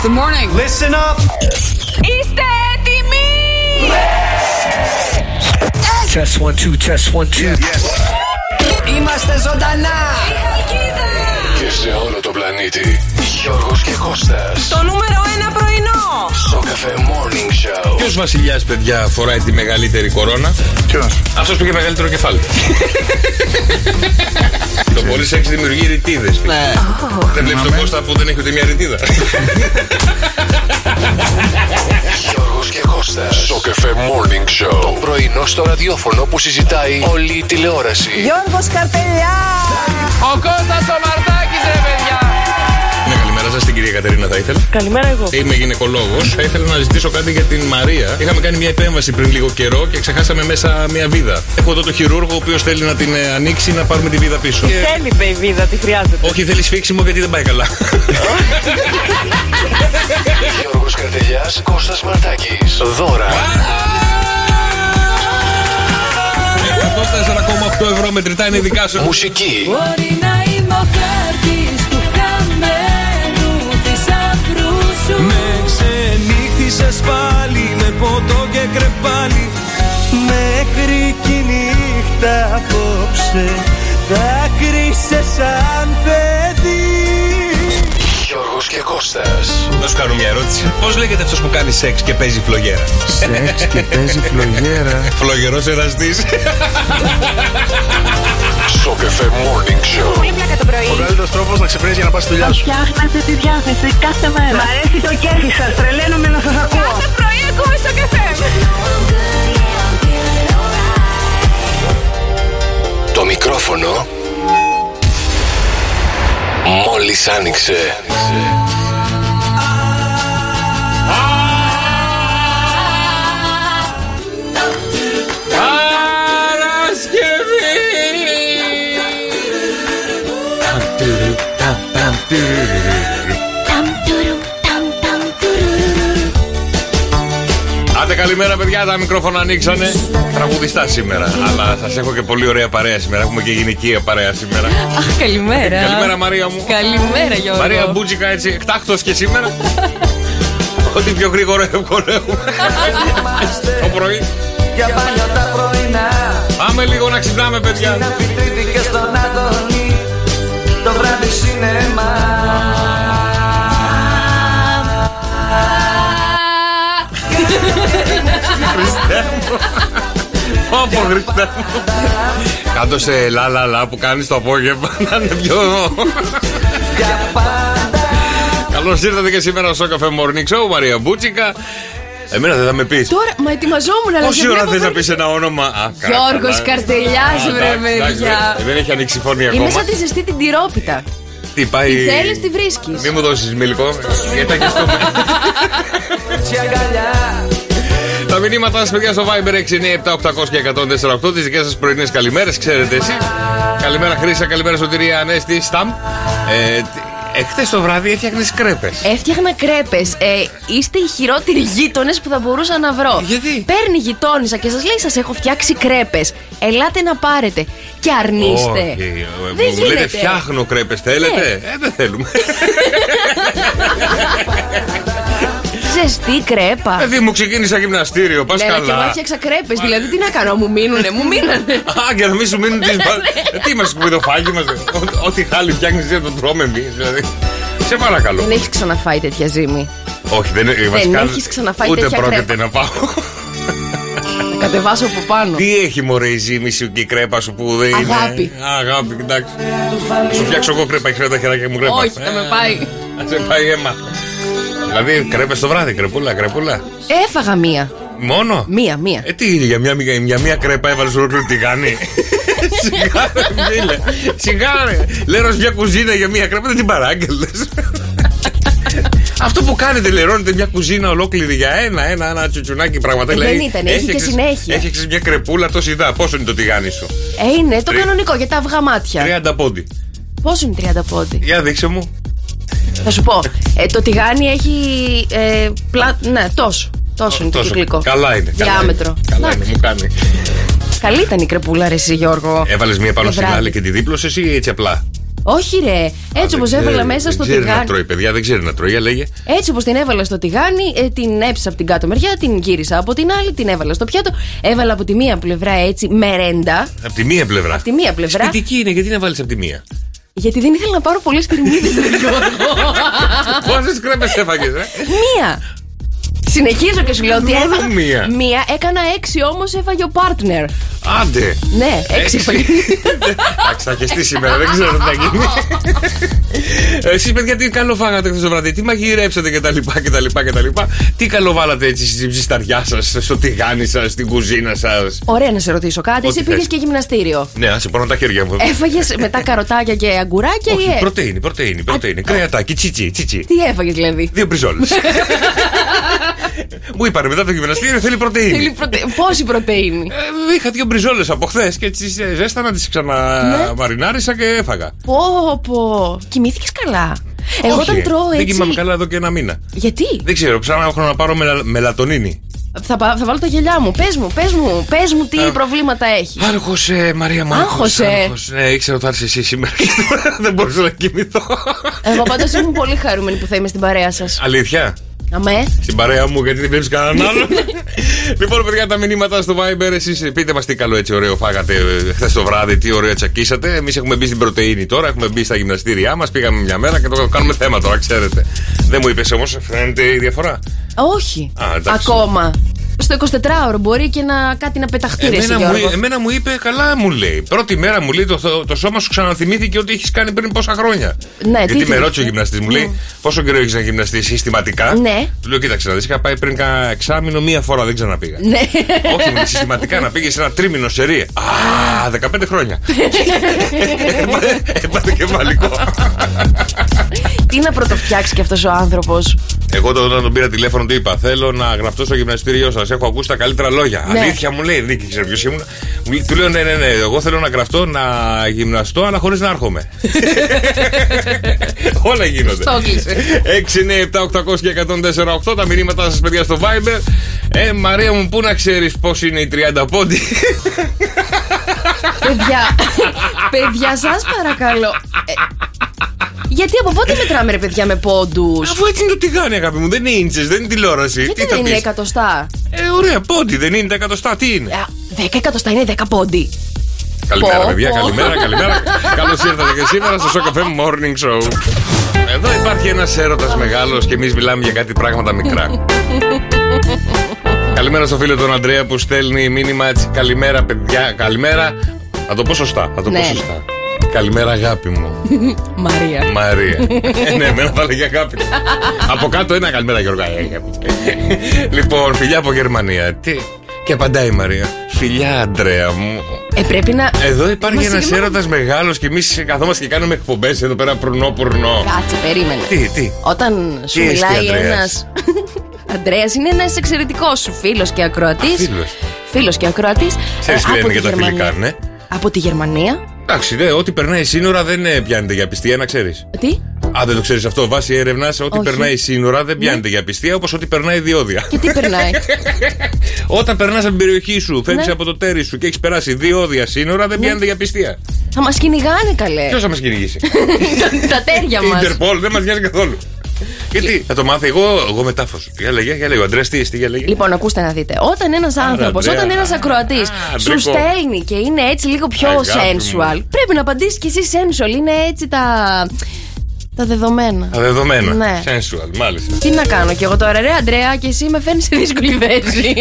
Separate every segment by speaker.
Speaker 1: Good morning.
Speaker 2: Listen up.
Speaker 3: Είστε έτοιμοι!
Speaker 4: Test one, two, test one, two.
Speaker 2: Είμαστε ζωντανά.
Speaker 5: Και σε όλο το πλανήτη. Γιώργος και Κώστας.
Speaker 3: Το νούμερο ένα πρωινό!
Speaker 5: Σοκαφέ Morning Show.
Speaker 6: Ποιος βασιλιάς, παιδιά, φοράει τη μεγαλύτερη κορώνα;
Speaker 7: Ποιος;
Speaker 6: Αυτός που είχε μεγαλύτερο κεφάλι. το πολύ σεξ δημιουργεί ρητίδες.
Speaker 2: Ναι.
Speaker 6: Δεν βλέπεις τον Κώστα που δεν έχει ούτε μια ρητίδα.
Speaker 5: Γιώργος και Κώστας. Σοκαφέ Morning Show. Το πρωινό στο ραδιόφωνο που συζητάει όλη η τηλεόραση.
Speaker 3: Γιώργος Καρτελιά!
Speaker 6: Ο Κώστας ο Μαρτάκης, ρε παιδιά! Ναι, καλημέρα σας, την κυρία Κατερίνα, θα ήθελα.
Speaker 3: Καλημέρα εγώ.
Speaker 6: Είμαι γυναικολόγος. Θα ήθελα να ζητήσω κάτι για την Μαρία. Είχαμε κάνει μια επέμβαση πριν λίγο καιρό και ξεχάσαμε μέσα μια βίδα. Έχω εδώ το χειρούργο ο οποίος θέλει να την ε, ανοίξει να πάρουμε τη βίδα πίσω.
Speaker 3: Θέλει μπεϊβίδα, τι χρειάζεται.
Speaker 6: Όχι, θέλει σφίξιμο γιατί δεν πάει καλά.
Speaker 5: Γιώργος Καρτελιάς, Κώστας Μαρτάκης. Δώρα.
Speaker 6: 104,8 ευρώ μετρητά είναι δικά σου.
Speaker 5: Μουσική.
Speaker 8: Μπορεί να είμαι
Speaker 2: πάλι με ποτό και κρεπάλι Μέχρι κι η νύχτα απόψε Θα κρίσες σαν παιδί
Speaker 5: Γιώργος και Κώστας.
Speaker 6: Να σου κάνω μια ερώτηση. Πώς λέγεται αυτός που κάνει σεξ και παίζει φλογέρα;
Speaker 7: Σεξ και παίζει φλογέρα.
Speaker 6: Φλογερός εραστή.
Speaker 5: Σοκαφέ Morning Show.
Speaker 3: Πολύ πλάκα το πρωί.
Speaker 7: Ο καλύτερος τρόπος να ξεπρέσει για να πας στη δουλειά σου.
Speaker 3: Φτιάχνετε τη διάθεση κάθε μέρα. Μ' αρέσει το κέφι σας, τρελαίνομαι να σας ακούω. Κάθε πρωί ακούω στο καφέ.
Speaker 5: Το μικρόφωνο μόλις άνοιξε.
Speaker 6: Άντε καλημέρα παιδιά, τα μικρόφωνα ανοίξανε. Τραγουδιστά σήμερα. Αλλά σας έχω και πολύ ωραία παρέα σήμερα. Έχουμε και γυναικεία παρέα σήμερα.
Speaker 8: Αχ, καλημέρα.
Speaker 6: Καλημέρα Μαρία μου.
Speaker 8: Καλημέρα, Γιώργο.
Speaker 6: Μαρία Μπούτσικα έτσι, εκτάκτος και σήμερα. Ό,τι πιο γρήγορο εύκολο έχουμε. Το πρωί.
Speaker 2: Για μπάνιο τα πρωινά
Speaker 6: Πάμε λίγο να ξυπνάμε παιδιά.
Speaker 2: Να φυτρίδι και στον Αντώνη Το βράδυ σινεμά
Speaker 6: Όπω Χριστέ μου. Κάτω σε λα λα λα που κάνεις το απόγευμα να είναι πιο.
Speaker 2: Για πάντα
Speaker 6: Καλώς ήρθατε και σήμερα στο Cafe Morning Show, Μαρία Μπούτσικα. Εμένα δεν θα με πεις.
Speaker 8: Τώρα, μα ετοιμαζόμουν, αλλά
Speaker 6: Πόση
Speaker 8: σε
Speaker 6: ώρα
Speaker 8: βλέπω
Speaker 6: θε να
Speaker 8: very-
Speaker 6: πεις ένα όνομα; Α, καλά,
Speaker 8: Γιώργος
Speaker 6: καλά.
Speaker 8: Καρτελιάς,
Speaker 6: Α,
Speaker 8: βρε,
Speaker 6: εντάξει, εντάξει,
Speaker 8: παιδιά.
Speaker 6: δεν- Δεν έχει ανοίξει φωνή
Speaker 8: Είμαι
Speaker 6: ακόμα.
Speaker 8: σαν τη ζεστή την τυρόπιτα.
Speaker 6: Τι πάει.
Speaker 8: Τι θέλεις, τη βρίσκεις.
Speaker 6: Μην μου δώσεις μελικό. Γιατί θα χεστούμε.
Speaker 2: έτσι αγκαλιά
Speaker 6: Τα μηνύματά σας, παιδιά, στο Viber 697-800 και 148. Τις δικές σας πρωινές καλημέρες, ξέρετε εσείς. Καλημέρα Χρήσα, καλημέρα Σωτηρία Ανέστη, Σταμ. Ε, Εχθές το βράδυ έφτιαχνες κρέπες.
Speaker 8: Έφτιαχνα κρέπες. Ε, είστε οι χειρότεροι γείτονες που θα μπορούσα να βρω.
Speaker 6: Γιατί;
Speaker 8: Παίρνει η γειτόνισσα και σας λέει: Σας έχω φτιάξει κρέπες. Ελάτε να πάρετε. Και αρνείστε.
Speaker 6: Όχι.
Speaker 8: Δεν
Speaker 6: Μου λέτε
Speaker 8: γίνεται.
Speaker 6: φτιάχνω κρέπες, θέλετε;
Speaker 8: Ναι.
Speaker 6: Ε, δεν θέλουμε.
Speaker 8: Ζεστή κρέπα.
Speaker 6: Παιδί μου ξεκίνησα γυμναστήριο, πας
Speaker 8: Ναι, αλλά και εγώ
Speaker 6: καλά.
Speaker 8: έφτιαξα κρέπε. Δηλαδή, τι να κάνω, μου μείνουνε, μου μείνανε.
Speaker 6: Α, και να μην σου μείνουν τις.
Speaker 8: Ναι,
Speaker 6: Τι είμαστε σκουπιδοφάγοι μα. Ό,τι χάλι φτιάχνεις δεν το τρώμε εμείς. Δηλαδή. Σε παρακαλώ.
Speaker 8: Δεν έχεις ξαναφάει τέτοια ζύμη.
Speaker 6: Όχι, δεν, βασικά,
Speaker 8: έχεις ξαναφάει
Speaker 6: Ούτε
Speaker 8: τέτοια
Speaker 6: πρόκειται
Speaker 8: κρέπα.
Speaker 6: να πάω.
Speaker 8: Να κατεβάσω από πάνω.
Speaker 6: Τι έχει μωρέ η ζύμη σου και η κρέπα σου που δεν είναι;
Speaker 8: Αγάπη.
Speaker 6: Α, αγάπη, εντάξει. Σου φτιάξω εγώ κρέπα, έχεις τα χεράκια μου κρέπα.
Speaker 8: Όχι, θα με πάει.
Speaker 6: Θα σε πάει αίμα. Δηλαδή κρέπε το βράδυ, κρεπούλα, κρεπούλα.
Speaker 8: Έφαγα μία.
Speaker 6: Μόνο;
Speaker 8: Μία, μία.
Speaker 6: Ε, τι για μια, για, για μια κρέπα έβαλες ολόκληρη τηγάνι. Σιγά ρε φίλε. Σιγά ρε. Λέω μια κουζίνα για μια κρέπα δεν την παράγγελνες. Αυτό που κάνετε, λερώνετε μια κουζίνα ολόκληρη για ένα, ένα, ένα τσουτσουνάκι πράγματα.
Speaker 8: Ε,
Speaker 6: λέει,
Speaker 8: δεν ήταν, έχει και
Speaker 6: έφτιαξες-
Speaker 8: συνέχεια.
Speaker 6: Έφτιαξες μια κρεπούλα τόση ιδέα. Πόσο είναι το τηγάνι σου;
Speaker 8: Ε, είναι το
Speaker 6: Τρι-
Speaker 8: κανονικό για τα αυγά μάτια.
Speaker 6: 30 πόντι.
Speaker 8: Πόσο είναι 30 πόντι;
Speaker 6: Για δείξε μου.
Speaker 8: Θα σου πω. Ε, το τηγάνι έχει. Ε, πλα... Ναι, τόσο. Τόσο είναι το
Speaker 6: Τόσο.
Speaker 8: κυκλικό.
Speaker 6: Καλά είναι. καλά
Speaker 8: Διάμετρο.
Speaker 6: είναι. Καλά είναι,
Speaker 8: Εντάξει.
Speaker 6: μου κάνει.
Speaker 8: Καλή ήταν η κρεπούλα, ρε, εσύ, Γιώργο.
Speaker 6: Έβαλες μία πάνω
Speaker 8: Το
Speaker 6: στην
Speaker 8: βράδυ.
Speaker 6: άλλη και τη δίπλωσε ή έτσι απλά;
Speaker 8: Όχι, ρε. Έτσι όπως
Speaker 6: Δεν
Speaker 8: έβαλα
Speaker 6: ξέρει-
Speaker 8: μέσα στο
Speaker 6: Δεν ξέρει να
Speaker 8: τηγάνι.
Speaker 6: τρώει, παιδιά, δεν ξέρει να τρώει. Για λέγε.
Speaker 8: Έτσι όπως την έβαλα στο τηγάνι, ε, την έψα από την κάτω μεριά, την γύρισα από την άλλη, την έβαλα στο πιάτο. Έβαλα από τη μία πλευρά έτσι μερέντα.
Speaker 6: Από τη μία πλευρά.
Speaker 8: Απ' τη μία πλευρά.
Speaker 6: Σπιτική είναι, γιατί να βάλεις από τη μία;
Speaker 8: Γιατί δεν ήθελα να πάρω πολλές τυρμίδε, ρε Γιώργο.
Speaker 6: Πόσες κρέπε έφαγες, ε;
Speaker 8: Μία. Συνεχίζω και σου λέω ότι
Speaker 6: Μόνο
Speaker 8: έφαγα.
Speaker 6: μία.
Speaker 8: Μία, έκανα έξι όμως έφαγε ο partner.
Speaker 6: Άντε.
Speaker 8: Ναι, έξι έφαγε.
Speaker 6: Εντάξει, θα χεστεί σήμερα, δεν ξέρω τι θα γίνει. Εσείς, παιδιά, τι καλό φάγατε χθες το βράδυ, τι μαγειρέψατε κτλ. κτλ, κτλ. Τι καλό βάλατε έτσι στη ψισταριά σας, στο τηγάνι σας, στην κουζίνα σας;
Speaker 8: Ωραία να σε ρωτήσω κάτι. Εσύ
Speaker 6: Ό,τι
Speaker 8: πήγες
Speaker 6: θες.
Speaker 8: και γυμναστήριο.
Speaker 6: Ναι, ας σε πάρω τα χέρια μου.
Speaker 8: Έφαγες μετά καροτάκια και αγκουράκια
Speaker 6: Όχι,
Speaker 8: ή. ε;
Speaker 6: πρωτεΐνη, πρωτεΐνη, πρωτεΐνη. Κρεατάκι, τσιτσι, τσιτσι.
Speaker 8: Τι έφαγες δηλαδή;
Speaker 6: Δύο μπριζόλες. Μου είπανε μετά το γυμναστήριο θέλει πρωτεΐνη.
Speaker 8: Θέλει προτε... Πόση πρωτενη.
Speaker 6: Ε, είχα δύο μπριζόλες από χθες και τι ζέστανα, τις ξαναμαρινάρισα και έφαγα.
Speaker 8: Πω, πω. Κοιμήθηκες καλά; Εγώ
Speaker 6: Όχι,
Speaker 8: όταν τρώω
Speaker 6: Δεν
Speaker 8: έτσι.
Speaker 6: κοιμάμαι καλά εδώ και ένα μήνα.
Speaker 8: Γιατί;
Speaker 6: Δεν ξέρω, ψάχνω έχω να πάρω μελα, μελατονίνη.
Speaker 8: Θα, πα- θα βάλω τα γυαλιά μου. Πες μου, πες μου, πες μου τι προβλήματα έχεις.
Speaker 6: Άγχωσε, Μαρία μου.
Speaker 8: Άγχωσε.
Speaker 6: άγχος. Ναι, ήξερα ότι θα έρθεις εσύ σήμερα και δεν μπορούσα να κοιμηθώ.
Speaker 8: Εγώ πάντως ήμουν πολύ χαρούμενη που θα είμαι στην παρέα σας.
Speaker 6: Αλήθεια;
Speaker 8: Αμέ.
Speaker 6: Στην παρέα μου, γιατί δεν βλέπεις κανέναν άλλον. λοιπόν, παιδιά, τα μηνύματα στο Viber. Εσείς πείτε μας τι καλό έτσι ωραίο φάγατε χθες το βράδυ, τι ωραίο τσακίσατε. Εμείς έχουμε μπει στην πρωτενη τώρα, έχουμε μπει στα γυμναστήριά μας. Πήγαμε μια μέρα και το κάνουμε θέμα τώρα, ξέρετε. Δεν μου είπες όμως, φαίνεται η διαφορά;
Speaker 8: Όχι.
Speaker 6: Α, εντάξει.
Speaker 8: Ακόμα. Στο 24ωρο μπορεί και να κάτι να πεταχτεί ρε εσύ,
Speaker 6: Εμένα μου,
Speaker 8: Γιώργο.
Speaker 6: εμένα μου είπε, καλά μου λέει. Πρώτη μέρα μου λέει το, το σώμα σου ξαναθυμήθηκε ότι έχεις κάνει πριν πόσα χρόνια.
Speaker 8: Ναι,
Speaker 6: Γιατί
Speaker 8: τι
Speaker 6: με
Speaker 8: θυμήθηκε;
Speaker 6: ρώτησε ο γυμναστής, μου λέει πόσο καιρό έχεις να γυμναστείς συστηματικά;
Speaker 8: Ναι.
Speaker 6: Του λέω, κοίταξε να δεις, είχα πάει πριν κάνα εξάμηνο μία φορά, δεν ξαναπήγα.
Speaker 8: Ναι.
Speaker 6: Όχι, μου λέει, συστηματικά να πήγες ένα τρίμηνο σερί. Α, 15 χρόνια. Έπαθε- Έπαθε κεφαλικό.
Speaker 8: Τι να πρωτοφτιάξει κι αυτός ο άνθρωπος.
Speaker 6: Εγώ τότε όταν τον πήρα τηλέφωνο του είπα: Θέλω να γραφτώ στο γυμναστήριό σας. Έχω ακούσει τα καλύτερα λόγια.
Speaker 8: Ναι.
Speaker 6: Αλήθεια μου λέει, δεν ξέρω ποιος ήμουν. Μου λέει- Του λέω: Ναι, ναι, ναι. Εγώ θέλω να γραφτώ, να γυμναστώ, αλλά χωρίς να έρχομαι. Όλα γίνονται.
Speaker 8: Στο έκλεισε.
Speaker 6: 6, 9, 7, 800 και 104, 8 τα μηνύματά σας, παιδιά, στο Viber. Ε, Μαρία μου, πού να ξέρεις πώς είναι οι 30 πόντι;
Speaker 8: παιδιά, παιδιά, σας παρακαλώ. Ε, γιατί από πότε μετράμε ρε παιδιά με πόντους;
Speaker 6: Αφού έτσι είναι το τηγάνι, αγάπη μου. Δεν είναι ίντσες, δεν είναι τηλεόραση.
Speaker 8: Γιατί
Speaker 6: Τι θα
Speaker 8: δεν είναι
Speaker 6: πεις;
Speaker 8: εκατοστά;
Speaker 6: Ε, ωραία, πόντι, δεν είναι τα εκατοστά, τι είναι;
Speaker 8: Α, Δέκα εκατοστά είναι δέκα πόντι.
Speaker 6: Καλημέρα,
Speaker 8: Πω,
Speaker 6: παιδιά.
Speaker 8: πω.
Speaker 6: Καλημέρα, καλημέρα. Καλώς ήρθατε και σήμερα στο Σοκαφέ Morning Show. Εδώ υπάρχει ένας έρωτας μεγάλος και εμείς μιλάμε για κάτι πράγματα μικρά. Καλημέρα στο φίλο τον Αντρέα που στέλνει μήνυμα έτσι. Καλημέρα, παιδιά. Καλημέρα. Θα το πω σωστά. Θα το πω
Speaker 8: Ναι.
Speaker 6: σωστά. Καλημέρα, αγάπη μου.
Speaker 8: Μαρία.
Speaker 6: Μαρία. Ε, ναι, εμένα θα λέγει αγάπη. από κάτω ένα καλημέρα, Γιώργο. Ε, αγάπη. λοιπόν, φιλιά από Γερμανία. Τι; Και απαντάει η Μαρία. Φιλιά, Αντρέα μου.
Speaker 8: Ε, πρέπει να.
Speaker 6: Εδώ υπάρχει
Speaker 8: Μα
Speaker 6: ένας
Speaker 8: συγγνώμη.
Speaker 6: έρωτας μεγάλος και εμείς καθόμαστε και κάνουμε εκπομπές εδώ πέρα πουρνό-πουρνό.
Speaker 8: Κάτσε, περίμενε.
Speaker 6: Τι, τι;
Speaker 8: Όταν σου
Speaker 6: Τι εστί,
Speaker 8: μιλάει
Speaker 6: Ανδρέας;
Speaker 8: ένα. Αντρέας είναι ένας εξαιρετικός σου φίλος και ακροατής.
Speaker 6: φίλος.
Speaker 8: Φίλος και ακροατής.
Speaker 6: Ξέρεις τι λένε για τα φιλικά, ναι.
Speaker 8: Από τη Γερμανία.
Speaker 6: Εντάξει, δε, ό,τι περνάει σύνορα δεν ε, πιάνεται για πιστία, να ξέρεις.
Speaker 8: Τι;
Speaker 6: Α, δεν το ξέρεις αυτό. Βάσει έρευνας, ό,τι
Speaker 8: Όχι. Ναι.
Speaker 6: περνάει σύνορα δεν πιάνεται για πιστία, όπως ό,τι περνάει διόδια.
Speaker 8: Και τι περνάει;
Speaker 6: Όταν περνάς από την περιοχή σου, φεύγεις
Speaker 8: Ναι.
Speaker 6: από το τέρι σου και έχεις περάσει διόδια σύνορα, δεν πιάνεται για πιστία.
Speaker 8: θα μας κυνηγάνε καλέ.
Speaker 6: Ποιος θα μας κυνηγήσει;
Speaker 8: Τα- Τα τέρια
Speaker 6: Η
Speaker 8: μας.
Speaker 6: Ιντερπολ δεν μας νοιάζει καθόλου. Γιατί θα το μάθει εγώ, εγώ μετάφρασο. Για λέγε, για λέγε. Ο Αντρέας τι, τι για λέγε.
Speaker 8: Λοιπόν, ακούστε να δείτε. Όταν ένας άνθρωπος,
Speaker 6: Αντρέα.
Speaker 8: όταν ένας ακροατής
Speaker 6: Α,
Speaker 8: σου
Speaker 6: Αντρικό.
Speaker 8: στέλνει και είναι έτσι λίγο πιο
Speaker 6: Αγάπη
Speaker 8: sensual,
Speaker 6: μου.
Speaker 8: πρέπει να απαντήσεις κι εσύ sensual. Είναι έτσι τα. Τα δεδομένα.
Speaker 6: Τα δεδομένα.
Speaker 8: Ναι.
Speaker 6: Sensual, μάλιστα.
Speaker 8: Τι να κάνω κι εγώ τώρα, ρε Αντρέα, και εσύ με φέρνει σε δύσκολη θέση.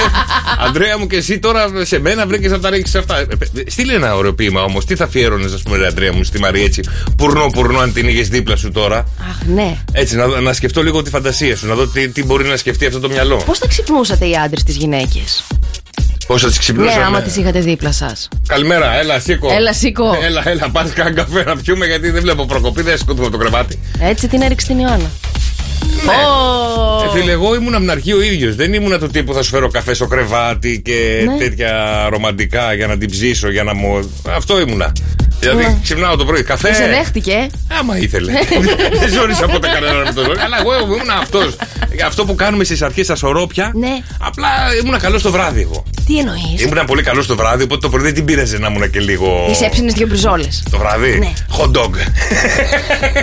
Speaker 6: Αντρέα μου και εσύ τώρα σε μένα βρήκες να τα ρίξεις αυτά. Ε, ε, Στείλε ένα ωραίο ποίημα όμως. Τι θα αφιέρωνες, ας πούμε, ρε Αντρέα μου, στη Μαρία έτσι. Πουρνό, πουρνό, αν την είχες δίπλα σου τώρα.
Speaker 8: Αχ, ναι.
Speaker 6: Έτσι, να, να σκεφτώ λίγο τη φαντασία σου, να δω τι, τι μπορεί να σκεφτεί αυτό το μυαλό.
Speaker 8: Πώς θα ξυπνούσατε οι άντρες τις γυναίκες;
Speaker 6: Πώς θα τι
Speaker 8: Ναι,
Speaker 6: ξυπνούσαμε.
Speaker 8: άμα τις είχατε δίπλα σας.
Speaker 6: Καλημέρα, έλα, σήκω.
Speaker 8: Έλα, σήκω.
Speaker 6: Έλα, έλα, πάρει κανένα καφέ να πιούμε γιατί δεν βλέπω προκοπή, δεν σκοτούμε το κρεβάτι.
Speaker 8: Έτσι την έριξε την Ιωάννα. Ω.
Speaker 6: Ε, φίλε, εγώ ήμουν από την αρχή ο ίδιος. Δεν ήμουν του τύπου θα σου φέρω καφέ στο κρεβάτι και
Speaker 8: Ναι.
Speaker 6: τέτοια ρομαντικά για να την ψήσω, για να μου. Αυτό ήμουνα. Δηλαδή
Speaker 8: Ναι.
Speaker 6: ξυπνάω το πρωί, καφέ.
Speaker 8: Και σε δέχτηκε.
Speaker 6: Άμα ήθελε. Δεν ζόρισα ποτέ κανέναν με το ζόρι. Αλλά εγώ ήμουν αυτός. Αυτό που κάνουμε στις αρχές στα σωρόπια.
Speaker 8: Ναι.
Speaker 6: Απλά ήμουν καλό το βράδυ εγώ.
Speaker 8: Τι εννοείς;
Speaker 6: Ήμουν πολύ καλό το βράδυ, οπότε το πρωί δεν την πήραζε να ήμουν και λίγο.
Speaker 8: Τη έψινε δύο μπριζόλες.
Speaker 6: Το βράδυ;
Speaker 8: Ναι.
Speaker 6: Hot dog.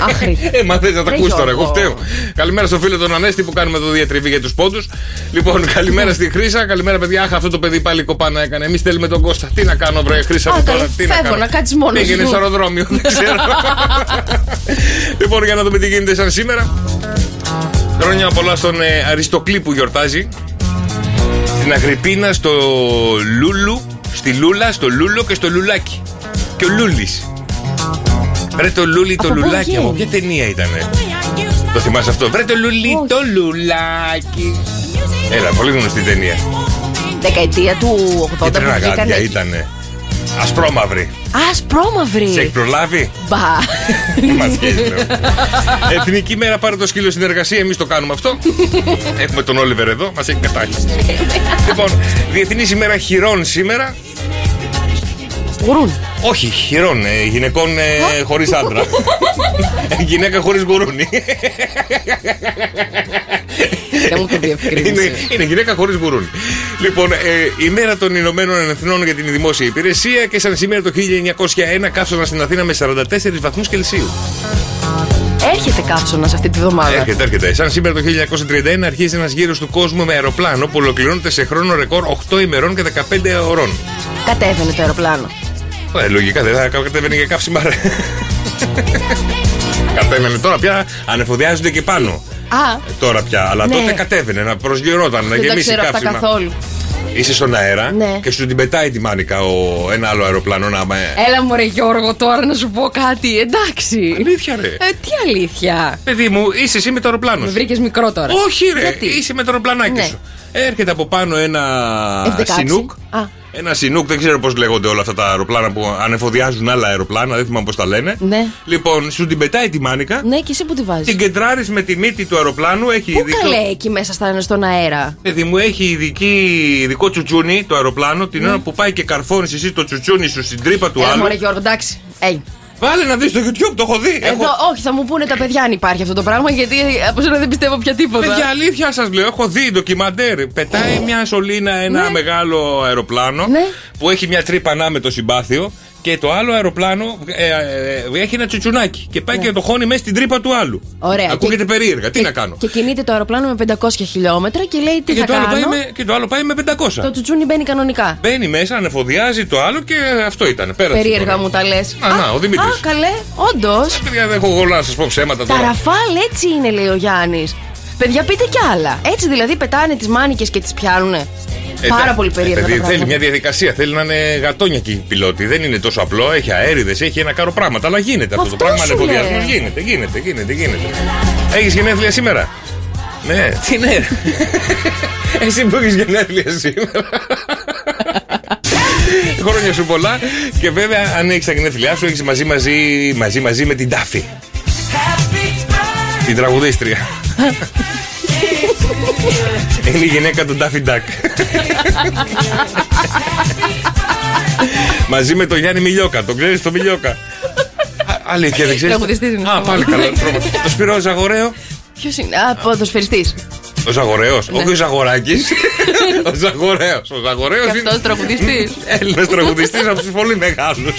Speaker 8: Άχρη.
Speaker 6: Ε, μα θες να τα
Speaker 8: Ρε
Speaker 6: ακούσεις τώρα, εγώ
Speaker 8: Γιώργο.
Speaker 6: φταίω. Καλημέρα στο φίλο τον Ανέστη που κάνουμε εδώ διατριβή για τους πόντους. Λοιπόν, καλημέρα στη Χρήσα. Καλημέρα, παιδιά. Αχ, αυτό το παιδί πάλι κοπάνα έκανε. Εμείς θέλουμε τον Κώστα. Τι να κάνω, βρε Χρήσα
Speaker 8: Α,
Speaker 6: μου
Speaker 8: καλά,
Speaker 6: τώρα. Τι
Speaker 8: φεύγω,
Speaker 6: κάνω.
Speaker 8: να κάτσεις μόνος
Speaker 6: Πήγαινε
Speaker 8: σου.
Speaker 6: στο αεροδρόμιο. Δεν ξέρω. λοιπόν, για να δούμε τι γίνεται σαν σήμερα. Χρόνια πολλά στον ε, Αριστοκλή που γιορτάζει. Στην Αγρυπίνα, στο Λούλου, στη Λούλα, στο Λούλο και στο Λουλάκι. Και ο Λούλης. Βρε το Λούλι το
Speaker 8: Από πού
Speaker 6: Λουλάκι, από
Speaker 8: βγαίνει;
Speaker 6: ποια ταινία ήτανε; Το θυμάσαι αυτό; Βρε το Λούλι
Speaker 8: Όχι.
Speaker 6: το Λουλάκι. Έλα, πολύ γνωστή ταινία.
Speaker 8: Δεκαετία του 80
Speaker 6: Και
Speaker 8: που βγήκαν
Speaker 6: τρεναγάντια
Speaker 8: εκεί.
Speaker 6: ήτανε. Ασπρόμαυρη.
Speaker 8: Ασπρόμαυρη.
Speaker 6: Σε έχεις προλάβει;
Speaker 8: Μπα.
Speaker 6: Μας σχέση λέω. Εθνική μέρα πάρε το σκύλο στην εργασία. Εμείς το κάνουμε αυτό. Έχουμε τον Όλιβερ εδώ. Μας έχει κατάχυση. λοιπόν, Διεθνή ημέρα χειρών σήμερα.
Speaker 8: Γουρούν.
Speaker 6: Όχι, χειρών. Ε, γυναικών ε, χωρίς άντρα. Ε, Γυναίκα χωρίς γουρούνι.
Speaker 8: Δεν μου το
Speaker 6: είναι,
Speaker 8: διευκρίνησε.
Speaker 6: είναι γυναίκα χωρίς γουρούνι. Λοιπόν, ε, η μέρα των Ηνωμένων Εθνών για την Δημόσια Υπηρεσία και σαν σήμερα το 1901 καύσωνα στην Αθήνα με 44 βαθμούς Κελσίου.
Speaker 8: Έρχεται καύσωνα αυτή τη βδομάδα.
Speaker 6: Έρχεται, έρχεται. Σαν σήμερα το 1931 αρχίζει ένας γύρος του κόσμου με αεροπλάνο που ολοκληρώνεται σε χρόνο ρεκόρ 8 ημερών και 15 ωρών.
Speaker 8: Κατέβαινε το αεροπλάνο.
Speaker 6: Ε, λογικά δεν θα κατέβαινε για καύσιμα. ρε. κατέβαινε τώρα πια, ανεφοδιάζονται και πάνω.
Speaker 8: Α,
Speaker 6: Ε, Τώρα πια, αλλά
Speaker 8: Ναι.
Speaker 6: τότε κατέβαινε να προσγειρώταν, να
Speaker 8: δεν τα
Speaker 6: γεμίσει
Speaker 8: ξέρω αυτά
Speaker 6: καύσιμα.
Speaker 8: καθόλου.
Speaker 6: Είσαι στον αέρα
Speaker 8: Ναι.
Speaker 6: και σου την πετάει τη μάνικα ο, ένα άλλο αεροπλάνο να με.
Speaker 8: Έλα μου ρε Γιώργο τώρα να σου πω κάτι, εντάξει.
Speaker 6: Αλήθεια, ρε.
Speaker 8: Ε, τι αλήθεια.
Speaker 6: Παιδί μου, είσαι εσύ με το αεροπλάνο.
Speaker 8: Με
Speaker 6: σου.
Speaker 8: βρήκες μικρό τώρα.
Speaker 6: Όχι, ρε.
Speaker 8: Γιατί;
Speaker 6: Είσαι με το αεροπλανάκι
Speaker 8: Ναι.
Speaker 6: σου. Έρχεται από πάνω ένα
Speaker 8: F-16.
Speaker 6: σινούκ.
Speaker 8: Α.
Speaker 6: Ένα σινούκ, δεν ξέρω πώς λέγονται όλα αυτά τα αεροπλάνα που ανεφοδιάζουν άλλα αεροπλάνα, δεν θυμάμαι πώς τα λένε.
Speaker 8: Ναι.
Speaker 6: Λοιπόν, σου την πετάει τη μάνικα,
Speaker 8: Ναι, και εσύ που τη βάζεις.
Speaker 6: την κεντράρεις με τη μύτη του αεροπλάνου, έχει
Speaker 8: Πού
Speaker 6: ειδικό.
Speaker 8: καλέ εκεί μέσα στα, στον αέρα;
Speaker 6: Παιδί μου, έχει ειδική, ειδικό τσουτσούνι το αεροπλάνο. Την ώρα που πάει και καρφώνεις εσύ το τσουτσούνι σου στην τρύπα του
Speaker 8: Ναι. Έλα
Speaker 6: άλλου.
Speaker 8: μου ρε Γιώργο, εντάξει. Ε,
Speaker 6: Βάλε να δεις στο YouTube, το έχω δει.
Speaker 8: Εδώ, όχι, θα μου πούνε τα παιδιά αν υπάρχει αυτό το πράγμα, γιατί από σένα δεν πιστεύω πια τίποτα.
Speaker 6: Παιδιά, αλήθεια σας λέω, έχω δει ντοκιμαντέρ. Πετάει μια σωλήνα ένα
Speaker 8: Ναι.
Speaker 6: μεγάλο αεροπλάνο
Speaker 8: Ναι.
Speaker 6: που έχει μια τρύπα ανάμετο συμπάθειο και το άλλο αεροπλάνο ε, ε, ε, έχει ένα τσουτσουνάκι και πάει και το χώνει μέσα στην τρύπα του άλλου.
Speaker 8: Ναι. Ωραία.
Speaker 6: Ακούγεται
Speaker 8: Και-
Speaker 6: περίεργα. Τι
Speaker 8: και-
Speaker 6: να κάνω.
Speaker 8: Και κινείται το αεροπλάνο με 500 χιλιόμετρα και λέει τι
Speaker 6: Και
Speaker 8: θα
Speaker 6: το, άλλο
Speaker 8: κάνω;
Speaker 6: πάει με, και το άλλο πάει με 500.
Speaker 8: Το τσουτσούνι μπαίνει κανονικά.
Speaker 6: Μπαίνει μέσα, ανεφοδιάζει το άλλο και αυτό ήταν. Πέρασε.
Speaker 8: Περίεργα
Speaker 6: τώρα.
Speaker 8: μου τα λες.
Speaker 6: Α, να, ο Δημήτρης.
Speaker 8: Α, καλέ, όντως.
Speaker 6: Παιδιά, δεν έχω εγώ να σας πω ψέματα
Speaker 8: Τα
Speaker 6: τώρα.
Speaker 8: ραφάλ έτσι είναι, λέει ο Γιάννης. Παιδιά, πείτε κι άλλα. Έτσι δηλαδή πετάνε τις μάνικες και τις πιάνουνε.
Speaker 6: Ε,
Speaker 8: Πάρα
Speaker 6: τε-
Speaker 8: πολύ περίεργα.
Speaker 6: ε,
Speaker 8: τα
Speaker 6: παιδί, θέλει
Speaker 8: πράγματα.
Speaker 6: μια διαδικασία. Θέλει να είναι γατόνια και η πιλότη. Δεν είναι τόσο απλό. Έχει αέριδες, έχει ένα κάρο πράγματα. Αλλά γίνεται αυτό,
Speaker 8: Αυτό
Speaker 6: το πράγμα.
Speaker 8: σου
Speaker 6: Ανεφοδιασμός
Speaker 8: λέω.
Speaker 6: γίνεται, γίνεται, γίνεται, γίνεται. Έχεις γενέθλια σήμερα; Ναι, τι ναι. Εσύ που έχεις γενέθλια σήμερα. Χρόνια σου πολλά και βέβαια αν έχεις τα γενέθλιά σου έχεις μαζί, μαζί, μαζί, μαζί με την Τάφη. Την τραγουδίστρια. Είναι η γυναίκα του Ντάφι Ντάκ. Μαζί με τον Γιάννη Μιλιόκα. Τον ξέρεις τον Μιλιόκα. Α, Αλήθεια, δεν ξέρεις;
Speaker 8: Τραγουδιστής είναι.
Speaker 6: Α, πάλι καλά. Το Σπυρό Ζαγορέο.
Speaker 8: Ποιος είναι, Α, ποδοσφαιριστή.
Speaker 6: Ο Ζαγορέο.
Speaker 8: Ναι.
Speaker 6: Όχι ο Ζαγοράκης. ο Ζαγορέο. Ο Ζαγορέο
Speaker 8: Και αυτός τραγουδιστής.
Speaker 6: Έλληνας τραγουδιστής από τους πολύ μεγάλους.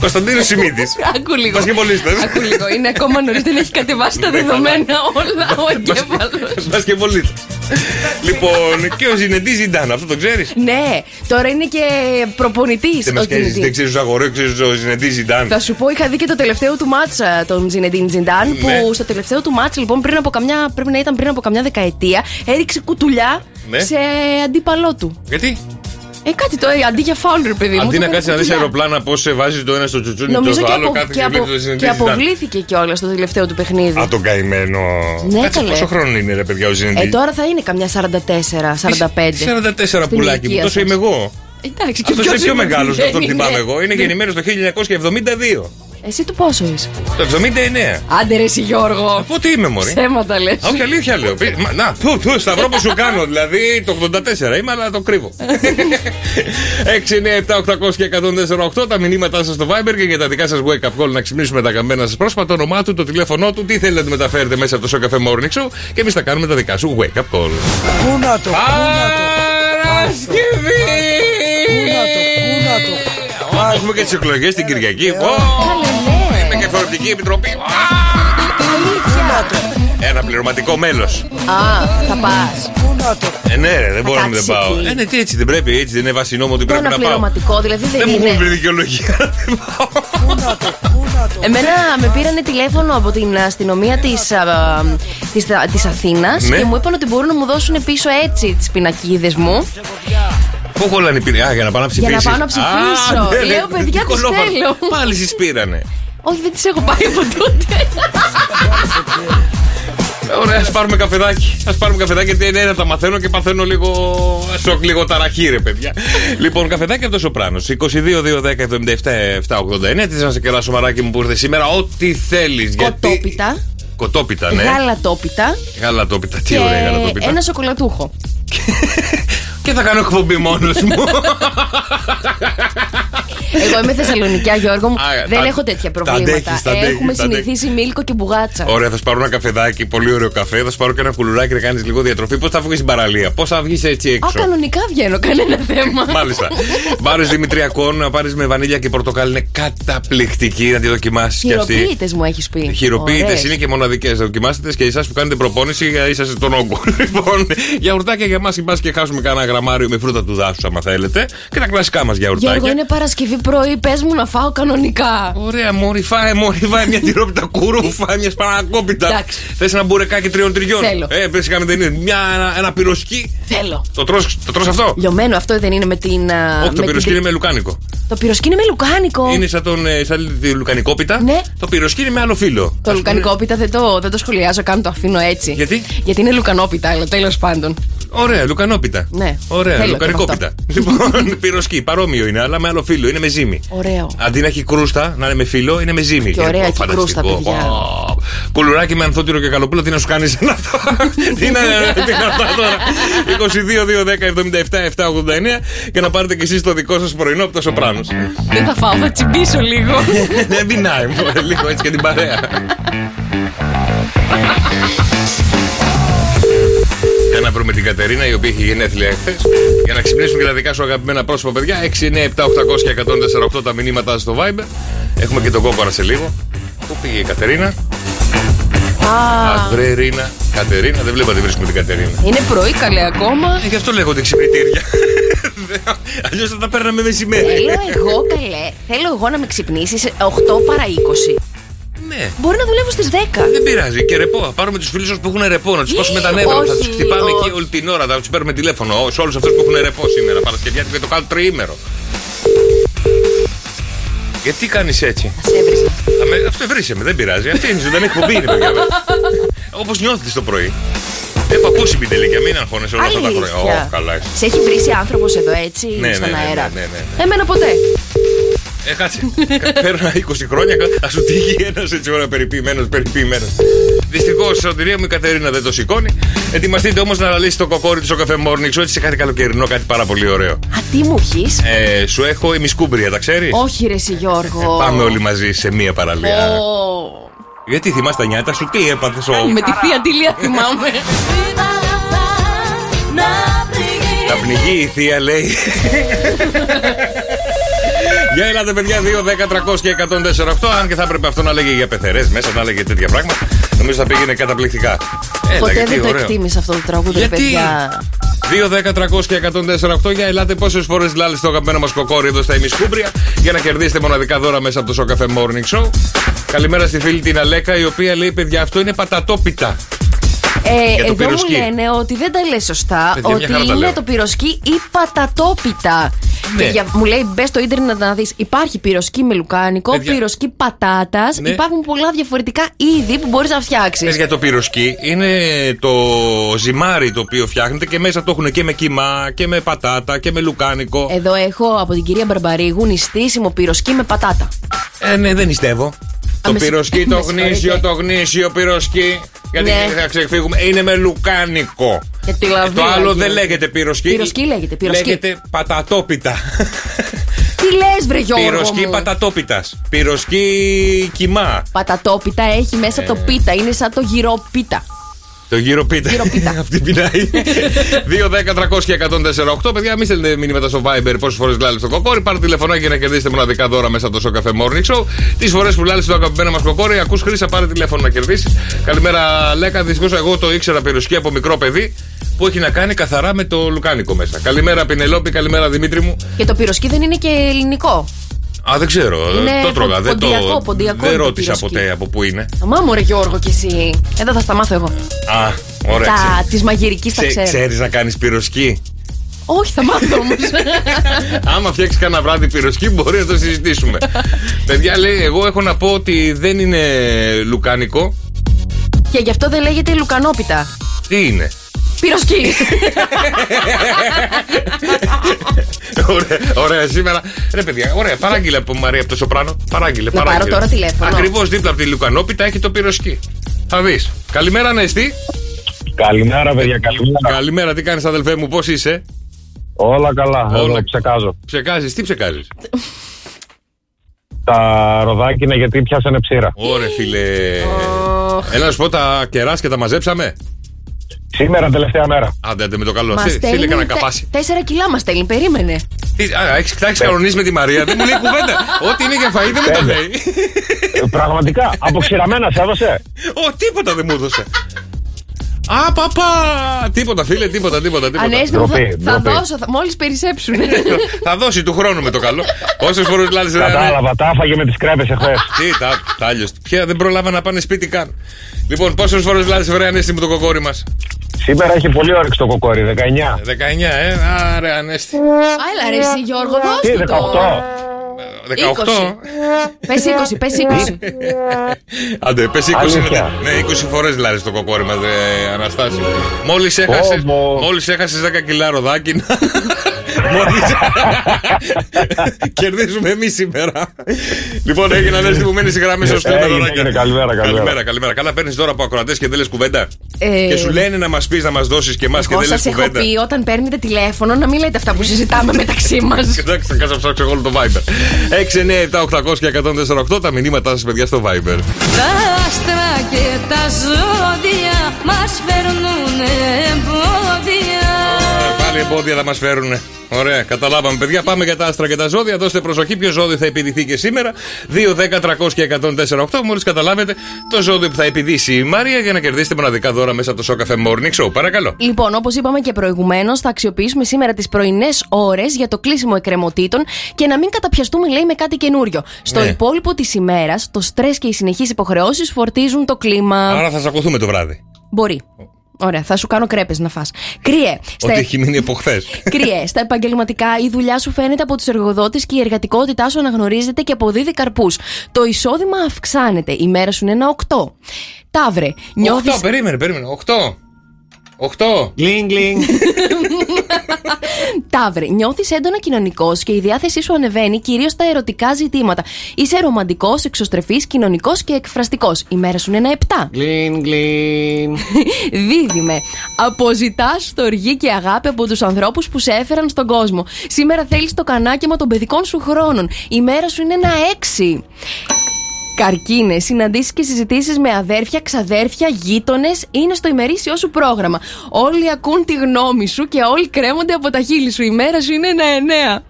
Speaker 6: Κωνσταντίνος Σιμίτης.
Speaker 8: Άκου λίγο.
Speaker 6: Μπασκετμπολίστας.
Speaker 8: Άκου λίγο. Είναι ακόμα νωρίς, δεν έχει κατεβάσει τα
Speaker 6: Ναι, καλά.
Speaker 8: δεδομένα όλα ο εγκέφαλος.
Speaker 6: Μπασκετμπολίστα. Λοιπόν, και ο Ζινεντή Ζιντάν, αυτό το ξέρεις;
Speaker 8: Ναι, τώρα είναι και προπονητής.
Speaker 6: Δεν μας ξέρει, δεν ξέρεις ο Ζαγορέο, ξέρεις ο Ζινεντή Ζιντάν.
Speaker 8: Θα σου πω, είχα δει και το τελευταίο του μάτσα τον Ζινεντίν Τζιντάν.
Speaker 6: Ναι.
Speaker 8: Που στο τελευταίο του μάτσα, λοιπόν, πριν από καμιά, πρέπει να ήταν πριν από καμιά δεκαετία, έριξε κουτουλιά
Speaker 6: Ναι.
Speaker 8: σε αντίπαλό του.
Speaker 6: Γιατί;
Speaker 8: Ε, κάτι το, ε, αντί για φάουλ, ρε παιδί μου.
Speaker 6: Αντί
Speaker 8: του
Speaker 6: να
Speaker 8: έκανε
Speaker 6: κάτσει να δεις
Speaker 8: κουτουλιά.
Speaker 6: αεροπλάνα πώς σε βάζει το ένα στο τσουτσούνι και
Speaker 8: Νομίζω
Speaker 6: το
Speaker 8: και,
Speaker 6: άλλο
Speaker 8: απο,
Speaker 6: κάθε
Speaker 8: και, απο,
Speaker 6: βλέπει το Ζινεντή
Speaker 8: και
Speaker 6: Ζιντάν.
Speaker 8: αποβλήθηκε κιόλα στο τελευταίο του παιχνίδι.
Speaker 6: Α, τον καημένο.
Speaker 8: Ναι,
Speaker 6: Κάτσε,
Speaker 8: καλέ.
Speaker 6: πόσο χρόνο είναι ρε παιδιά ο Ζινεντή.
Speaker 8: Ε, τώρα θα είναι καμιά 44-45.
Speaker 6: 44
Speaker 8: Στην
Speaker 6: πουλάκι μου,
Speaker 8: ηλικία
Speaker 6: τόσο
Speaker 8: σας.
Speaker 6: είμαι εγώ.
Speaker 8: Εντάξει, και
Speaker 6: Αυτός
Speaker 8: ποιος
Speaker 6: είναι πιο
Speaker 8: είναι
Speaker 6: μεγάλος
Speaker 8: που
Speaker 6: αυτό
Speaker 8: δεν
Speaker 6: θυμάμαι
Speaker 8: είναι.
Speaker 6: εγώ. Είναι γεννημένος το 1972.
Speaker 8: Εσύ του πόσο είσαι;
Speaker 6: Το 79.
Speaker 8: Άντε ρε εσύ Γιώργο.
Speaker 6: Πότε είμαι, Μωρή;
Speaker 8: Ψέματα λες.
Speaker 6: Όχι, αλήθεια λέω. Πή- μα, Να, του, του, σταυρό που σου κάνω. Δηλαδή το 84 είμαι, αλλά το κρύβω. 6, 9, 7, 800 και 148 τα μηνύματά σας στο Viber και για τα δικά σας wake up call να ξυπνήσουμε τα καμένα σας πρόσωπα, το όνομά του, το τηλέφωνό του, τι θέλετε να του μεταφέρετε μέσα από το Show Cafe Morning Show και εμείς θα κάνουμε τα δικά σου wake up call.
Speaker 9: Πού να το, πού να το.
Speaker 6: Παρασκευή! Α, Έχουμε και τις εκλογές την Κυριακή. Ω,
Speaker 8: Καλέ, ναι.
Speaker 6: Είμαι και φορευτική επιτροπή. Α, Ένα πληρωματικό μέλος.
Speaker 8: Α, θα πας.
Speaker 6: Ε, ναι, ρε, δεν μπορώ να μην δεν
Speaker 8: κάτσεις
Speaker 6: πάω.
Speaker 8: εκεί.
Speaker 6: Ε, ναι, τι έτσι δεν πρέπει, έτσι δεν είναι βάση νόμου ότι
Speaker 8: Το
Speaker 6: πρέπει
Speaker 8: ένα
Speaker 6: να πάω.
Speaker 8: πληρωματικό, δηλαδή
Speaker 6: Δεν
Speaker 8: δεν
Speaker 6: μου έχουν
Speaker 8: είναι.
Speaker 6: βρει δικαιολογία να δεν πάω.
Speaker 8: Εμένα με πήρανε τηλέφωνο από την αστυνομία της της, της Αθήνας
Speaker 6: Ναι.
Speaker 8: και μου είπαν ότι μπορούν να μου δώσουν πίσω έτσι τις πινακίδες μου.
Speaker 6: Πού κολλάνε οι πυροί- Α, για να πάω να ψηφίσει.
Speaker 8: Για να πάω να ψηφίσω. Λέω, παιδιά, τις θέλω.
Speaker 6: Πάλι σας πήρανε.
Speaker 8: Όχι, δεν τις έχω πάει από τότε.
Speaker 6: Ωραία, ας πάρουμε καφεδάκι. Α πάρουμε καφεδάκι γιατί ναι, τα μαθαίνω και παθαίνω λίγο σοκ, λίγο ταραχή, ρε παιδιά. λοιπόν, καφεδάκι από το Σοπράνο. 22-210-77-789. Τι να σε κεράσω, μαράκι μου που ήρθες σήμερα, ό,τι θέλεις.
Speaker 8: Κοτόπιτα,
Speaker 6: Κοτόπιτα, ναι.
Speaker 8: γαλατόπιτα
Speaker 6: Γαλατόπιτα. Τι
Speaker 8: και
Speaker 6: ωραία γαλατόπιτα.
Speaker 8: ένα σοκολατούχο.
Speaker 6: Και θα κάνω εκπομπή μόνος μου.
Speaker 8: Εγώ είμαι Θεσσαλονικιά, Γιώργο μου.
Speaker 6: Α,
Speaker 8: Δεν
Speaker 6: τα-
Speaker 8: έχω τέτοια
Speaker 6: τα
Speaker 8: προβλήματα.
Speaker 6: αντέχεις, τα αντέχεις,
Speaker 8: Έχουμε
Speaker 6: τα αντέχεις.
Speaker 8: συνηθίσει μίλκο και μπουγάτσα.
Speaker 6: Ωραία, θα σου πάρω ένα καφεδάκι, πολύ ωραίο καφέ. Θα σου πάρω και ένα κουλουράκι να κάνεις λίγο διατροφή. Πώς θα βγεις στην παραλία, πώς θα βγεις έτσι
Speaker 8: Α,
Speaker 6: έξω;
Speaker 8: κανονικά βγαίνω, κανένα θέμα.
Speaker 6: Μάλιστα. Μπάρε Δημητριακών, να πάρεις με βανίλια και πορτοκάλι είναι καταπληκτική να τη δοκιμάσεις κι αυτή.
Speaker 8: Χειροποίητες μου έχεις πει.
Speaker 6: Χειροποίητες
Speaker 8: Ωραίες.
Speaker 6: είναι και μοναδικές. Δοκιμάστε τις και εσάς που κάνετε προπόνηση για είσαστε τον όγκο. λοιπόν, γιαουρτάκια για εμάς, μπα και χάσουμε κανένα γραμμάριο με φρούτα του δάσους, άμα θέλετε. Και τα κλασικά μας γιαουρτάκια.
Speaker 8: Γιώργο, είναι Παρασκευή πρωί, πες μου να φάω κανονικά.
Speaker 6: Ωραία, μόρι, φάε, μόρι, φάε μια τυρόπιτα κούρου, φάε μια σπανακόπιτα.
Speaker 8: Εντάξει.
Speaker 6: Θες ένα μπουρεκάκι τριών τριών.
Speaker 8: Θέλω.
Speaker 6: Ε, πες κάμε δεν είναι. Μια, ένα, ένα πυροσκί.
Speaker 8: Θέλω.
Speaker 6: Το τρως, το τρως αυτό;
Speaker 8: Λιωμένο αυτό δεν είναι με την. α,
Speaker 6: Όχι, το
Speaker 8: με
Speaker 6: πυροσκί
Speaker 8: την-
Speaker 6: είναι με λουκάνικο.
Speaker 8: Το πυροσκί είναι με λουκάνικο.
Speaker 6: Είναι σαν, τον, ε, σαν τη λουκανικόπιτα.
Speaker 8: Ναι.
Speaker 6: Το πυροσκί είναι με άλλο φύλλο.
Speaker 8: Το
Speaker 6: Ας πούμε-
Speaker 8: λουκανικόπιτα δεν το, δεν το σχολιάζω καν, το αφήνω έτσι.
Speaker 6: Γιατί;
Speaker 8: Γιατί είναι λουκανόπιτα, αλλά τέλος πάντων.
Speaker 6: Ωραία, λουκανόπιτα.
Speaker 8: Ναι.
Speaker 6: Ωραία,
Speaker 8: Θέλω
Speaker 6: λουκανικόπιτα. Λοιπόν, πυροσκί, παρόμοιο είναι, αλλά με άλλο φύλλο. Είναι με ζύμη.
Speaker 8: Ωραίο.
Speaker 6: Αντί να έχει κρούστα, να είναι με φύλλο, είναι με ζύμη.
Speaker 8: Και ωραία
Speaker 6: Ω,
Speaker 8: έχει κρούστα,
Speaker 6: φανταστικό.
Speaker 8: παιδιά.
Speaker 6: Ω, Κουλουράκι με ανθότυρο και καλοπούλα, τι να σου κάνεις ένα αυτό. Τι είναι τι είναι αυτά τώρα. 22-210-77-789 και να πάρετε κι εσείς το δικό σας πρωινό από το Σοπράνος.
Speaker 8: Δεν θα φάω, θα τσιμπήσω λίγο.
Speaker 6: Δεν πεινάει, μωρέ, λίγο έτσι και την παρέα. Για να βρούμε την Κατερίνα, η οποία έχει γενέθλια εχθές. Για να ξυπνήσουν και τα δικά σου αγαπημένα πρόσωπα, παιδιά. 6, 9, 7, 800 και 148 τα μηνύματα στο Viber. Έχουμε και τον κόκορα σε λίγο. Πού πήγε η Κατερίνα; Αχ, βρε Ρίνα. Κατερίνα, δεν βλέπω ότι βρίσκουμε την Κατερίνα.
Speaker 8: Είναι πρωί, καλέ ακόμα.
Speaker 6: Ε, γι' αυτό λέγονται ξυπνητήρια. Αλλιώς θα τα παίρναμε μεσημέρι.
Speaker 8: Θέλω εγώ, καλέ. Θέλω εγώ να με ξυπνήσεις 8 παρα 20.
Speaker 6: Ναι.
Speaker 8: Μπορεί να δουλεύω στις 10.
Speaker 6: Δεν πειράζει. Και ρεπό. Θα πάρουμε τους φίλους που έχουν ρεπό, να τους πάσουμε τα νεύρα.
Speaker 8: Όχι,
Speaker 6: θα τους χτυπάμε
Speaker 8: όχι.
Speaker 6: εκεί όλη την ώρα. Θα τους παίρνουμε τηλέφωνο. Ω, Σε όλους αυτούς που έχουν ρεπό σήμερα. Παρασκευιάτικο και το κάνω τριήμερο. Γιατί κάνεις έτσι;
Speaker 8: Θα σε έβρισα.
Speaker 6: Θα με- Αυτό βρήσε με, δεν πειράζει. Αυτή είναι η ζωντανή εκπομπή, είναι παιδιά. Όπως νιώθετε το πρωί. Έχω ακούσει την τελικία, μην αγχώνεσαι όλα αυτά τα χρόνια.
Speaker 8: Αλήθεια.
Speaker 6: Ω, καλά είσαι.
Speaker 8: Σε έχει βρει άνθρωπος εδώ έτσι,
Speaker 6: Ναι,
Speaker 8: στον
Speaker 6: ναι, ναι,
Speaker 8: αέρα.
Speaker 6: ναι, ναι, ναι.
Speaker 8: Εμένα ποτέ.
Speaker 6: Ε, κάτσε. Πέρανα 20 χρόνια, θα σου τύχει ένας έτσι ώρα περιποιημένος, περιποιημένος. Δυστυχώς, σωτηρία μου η Κατερίνα δεν το σηκώνει. Ετοιμαστείτε όμως να αναλύσετε το κοκόρι του στο καφέ Morning Show έτσι σε κάτι καλοκαιρινό, κάτι πάρα πολύ ωραίο.
Speaker 8: Α, τι μου έχει.
Speaker 6: Ε, σου έχω ημισκούμπρια, τα ξέρεις;
Speaker 8: Όχι, ρε, εσύ, Γιώργο.
Speaker 6: Πάμε όλοι μαζί σε μία παραλία.
Speaker 8: Ω.
Speaker 6: Γιατί θυμάσαι τα νιάτα σου, τι έπαθες ο.
Speaker 8: Με τη θεία Τιλία θυμάμαι.
Speaker 6: Θα πνιγεί η θεία, λέει. Για ελάτε, παιδιά, 2, 10, 300 και 148. Αν και θα έπρεπε αυτό να λέγε για πεθερές μέσα, να λέγε τέτοια πράγματα. Νομίζω θα πήγαινε καταπληκτικά. Έλα,
Speaker 8: Ποτέ
Speaker 6: γιατί
Speaker 8: δεν το
Speaker 6: ωραίο.
Speaker 8: εκτίμησα αυτό το τραγούδι, ρε
Speaker 6: Γιατί;
Speaker 8: παιδιά.
Speaker 6: 2, 10, 300 και 148 για ελάτε πόσες φορές λάλε το αγαπημένο μας κοκόρι εδώ στα ημισκούμπρια για να κερδίσετε μοναδικά δώρα μέσα από το Σοκαφέ Morning Show. Καλημέρα στη φίλη την Αλέκα η οποία λέει: Παιδιά, αυτό είναι πατατόπιτα.
Speaker 8: Ε,
Speaker 6: Για το
Speaker 8: εδώ μου
Speaker 6: πυροσκή.
Speaker 8: λένε ότι δεν τα λες σωστά.
Speaker 6: Παιδιά, μια
Speaker 8: ότι
Speaker 6: χαρά τα
Speaker 8: είναι
Speaker 6: λέω.
Speaker 8: το πυροσκή ή πατατόπιτα.
Speaker 6: Ναι.
Speaker 8: Και για- μου λέει, μπες στο ίντερνετ να δεις. Υπάρχει πυροσκή με λουκάνικο,
Speaker 6: Παιδιά.
Speaker 8: πυροσκή πατάτας.
Speaker 6: Ναι.
Speaker 8: Υπάρχουν πολλά διαφορετικά είδη που μπορείς να φτιάξεις.
Speaker 6: Πες για το πυροσκή, είναι το ζυμάρι το οποίο φτιάχνεται και μέσα το έχουν και με κιμά και με πατάτα και με λουκάνικο.
Speaker 8: Εδώ έχω από την κυρία Μπαρμπαρίγου νηστίσιμο πυροσκή με πατάτα.
Speaker 6: Ε, ναι, δεν νηστεύω. Το
Speaker 8: με συ-
Speaker 6: πυροσκή, το
Speaker 8: με συγχωρείτε.
Speaker 6: γνήσιο, το γνήσιο πυροσκή. Γιατί
Speaker 8: Ναι.
Speaker 6: θα ξεφύγουμε. Είναι με λουκάνικο.
Speaker 8: Γιατί
Speaker 6: Ε,
Speaker 8: λαβή
Speaker 6: το άλλο
Speaker 8: λέγεται.
Speaker 6: δεν λέγεται πυροσκή.
Speaker 8: Πυροσκή λέγεται, πυροσκή.
Speaker 6: Λέγεται πατατόπιτα.
Speaker 8: Τι λες, βρε Γιώργο
Speaker 6: πυροσκή
Speaker 8: μου;
Speaker 6: πατατόπιτας. Πυροσκή κοιμά.
Speaker 8: Πατατόπιτα έχει μέσα το πίτα. Είναι σαν το γυρό πίτα.
Speaker 6: Το γύρο πίτα.
Speaker 8: Γύρο πίτα.
Speaker 6: Αυτή πεινάει. 2, 10, 300 και 104, 8. Παιδιά, μη στέλνετε μηνύματα στο Viber πόσες φορές λάλε στο κοκόρι. Πάρτε τηλεφωνάκι για να κερδίσετε μοναδικά δώρα μέσα από το Show Cafe Morning Show. Τις φορές που λάλε στο αγαπημένο μας κοκόρι, ακούς χρήσα, πάρε τηλέφωνο να κερδίσεις. Καλημέρα, Λέκα. Δυστυχώς εγώ το ήξερα πυροσχή από μικρό παιδί που έχει να κάνει καθαρά με το λουκάνικο μέσα. Καλημέρα, Πινελόπη, καλημέρα, Δημήτρη μου.
Speaker 8: Και το πυροσκή δεν είναι και ελληνικό.
Speaker 6: Α, δεν ξέρω.
Speaker 8: Είναι
Speaker 6: το τρώγα. Δεν, το,
Speaker 8: ποντιακό, ποντιακό
Speaker 6: δεν
Speaker 8: είναι το
Speaker 6: ρώτησα
Speaker 8: πυροσκή.
Speaker 6: ποτέ από πού είναι.
Speaker 8: Αμά μου ρε Γιώργο κι εσύ. Εδώ θα στα μάθω εγώ.
Speaker 6: Α, ωραία.
Speaker 8: Τα της μαγειρικής τα ξέρω.
Speaker 6: Ξέρεις να κάνεις πυροσκή;
Speaker 8: Όχι, θα μάθω όμως.
Speaker 6: Άμα φτιάξεις κανένα βράδυ πυροσκή, μπορεί να το συζητήσουμε. Παιδιά, λέει, εγώ έχω να πω ότι δεν είναι λουκάνικο.
Speaker 8: και γι' αυτό δεν λέγεται λουκανόπιτα.
Speaker 6: Τι είναι;
Speaker 8: Πυροσκή.
Speaker 6: ωραία, ωραία, σήμερα. Ρε, παιδιά, ωραία, παράγγειλε από Μαρία από το Σοπράνο. Παράγγειλε,
Speaker 8: Να
Speaker 6: παράγγειλε.
Speaker 8: πάρω τώρα τηλέφωνο.
Speaker 6: Ακριβώς δίπλα από τη λουκανόπιτα έχει το πυροσκή. Θα δεις. Καλημέρα, Νέστη.
Speaker 10: Καλημέρα, παιδιά, καλημέρα.
Speaker 6: Καλημέρα, τι κάνεις, αδελφέ μου, πώς είσαι;
Speaker 10: Όλα καλά,
Speaker 6: Όλα.
Speaker 10: Όλα. ψεκάζω.
Speaker 6: Ψεκάζεις, τι ψεκάζεις;
Speaker 10: Τα ροδάκινα γιατί πιάσανε ψήρα.
Speaker 6: Ωραία, φίλε. Έλα να σου πω, τα κεράσια τα μαζέψαμε.
Speaker 10: Σήμερα τελευταία μέρα.
Speaker 6: Άντε, άντε με το καλό.
Speaker 8: Μας
Speaker 6: Στείλε
Speaker 8: στέλνει.
Speaker 6: κανένα
Speaker 8: τε-
Speaker 6: καπάσι.
Speaker 8: Τέσσερα κιλά μας στέλνει, περίμενε.
Speaker 6: Τι, α, έχεις, τα έχει κανονίσει με τη Μαρία. Δεν μου λέει κουβέντα. Ό,τι είναι για φαΐ δεν μου το
Speaker 10: Πέντε.
Speaker 6: λέει.
Speaker 10: Ε, Πραγματικά, αποξηραμένας σε έδωσε.
Speaker 6: Ω, τίποτα δεν μου έδωσε. Α, παπά! Τίποτα, φίλε, τίποτα, τίποτα. τίποτα.
Speaker 8: Ανέστη μου, θα,
Speaker 10: Ντροπή,
Speaker 8: θα
Speaker 10: ντροπή.
Speaker 8: δώσω, θα, μόλις περισσέψουν.
Speaker 6: Θα δώσει του χρόνου με το καλό. Πόσε φορές λάλησε να
Speaker 10: Κατάλαβα, τα έφαγε με τις κρέπες εχθές.
Speaker 6: Τι, τα, τα άλλος. Πια δεν προλάβα να πάνε σπίτι καν. Λοιπόν, πόσες φορές λάλησε βρε Ανέστη με το κοκόρι μας;
Speaker 10: Σήμερα έχει πολύ όρεξη το κοκόρι, 19.
Speaker 6: 19, ε. Άρε, Ανέστη.
Speaker 8: Έλα ρε εσύ Γιώργο,
Speaker 10: Τι,
Speaker 8: δώσ' του το.
Speaker 10: 18.
Speaker 6: 18.
Speaker 8: Πες 20, πες 20.
Speaker 6: Άντε, πες 20.
Speaker 10: Αλήθεια.
Speaker 6: Ναι, 20 φορές δηλαδή στο κοκόρι μας, ε, Αναστάση. Μόλις έχασε
Speaker 10: Πω, πω.
Speaker 6: μόλις έχασες 10 κιλά ροδάκινα. Μόλις. Κερδίζουμε εμείς σήμερα. λοιπόν, έγινε ανέστη που μένεις στη γραμμή σου. στέλνω
Speaker 10: Έγινε,
Speaker 6: δωράκια.
Speaker 10: έγινε, καλημέρα, καλημέρα.
Speaker 6: καλημέρα, καλημέρα. Καλά, παίρνεις τώρα από ακροατές και δεν λες κουβέντα;
Speaker 8: Ε,
Speaker 6: Και σου λένε να μας πεις να μας δώσεις και εμάς και
Speaker 8: Εγώ
Speaker 6: δεν λες
Speaker 8: σας έχω
Speaker 6: κουβέντα.
Speaker 8: πει όταν παίρνετε τηλέφωνο να μην λέτε αυτά που συζητάμε μεταξύ μας.
Speaker 6: Εντάξει, θα κάτσω να ψάξω εγώ όλο το Viber. 6, 9, 7, 800 και 148 τα μηνύματά σας, παιδιά, στο Viber.
Speaker 11: Τα άστρα και τα ζώδια μας φέρνουν εμπόδια
Speaker 6: Ε, Πάλι εμπόδια θα μας φέρουν. Ωραία, καταλάβαμε, παιδιά. Πάμε για τα άστρα και τα ζώδια. Δώστε προσοχή ποιο ζώδιο θα επιδηθεί και σήμερα. 2, 10, 300 και 148. Μόλις καταλάβετε το ζώδιο που θα επιδύσει η Μάρια για να κερδίσετε μοναδικά δώρα μέσα από το Show Cafe Morning Show. Παρακαλώ.
Speaker 8: Λοιπόν, όπως είπαμε και προηγουμένως, θα αξιοποιήσουμε σήμερα τις πρωινές ώρες για το κλείσιμο εκκρεμωτήτων και να μην καταπιαστούμε, λέει, με κάτι καινούριο. Στο
Speaker 6: Ναι.
Speaker 8: υπόλοιπο της ημέρας, το στρες και οι συνεχείς υποχρεώσεις φορτίζουν το κλίμα.
Speaker 6: Άρα θα σας ακουθούμε το βράδυ.
Speaker 8: Μπορεί. Ωραία, θα σου κάνω κρέπες να φας. Κρύε. Στα...
Speaker 6: Ό,τι έχει μείνει από χθες.
Speaker 8: Κρύε. Στα επαγγελματικά, η δουλειά σου φαίνεται από τους εργοδότες και η εργατικότητά σου αναγνωρίζεται και αποδίδει καρπούς. Το εισόδημα αυξάνεται. Η μέρα σου είναι ένα 8. Ταύρε.
Speaker 6: 8,
Speaker 8: Νιώθεις...
Speaker 6: περίμενε, περίμενε. 8. 8.
Speaker 9: Γκλινγκ, γκλινγκ.
Speaker 8: Ταύρε. Νιώθεις έντονα κοινωνικός και η διάθεσή σου ανεβαίνει κυρίως στα ερωτικά ζητήματα. Είσαι ρομαντικός, εξωστρεφής, κοινωνικός και εκφραστικός. Η μέρα σου είναι ένα 7.
Speaker 9: Γκλινγκ, γκλινγκ.
Speaker 8: Δίδυμε. Αποζητάς στοργή και αγάπη από τους ανθρώπους που σε έφεραν στον κόσμο. Σήμερα θέλεις το κανάκιμα των παιδικών σου χρόνων. Η μέρα σου είναι ένα 6. Καρκίνες, συναντήσεις και συζητήσεις με αδέρφια, ξαδέρφια, γείτονες είναι στο ημερήσιό σου πρόγραμμα. Όλοι ακούν τη γνώμη σου και όλοι κρέμονται από τα χείλη σου. Η μέρα σου είναι ένα 9.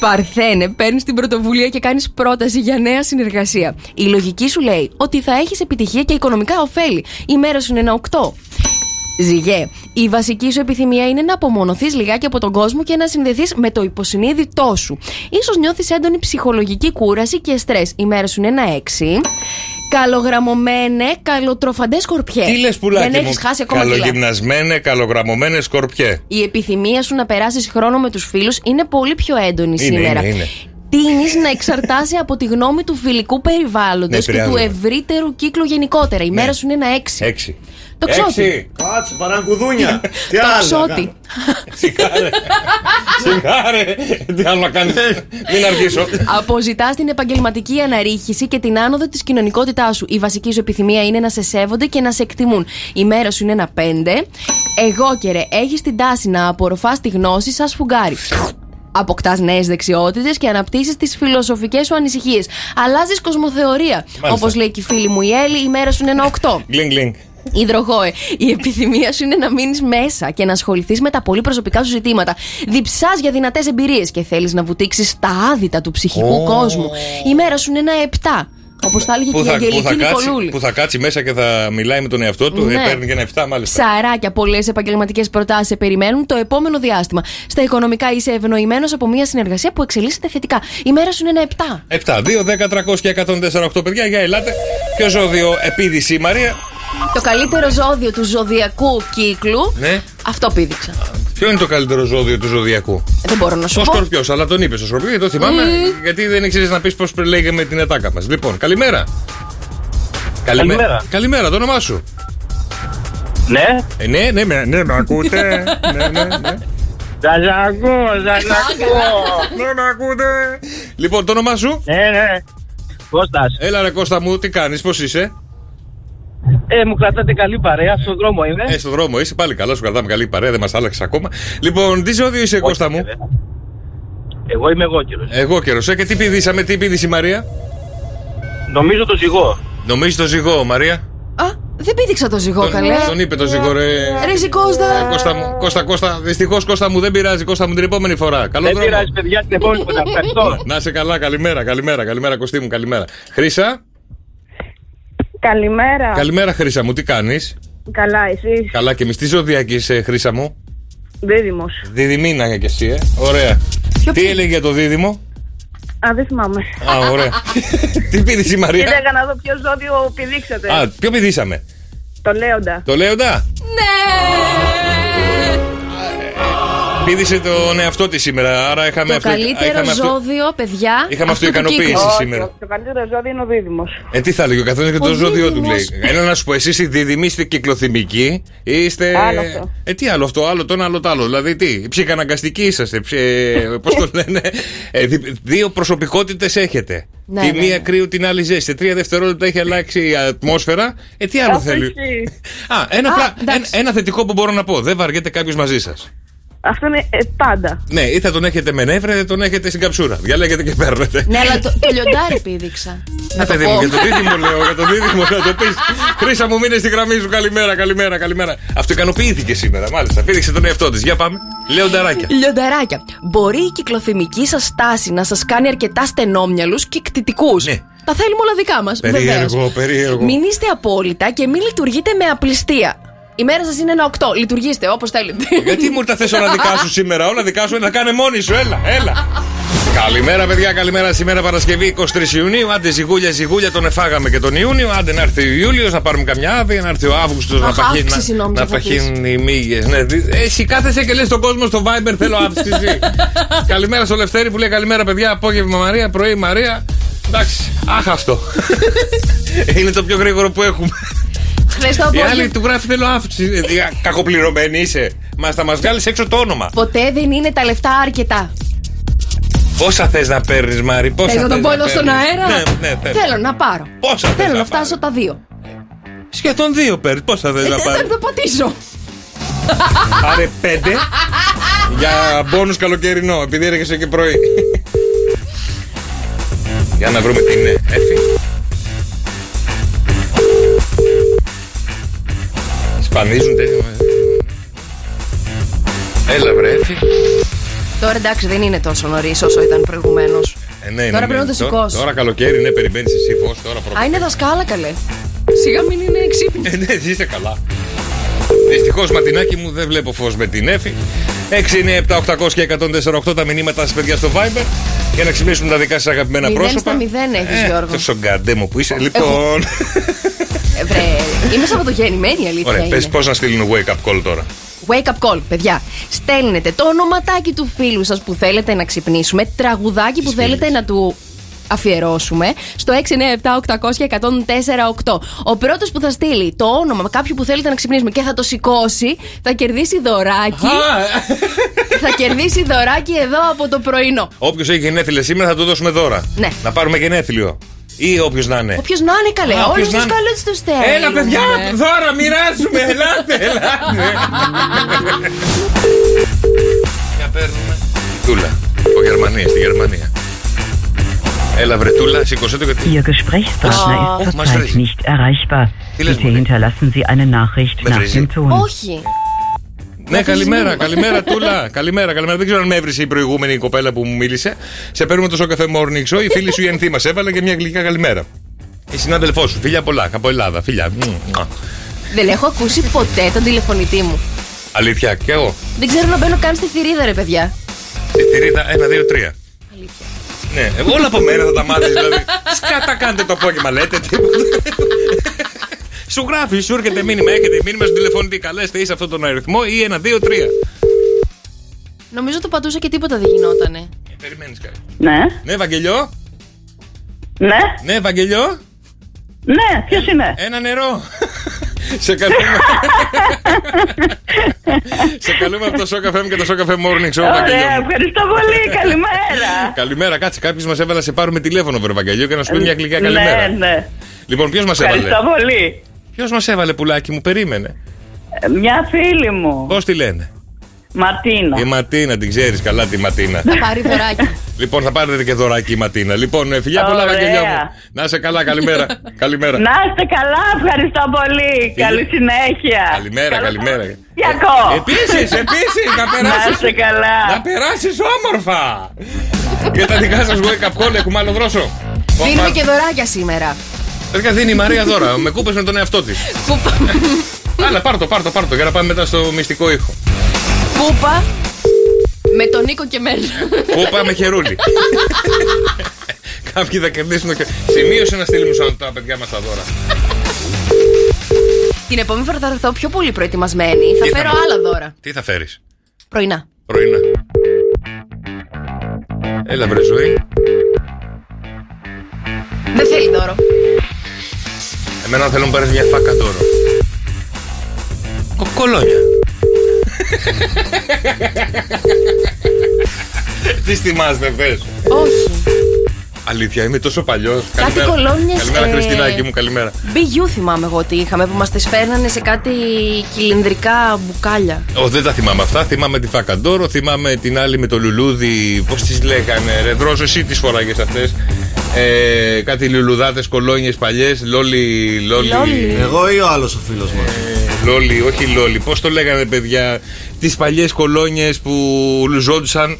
Speaker 8: Παρθένε, παίρνεις την πρωτοβουλία και κάνεις πρόταση για νέα συνεργασία. Η λογική σου λέει ότι θα έχεις επιτυχία και οικονομικά ωφέλη. Η μέρα σου είναι ένα 8. Ζυγέ, η βασική σου επιθυμία είναι να απομονωθείς λιγάκι από τον κόσμο και να συνδεθείς με το υποσυνείδητό σου. σω νιώθεις έντονη ψυχολογική κούραση και στρες. Η μέρα σου είναι ένα 6. Καλογραμμωμένε, καλοτροφαντές σκορπιέ.
Speaker 6: Τι λες, πουλάκι
Speaker 8: Δεν
Speaker 6: μου;
Speaker 8: έχεις χάσει ακόμα κιλά.
Speaker 6: Καλογυμνασμένε, καλογραμμωμένε σκορπιέ.
Speaker 8: Η επιθυμία σου να περάσεις χρόνο με τους φίλους είναι πολύ πιο έντονη
Speaker 6: Είναι,
Speaker 8: σήμερα.
Speaker 6: είναι, είναι.
Speaker 8: Τίνεις να εξαρτάσει από τη γνώμη του φιλικού περιβάλλοντος
Speaker 6: Ναι,
Speaker 8: και του
Speaker 6: επηρεάζομαι.
Speaker 8: ευρύτερου κύκλου γενικότερα. Η μέρα σου είναι ένα 6.
Speaker 6: 6.
Speaker 8: Το ξότι.
Speaker 9: Κάτσε, παραγκουδούνια. Τι
Speaker 8: Το
Speaker 9: άλλο.
Speaker 8: ψώτη.
Speaker 6: Σιγάρε. Σιγάρε. Τι άλλο να κάνεις. Μην αργήσω.
Speaker 8: Αποζητάς την επαγγελματική αναρρίχηση και την άνοδο της κοινωνικότητάς σου. Η βασική σου επιθυμία είναι να σε σέβονται και να σε εκτιμούν. Η μέρα σου είναι ένα 5. Εγώ και ρε, έχεις την τάση να απορροφάς τη γνώση σαν σφουγγάρι. Αποκτάς νέες δεξιότητες και αναπτύσσεις τις φιλοσοφικές σου ανησυχίες. Αλλάζεις κοσμοθεωρία.
Speaker 6: Μάλιστα.
Speaker 8: Όπως λέει και η φίλη μου η Έλλη, η μέρα σου είναι ένα 8.
Speaker 6: Γκλινγκ, γκλινγκ.
Speaker 8: Υδρογόε, η επιθυμία σου είναι να μείνεις μέσα και να ασχοληθείς με τα πολύ προσωπικά σου ζητήματα. Διψάς για δυνατές εμπειρίες και θέλεις να βουτήξεις τα άδυτα του ψυχικού
Speaker 6: Ω.
Speaker 8: κόσμου. Η μέρα σου είναι ένα 7. Όπως τα έλεγε και
Speaker 6: Που
Speaker 8: η
Speaker 6: θα, που,
Speaker 8: Αγγελική
Speaker 6: θα κάτσει,
Speaker 8: Νικολούλη.
Speaker 6: που θα κάτσει μέσα και θα μιλάει με τον εαυτό του.
Speaker 8: Ναι.
Speaker 6: Ε, παίρνει και ένα 7 μάλιστα.
Speaker 8: Ψαράκια, πολλές επαγγελματικές προτάσεις σε περιμένουν το επόμενο διάστημα. Στα οικονομικά είσαι ευνοημένος από μια συνεργασία που εξελίσσεται θετικά. Η μέρα σου είναι ένα 7.
Speaker 6: 7, 2, 10, 300 και 148 παιδιά. Για ελάτε. Ποιο ζώδιο επίδυση η Μαρία.
Speaker 8: Το καλύτερο ζώδιο του ζωδιακού κύκλου.
Speaker 6: Ναι.
Speaker 8: Αυτό πήδηξα.
Speaker 6: Ποιο είναι το καλύτερο ζώδιο του ζωδιακού;
Speaker 8: Δεν μπορώ να σου
Speaker 6: Ο
Speaker 8: πω.
Speaker 6: Σκορπιός, αλλά τον είπες ο Σκορπιός, γιατί το θυμάμαι. Γιατί δεν ήξερες να πεις πώς λέγαμε την ατάκα μας. Λοιπόν, καλημέρα.
Speaker 10: Καλημέρα.
Speaker 6: Καλημέρα, το όνομά σου.
Speaker 10: Ναι.
Speaker 6: Ε, ναι, ναι, με, ναι, με ακούτε. ναι, ναι, ναι.
Speaker 10: Ζαζακό, ζαζακό.
Speaker 6: Ναι, με ακούτε. Λοιπόν, το όνομά σου;
Speaker 10: Ναι, ναι. Κώστας,
Speaker 6: Έλα, ρε Κώστα μου, τι κάνεις, πώς είσαι;
Speaker 10: Ε, μου κρατάτε καλή παρέα, στον δρόμο είμαι.
Speaker 6: Ε, στον δρόμο είσαι πάλι καλά, σου κρατάμε καλή παρέα, δεν μας άλλαξες ακόμα. Λοιπόν, τι ζώδιο είσαι, Κώστα μου;
Speaker 10: Εγώ είμαι εγώ κύριος.
Speaker 6: Εγώ καιρό, ε, και τι πηδήσαμε, τι πήδησε η Μαρία;
Speaker 10: Νομίζω το ζυγό.
Speaker 6: Νομίζεις το ζυγό, Μαρία;
Speaker 8: Α, δεν πήδηξα το ζυγό,
Speaker 6: Τον-
Speaker 8: καλέ.
Speaker 6: Τον είπε το ζυγό, ρε.
Speaker 8: Ρε εσύ, Κώστα.
Speaker 6: Κώστα μου, Κώστα, Κώστα, δυστυχώς Κώστα μου δεν πειράζει, Κώστα μου την επόμενη φορά. Καλό
Speaker 10: Δεν
Speaker 6: δρόμο.
Speaker 10: πειράζει παιδιά την επόμενη φορά. Ευχαριστώ.
Speaker 6: Να είσαι καλά, καλημέρα, καλημέρα, καλημέρα, Κωστή μου, καλημέρα. Χρήσα,
Speaker 12: Καλημέρα.
Speaker 6: καλημέρα, Χρήσα μου, τι κάνεις;
Speaker 12: Καλά, εσείς;
Speaker 6: Καλά και εμεί, τι ζωδιακή είσαι, Χρήσα μου;
Speaker 12: Δίδυμος.
Speaker 6: Διδυμίνα κι εσύ, ε. Ωραία. Τι έλεγε για το δίδυμο;
Speaker 12: Α, δεν θυμάμαι.
Speaker 6: Α, ωραία. τι πήδησε η Μαρία;
Speaker 12: Κοίταγα να δω ποιο ζώδιο πηδήξατε.
Speaker 6: Α, ποιο πηδήσαμε;
Speaker 12: Το λέοντα.
Speaker 6: Το Λέοντα; Πήδησε τον εαυτό της σήμερα, άρα είχαμε
Speaker 8: Το
Speaker 6: αυτό.
Speaker 8: καλύτερο
Speaker 6: είχαμε αυτό-
Speaker 8: ζώδιο, παιδιά.
Speaker 6: Είχαμε
Speaker 8: αυτού του
Speaker 6: αυτοικανοποίηση.
Speaker 8: κύκλου.
Speaker 6: σήμερα.
Speaker 12: Το, το καλύτερο ζώδιο είναι ο Δίδυμος.
Speaker 6: Ε, τι θα έλεγε ο καθένας και το
Speaker 8: Ο
Speaker 6: ζώδιο του λέει.
Speaker 8: δίδυμος.
Speaker 6: Έλα να σου πω, εσείς οι δίδυμοι είστε κυκλοθυμικοί. Είστε.
Speaker 12: Άλλο αυτό.
Speaker 6: Ε, τι άλλο αυτό, άλλο το ένα, άλλο το άλλο. Δηλαδή, τι, ψυχαναγκαστικοί είσαστε. Πώς το λένε; Ε, δι- δύο προσωπικότητες έχετε.
Speaker 8: Ναι,
Speaker 6: τη
Speaker 8: ναι,
Speaker 6: μία
Speaker 8: ναι.
Speaker 6: κρύο, την άλλη ζέστη. Σε τρία δευτερόλεπτα έχει αλλάξει η ατμόσφαιρα. Ε, τι άλλο
Speaker 12: Αυτό
Speaker 6: θέλει;
Speaker 12: ισχύει.
Speaker 6: Α, ένα,
Speaker 8: Α,
Speaker 6: πρα-
Speaker 8: εντάξει.
Speaker 6: ένα, ένα θετικό που μπορώ να πω. Δεν βαριέται κάποιος μαζί σας.
Speaker 12: Αυτό είναι ε, πάντα.
Speaker 6: Ναι, ή θα τον έχετε με νεύρα, ή θα τον έχετε στην καψούρα. Διαλέγετε και παίρνετε.
Speaker 8: Ναι, αλλά το, το λιοντάρι πήδηξα.
Speaker 6: Να παιδί μου, για τον δίδυμο λέω, για τον δίδυμο να το πεις. Χρήσα μου, μείνε στη γραμμή σου. Καλημέρα, καλημέρα, καλημέρα. Αυτοικανοποιήθηκε σήμερα, μάλιστα. Πήδηξε τον εαυτό της. Για πάμε. Λέω νταράκια.
Speaker 8: Λιονταράκια. Μπορεί η κυκλοθυμική σας στάση να σας κάνει αρκετά στενόμυαλους και κτητικού.
Speaker 6: Ναι.
Speaker 8: Τα θέλουμε όλα δικά μας.
Speaker 6: Περίεργο, περίεργο.
Speaker 8: Μην είστε απόλυτα και μην λειτουργείτε με απληστία. Η μέρα σας είναι ένα 8. Λειτουργήστε όπως θέλετε.
Speaker 6: Γιατί μου τα θες όλα δικά σου σήμερα, όλα δικά σου, να κάνε μόνη σου, έλα, έλα. Καλημέρα, παιδιά, καλημέρα. Σήμερα Παρασκευή 23 Ιουνίου. Άντε, ζυγούλια, ζυγούλια, τον εφάγαμε και τον Ιούνιο. Άντε να έρθει ο Ιούλιος, να πάρουμε καμιά άδεια, να έρθει ο Αύγουστος να
Speaker 8: Αχ,
Speaker 6: παχύνει.
Speaker 8: αύξηση
Speaker 6: Να,
Speaker 8: νόμιζα
Speaker 6: να
Speaker 8: θα πεις.
Speaker 6: παχύνει οι μύγες. Ναι, δι- εσύ κάθεσαι και λες στον κόσμο στο Viber, θέλω αύξηση. καλημέρα στο Λευτέρη που λέει καλημέρα, παιδιά. Απόγευμα Μαρία, πρωί Μαρία. Εντάξει, άχαστο. Είναι το πιο γρήγορο που έχουμε.
Speaker 8: Χθε το
Speaker 6: Η άλλη
Speaker 8: απόγευμα.
Speaker 6: του γράφει θέλω αύξηση. Ε, Κακοπληρωμένη είσαι. Μας θα μας βγάλεις έξω το όνομα.
Speaker 8: Ποτέ δεν είναι τα λεφτά αρκετά.
Speaker 6: Πόσα θες να παίρνεις, Μάρι, πόσα
Speaker 8: Θέλω να το
Speaker 6: θες
Speaker 8: πω
Speaker 6: να
Speaker 8: εδώ στον
Speaker 6: παίρνεις;
Speaker 8: αέρα;
Speaker 6: Ναι, ναι, θέλω.
Speaker 8: Θέλω να πάρω.
Speaker 6: Πόσα θες
Speaker 8: Θέλω
Speaker 6: να
Speaker 8: να φτάσω τα δύο.
Speaker 6: Σχεδόν δύο παίρνεις. Πόσα θες
Speaker 8: Ε,
Speaker 6: να
Speaker 8: Δεν
Speaker 6: πάρεις;
Speaker 8: θα το πατήσω.
Speaker 6: Άρε πέντε για μπόνους καλοκαιρινό, επειδή έρχεσαι και πρωί. Για να βρούμε την ε, Εφη. Σπανίζουν τέτοιο. Έλα βρε Εφη.
Speaker 8: Τώρα εντάξει δεν είναι τόσο νωρίς όσο ήταν προηγουμένως.
Speaker 6: Ε, ναι,
Speaker 8: Τώρα
Speaker 6: ναι,
Speaker 8: πρέπει να
Speaker 6: ναι.
Speaker 8: το
Speaker 6: Τώρα-
Speaker 8: σηκώσει.
Speaker 6: Τώρα καλοκαίρι, ναι, περιμένεις εσύ φως. Τώρα πρώτα.
Speaker 8: Α, είναι δασκάλα καλέ. Σιγά μην είναι ξύπνη.
Speaker 6: Ε, ναι, είσαι καλά. Δυστυχώς, ματινάκι μου, δεν βλέπω φως με την Εφη. 6 είναι 7, 800 και 148 τα μηνύματα σα, παιδιά, στο Viber. Για να ξυπνήσουν τα δικά σας αγαπημένα
Speaker 8: Μηδέν
Speaker 6: πρόσωπα.
Speaker 8: στα μηδέν έχεις, Γιώργο.
Speaker 6: Τόσο γκαντέμο που είσαι. Λοιπόν.
Speaker 8: Ε, βρε, είμαι σαββατογεννημένη η αλήθεια.
Speaker 6: Ωραία,
Speaker 8: είναι.
Speaker 6: πες πώς να στείλουν wake up call τώρα.
Speaker 8: Wake up call, παιδιά. Στέλνετε το ονοματάκι του φίλου σας που θέλετε να ξυπνήσουμε, τραγουδάκι που θέλετε να του αφιερώσουμε στο 697-800-1048. Ο πρώτος που θα στείλει το όνομα κάποιου που θέλετε να ξυπνήσουμε και θα το σηκώσει, θα κερδίσει δωράκι. θα κερδίσει δωράκι εδώ από το πρωινό.
Speaker 6: Όποιος έχει γενέθλια σήμερα θα του δώσουμε δώρα.
Speaker 8: Ναι.
Speaker 6: Να πάρουμε γενέθλιο. Ή όποιος να είναι.
Speaker 8: Όποιος να είναι καλέ,
Speaker 6: Α,
Speaker 8: όλους
Speaker 6: όποιος
Speaker 8: τους
Speaker 6: να είναι.
Speaker 8: καλούς τους στέλνουμε.
Speaker 6: Έλα, παιδιά, δώρα, μοιράζουμε. Ελάτε, ελάτε. Για παίρνουμε. Τούλα. Από Γερμανία, στη Γερμανία. Έλα, βρετούλα, σήκωσε το γιατί.
Speaker 13: Ihr Gesprächspartner
Speaker 8: Oh.
Speaker 13: ist
Speaker 6: Oh,
Speaker 13: zurzeit
Speaker 6: Marcel.
Speaker 13: nicht erreichbar.
Speaker 6: Τι λες,
Speaker 13: Bitte
Speaker 6: μωρέ;
Speaker 13: hinterlassen Sie eine Nachricht
Speaker 6: Με
Speaker 13: nach
Speaker 6: βρίζει.
Speaker 13: dem Ton.
Speaker 8: Όχι.
Speaker 6: Ναι, καλημέρα, καλημέρα, Τούλα. Καλημέρα, καλημέρα. Δεν ξέρω αν με έβρισε η προηγούμενη κοπέλα που μου μίλησε. Σε παίρνουμε το σοκαφέ Morning Show. Η φίλη σου η Ενθή μας έβαλε και μια γλυκά καλημέρα. Η συνάδελφό σου, φιλιά πολλά, από Ελλάδα. Φιλιά. Μμμ, μουα.
Speaker 8: Δεν έχω ακούσει ποτέ τον τηλεφωνητή μου.
Speaker 6: Αλήθεια, και εγώ.
Speaker 8: Δεν ξέρω να μπαίνω καν στη θηρίδα, ρε παιδιά.
Speaker 6: Στη θηρίδα 1, 2, 3. Ναι, εγώ όλα από μένα θα τα μάθεις. Δηλαδή, σκάτα κάντε το απόγευμα, λέτε τίποτα. Σου γράφει, σου έρχεται μήνυμα, έχετε μήνυμα στον τηλεφωνητή. Καλέστε ή σε αυτόν τον αριθμό ή 1, 2, 3.
Speaker 8: Νομίζω το πατούσα και τίποτα δεν γινότανε.
Speaker 6: Περιμένεις κάτι.
Speaker 12: Ναι,
Speaker 6: Ναι, Βαγγελιό.
Speaker 12: ναι,
Speaker 6: Ναι, Βαγγελιό.
Speaker 12: ναι, ποιος είναι;
Speaker 6: Ένα νερό. Σε καλούμε. Σε καλούμε από το Σοκαφέ και το Σοκαφέ Morning Show,
Speaker 12: Ωραία,
Speaker 6: Βαγγελιό. μου.
Speaker 12: ευχαριστώ πολύ, καλημέρα.
Speaker 6: Καλημέρα, κάτσε. Κάποιος μας έβαλε να σε πάρουμε τηλέφωνο, βρε Βαγγελιό, και να σου πει μια γλυκιά
Speaker 12: Ναι,
Speaker 6: καλημέρα.
Speaker 12: ναι,
Speaker 6: Λοιπόν, ποιος μας έβαλε;
Speaker 12: ευχαριστώ πολύ.
Speaker 6: Ποιος μας έβαλε, πουλάκι μου, περίμενε.
Speaker 12: Ε, Μια φίλη μου,
Speaker 6: Πώς τη λένε;
Speaker 12: Μαρτίνα.
Speaker 6: Η Ματίνα, την ξέρεις καλά τη Ματίνα.
Speaker 8: Θα πάρει δωράκι.
Speaker 6: λοιπόν, θα πάρετε και δωράκι η Ματίνα. Λοιπόν, ε, φιλιά πολλά,
Speaker 12: Ωραία.
Speaker 6: Βαγγελιό μου. Να είσαι καλά, καλημέρα. καλημέρα.
Speaker 12: Να είστε καλά, ευχαριστώ πολύ. Καλή συνέχεια.
Speaker 6: Καλημέρα,
Speaker 12: Καλό
Speaker 6: καλημέρα.
Speaker 12: Σαββατοκύριακο.
Speaker 6: Επίσης, επίσης, να
Speaker 12: Να
Speaker 6: περάσει.
Speaker 12: είστε καλά.
Speaker 6: Να περάσεις όμορφα! Και τα δικά σας wake up call έχουμε άλλο δρόσο.
Speaker 8: Δίνουμε και δωράκια σήμερα.
Speaker 6: Παιδιά δίνει η Μαρία δώρα. Με κούπες με τον εαυτό της.
Speaker 8: Κούπα.
Speaker 6: Άλλα, πάρ' το, πάρ' το, πάρ' το για να πάμε μετά στο μυστικό ήχο.
Speaker 8: Κούπα. Με τον Νίκο και μένα.
Speaker 6: Κούπα με χερούλι. Κάποιοι θα κερδίσουν. Και... Σημείωσε να στείλουμε σαν τα παιδιά μας τα δώρα.
Speaker 8: Την επόμενη φορά θα έρθω πιο πολύ προετοιμασμένη. Θα
Speaker 6: Τι θα
Speaker 8: φέρω
Speaker 6: μου-
Speaker 8: άλλα δώρα.
Speaker 6: Τι θα φέρεις,
Speaker 8: Πρωινά.
Speaker 6: πρωινά. Έλα, βρε ζωή.
Speaker 8: Δεν θέλει δώρο.
Speaker 6: Εμένα θέλω να πάρεις μια φάκα δώρο. Κοκολόνια. Τι θυμάστε χθε.
Speaker 8: Όχι.
Speaker 6: Αλήθεια, είμαι τόσο παλιός.
Speaker 8: Κάτι κολόνιες,
Speaker 6: Καλημέρα,
Speaker 8: ε,
Speaker 6: Χριστινάκη μου, καλημέρα.
Speaker 8: BU θυμάμαι εγώ ότι είχαμε που μας τις φέρνανε σε κάτι κυλινδρικά μπουκάλια.
Speaker 6: Ω, δεν τα θυμάμαι αυτά. Θυμάμαι τη Φακαντόρο, θυμάμαι την άλλη με το λουλούδι. Πώς τις λέγανε, ρε Δρόσο, εσύ τις φοράγες αυτές. Ε, κάτι λουλουδάτε κολόνιες παλιές. Λόλι. Λόλι.
Speaker 8: Λόλι.
Speaker 9: Εγώ ή ο άλλος ο φίλος μας.
Speaker 6: Ε, Λόλι, όχι λόλι. Πώς το λέγανε, παιδιά. Τις παλιές κολόνιες που λουζόντουσαν.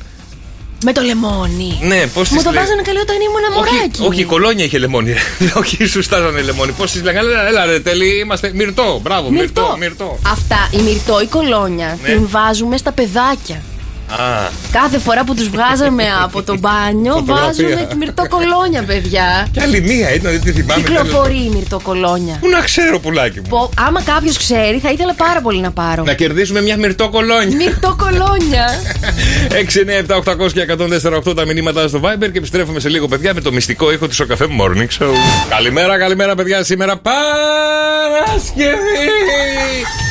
Speaker 8: Με το λεμόνι.
Speaker 6: Ναι, πώς τις
Speaker 8: Μου το βάζανε καλή όταν ήμουν
Speaker 6: όχι,
Speaker 8: μωράκι.
Speaker 6: όχι, η κολόνια είχε λεμόνι. όχι, σου στάζανε λεμόνι. Πώς τις λέγανε, έλα, έλα, ρε, τέλει, είμαστε. Μυρτό, μπράβο, μυρτό.
Speaker 8: Μυρτό.
Speaker 6: μυρτό.
Speaker 8: Αυτά, η μυρτό, η κολόνια,
Speaker 6: Ναι.
Speaker 8: την βάζουμε στα παιδάκια.
Speaker 6: Α,
Speaker 8: Κάθε φορά που τους βγάζαμε από το μπάνιο,
Speaker 6: Φωτογραφία.
Speaker 8: βάζουμε τη μυρτό κολόνια, παιδιά.
Speaker 6: και άλλη μία ήταν, δεν τη θυμάμαι.
Speaker 8: Κυκλοφορεί η μυρτό κολόνια.
Speaker 6: Πού να ξέρω, πουλάκι μου.
Speaker 8: Πω, άμα κάποιος ξέρει, θα ήθελα πάρα πολύ να πάρω.
Speaker 6: Να κερδίσουμε μια μυρτό κολόνια.
Speaker 8: Μυρτό κολόνια.
Speaker 6: 6, 9, 7, 800 και 148 τα μηνύματα στο Viber και επιστρέφουμε σε λίγο, παιδιά, με το μυστικό ήχο του Σοκαφέ Morning Show. Καλημέρα, καλημέρα, παιδιά. Σήμερα Παρασκευή.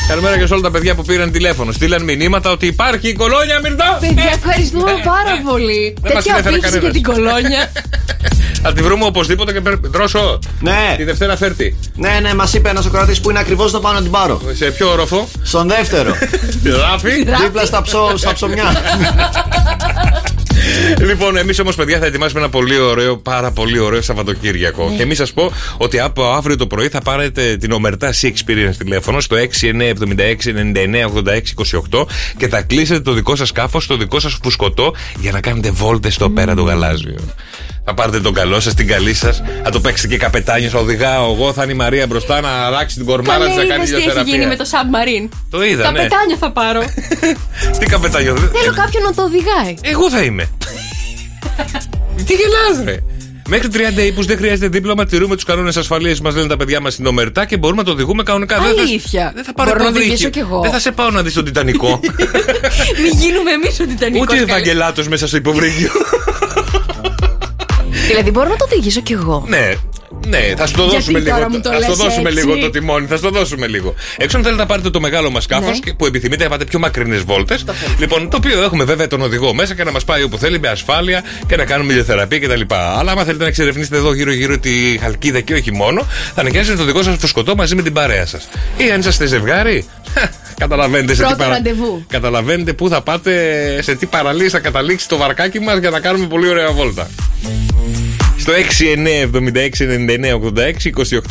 Speaker 6: Καλημέρα και σε όλα τα παιδιά που πήραν τηλέφωνο. Στείλαν μηνύματα ότι υπάρχει η κολόνια μυρτό.
Speaker 8: Παιδιά, ευχαριστούμε πάρα πολύ.
Speaker 6: Δεν μας
Speaker 8: Τέτοια
Speaker 6: την έφερε
Speaker 8: αφήξη για
Speaker 6: κανένας.
Speaker 8: την κολόνια.
Speaker 6: Θα τη βρούμε οπωσδήποτε και πρέπει. Δρόσο.
Speaker 9: Ναι,
Speaker 6: Τη Δευτέρα φέρτη.
Speaker 9: ναι, ναι, μας είπε ένας Σοκράτη που είναι ακριβώς το πάνω να την πάρω.
Speaker 6: Σε ποιο όροφο;
Speaker 9: Στον δεύτερο.
Speaker 6: Ράφι.
Speaker 9: Δίπλα στα, ψω, στα ψωμιά.
Speaker 6: Λοιπόν, εμείς όμως, παιδιά, θα ετοιμάσουμε ένα πολύ ωραίο, πάρα πολύ ωραίο Σαββατοκύριακο. Και εμείς σας πω ότι από αύριο το πρωί θα πάρετε την ομερτά C Experience τηλέφωνο στο 6976-9986-28 και θα κλείσετε το δικό σας σκάφος, το δικό σας φουσκωτό για να κάνετε βόλτες στο πέρα το γαλάζιο. Θα πάρετε τον καλό σας, την καλή σας, θα το παίξετε και καπετάνιος. Θα οδηγάω εγώ, θα είναι η Μαρία μπροστά να αράξει την κορμάρα
Speaker 8: Καλέ,
Speaker 6: της να κάνει
Speaker 8: είδες τι έχει
Speaker 6: ηλιοθεραπεία.
Speaker 8: γίνει με το submarine.
Speaker 6: Το είδα, ναι.
Speaker 8: Καπετάνιο θα πάρω.
Speaker 6: Τι καπετάνιο.
Speaker 8: Θέλω κάποιον να το οδηγάει.
Speaker 6: Εγώ θα είμαι. Τι γελάς ρε. Μέχρι 30 ύπους δεν χρειάζεται δίπλωμα, τηρούμε τους κανόνες ασφαλείας που μας λένε τα παιδιά μας στην ομερτά και μπορούμε να το οδηγούμε κανονικά. Δεν θα-
Speaker 8: Αλήθεια.
Speaker 6: Δεν θα πάρω
Speaker 8: Μπορώ να
Speaker 6: υποβρύχιο.
Speaker 8: οδηγήσω κι εγώ.
Speaker 6: Δεν θα σε πάω να δεις τον Τιτανικό.
Speaker 8: Μην γίνουμε εμείς ο Τιτανικός.
Speaker 6: Ούτε Ευαγγελάτος μέσα στο υποβρύχιο.
Speaker 8: Δηλαδή, μπορώ να το οδηγήσω κι εγώ.
Speaker 6: ναι. Ναι, θα σου το
Speaker 8: Γιατί
Speaker 6: δώσουμε
Speaker 8: τώρα
Speaker 6: λίγο.
Speaker 8: μου το
Speaker 6: θα σου το
Speaker 8: λες
Speaker 6: δώσουμε
Speaker 8: έτσι;
Speaker 6: λίγο το τιμόνι, θα σου το δώσουμε λίγο. Έξω αν θέλετε να πάρετε το μεγάλο μας σκάφος
Speaker 8: Ναι.
Speaker 6: που επιθυμείτε να πάτε πιο μακρινές βόλτες. Λοιπόν, το οποίο έχουμε βέβαια τον οδηγό μέσα και να μας πάει όπου θέλει με ασφάλεια και να κάνουμε ηλιοθεραπεία κτλ. Αλλά άμα θέλετε να εξερευνήσετε εδώ γύρω-γύρω τη χαλκίδα και όχι μόνο, θα νοικιάσετε το δικό σας φουσκωτό μαζί με την παρέα σας. Ή αν είσαστε ζευγάρι, καταλαβαίνετε σε τι
Speaker 8: Πρώτο ραντεβού.
Speaker 6: Καταλαβαίνετε πού θα πάτε, σε τι παραλίες θα καταλήξει το βαρκάκι μας για να κάνουμε πολύ ωραία βόλτα. Στο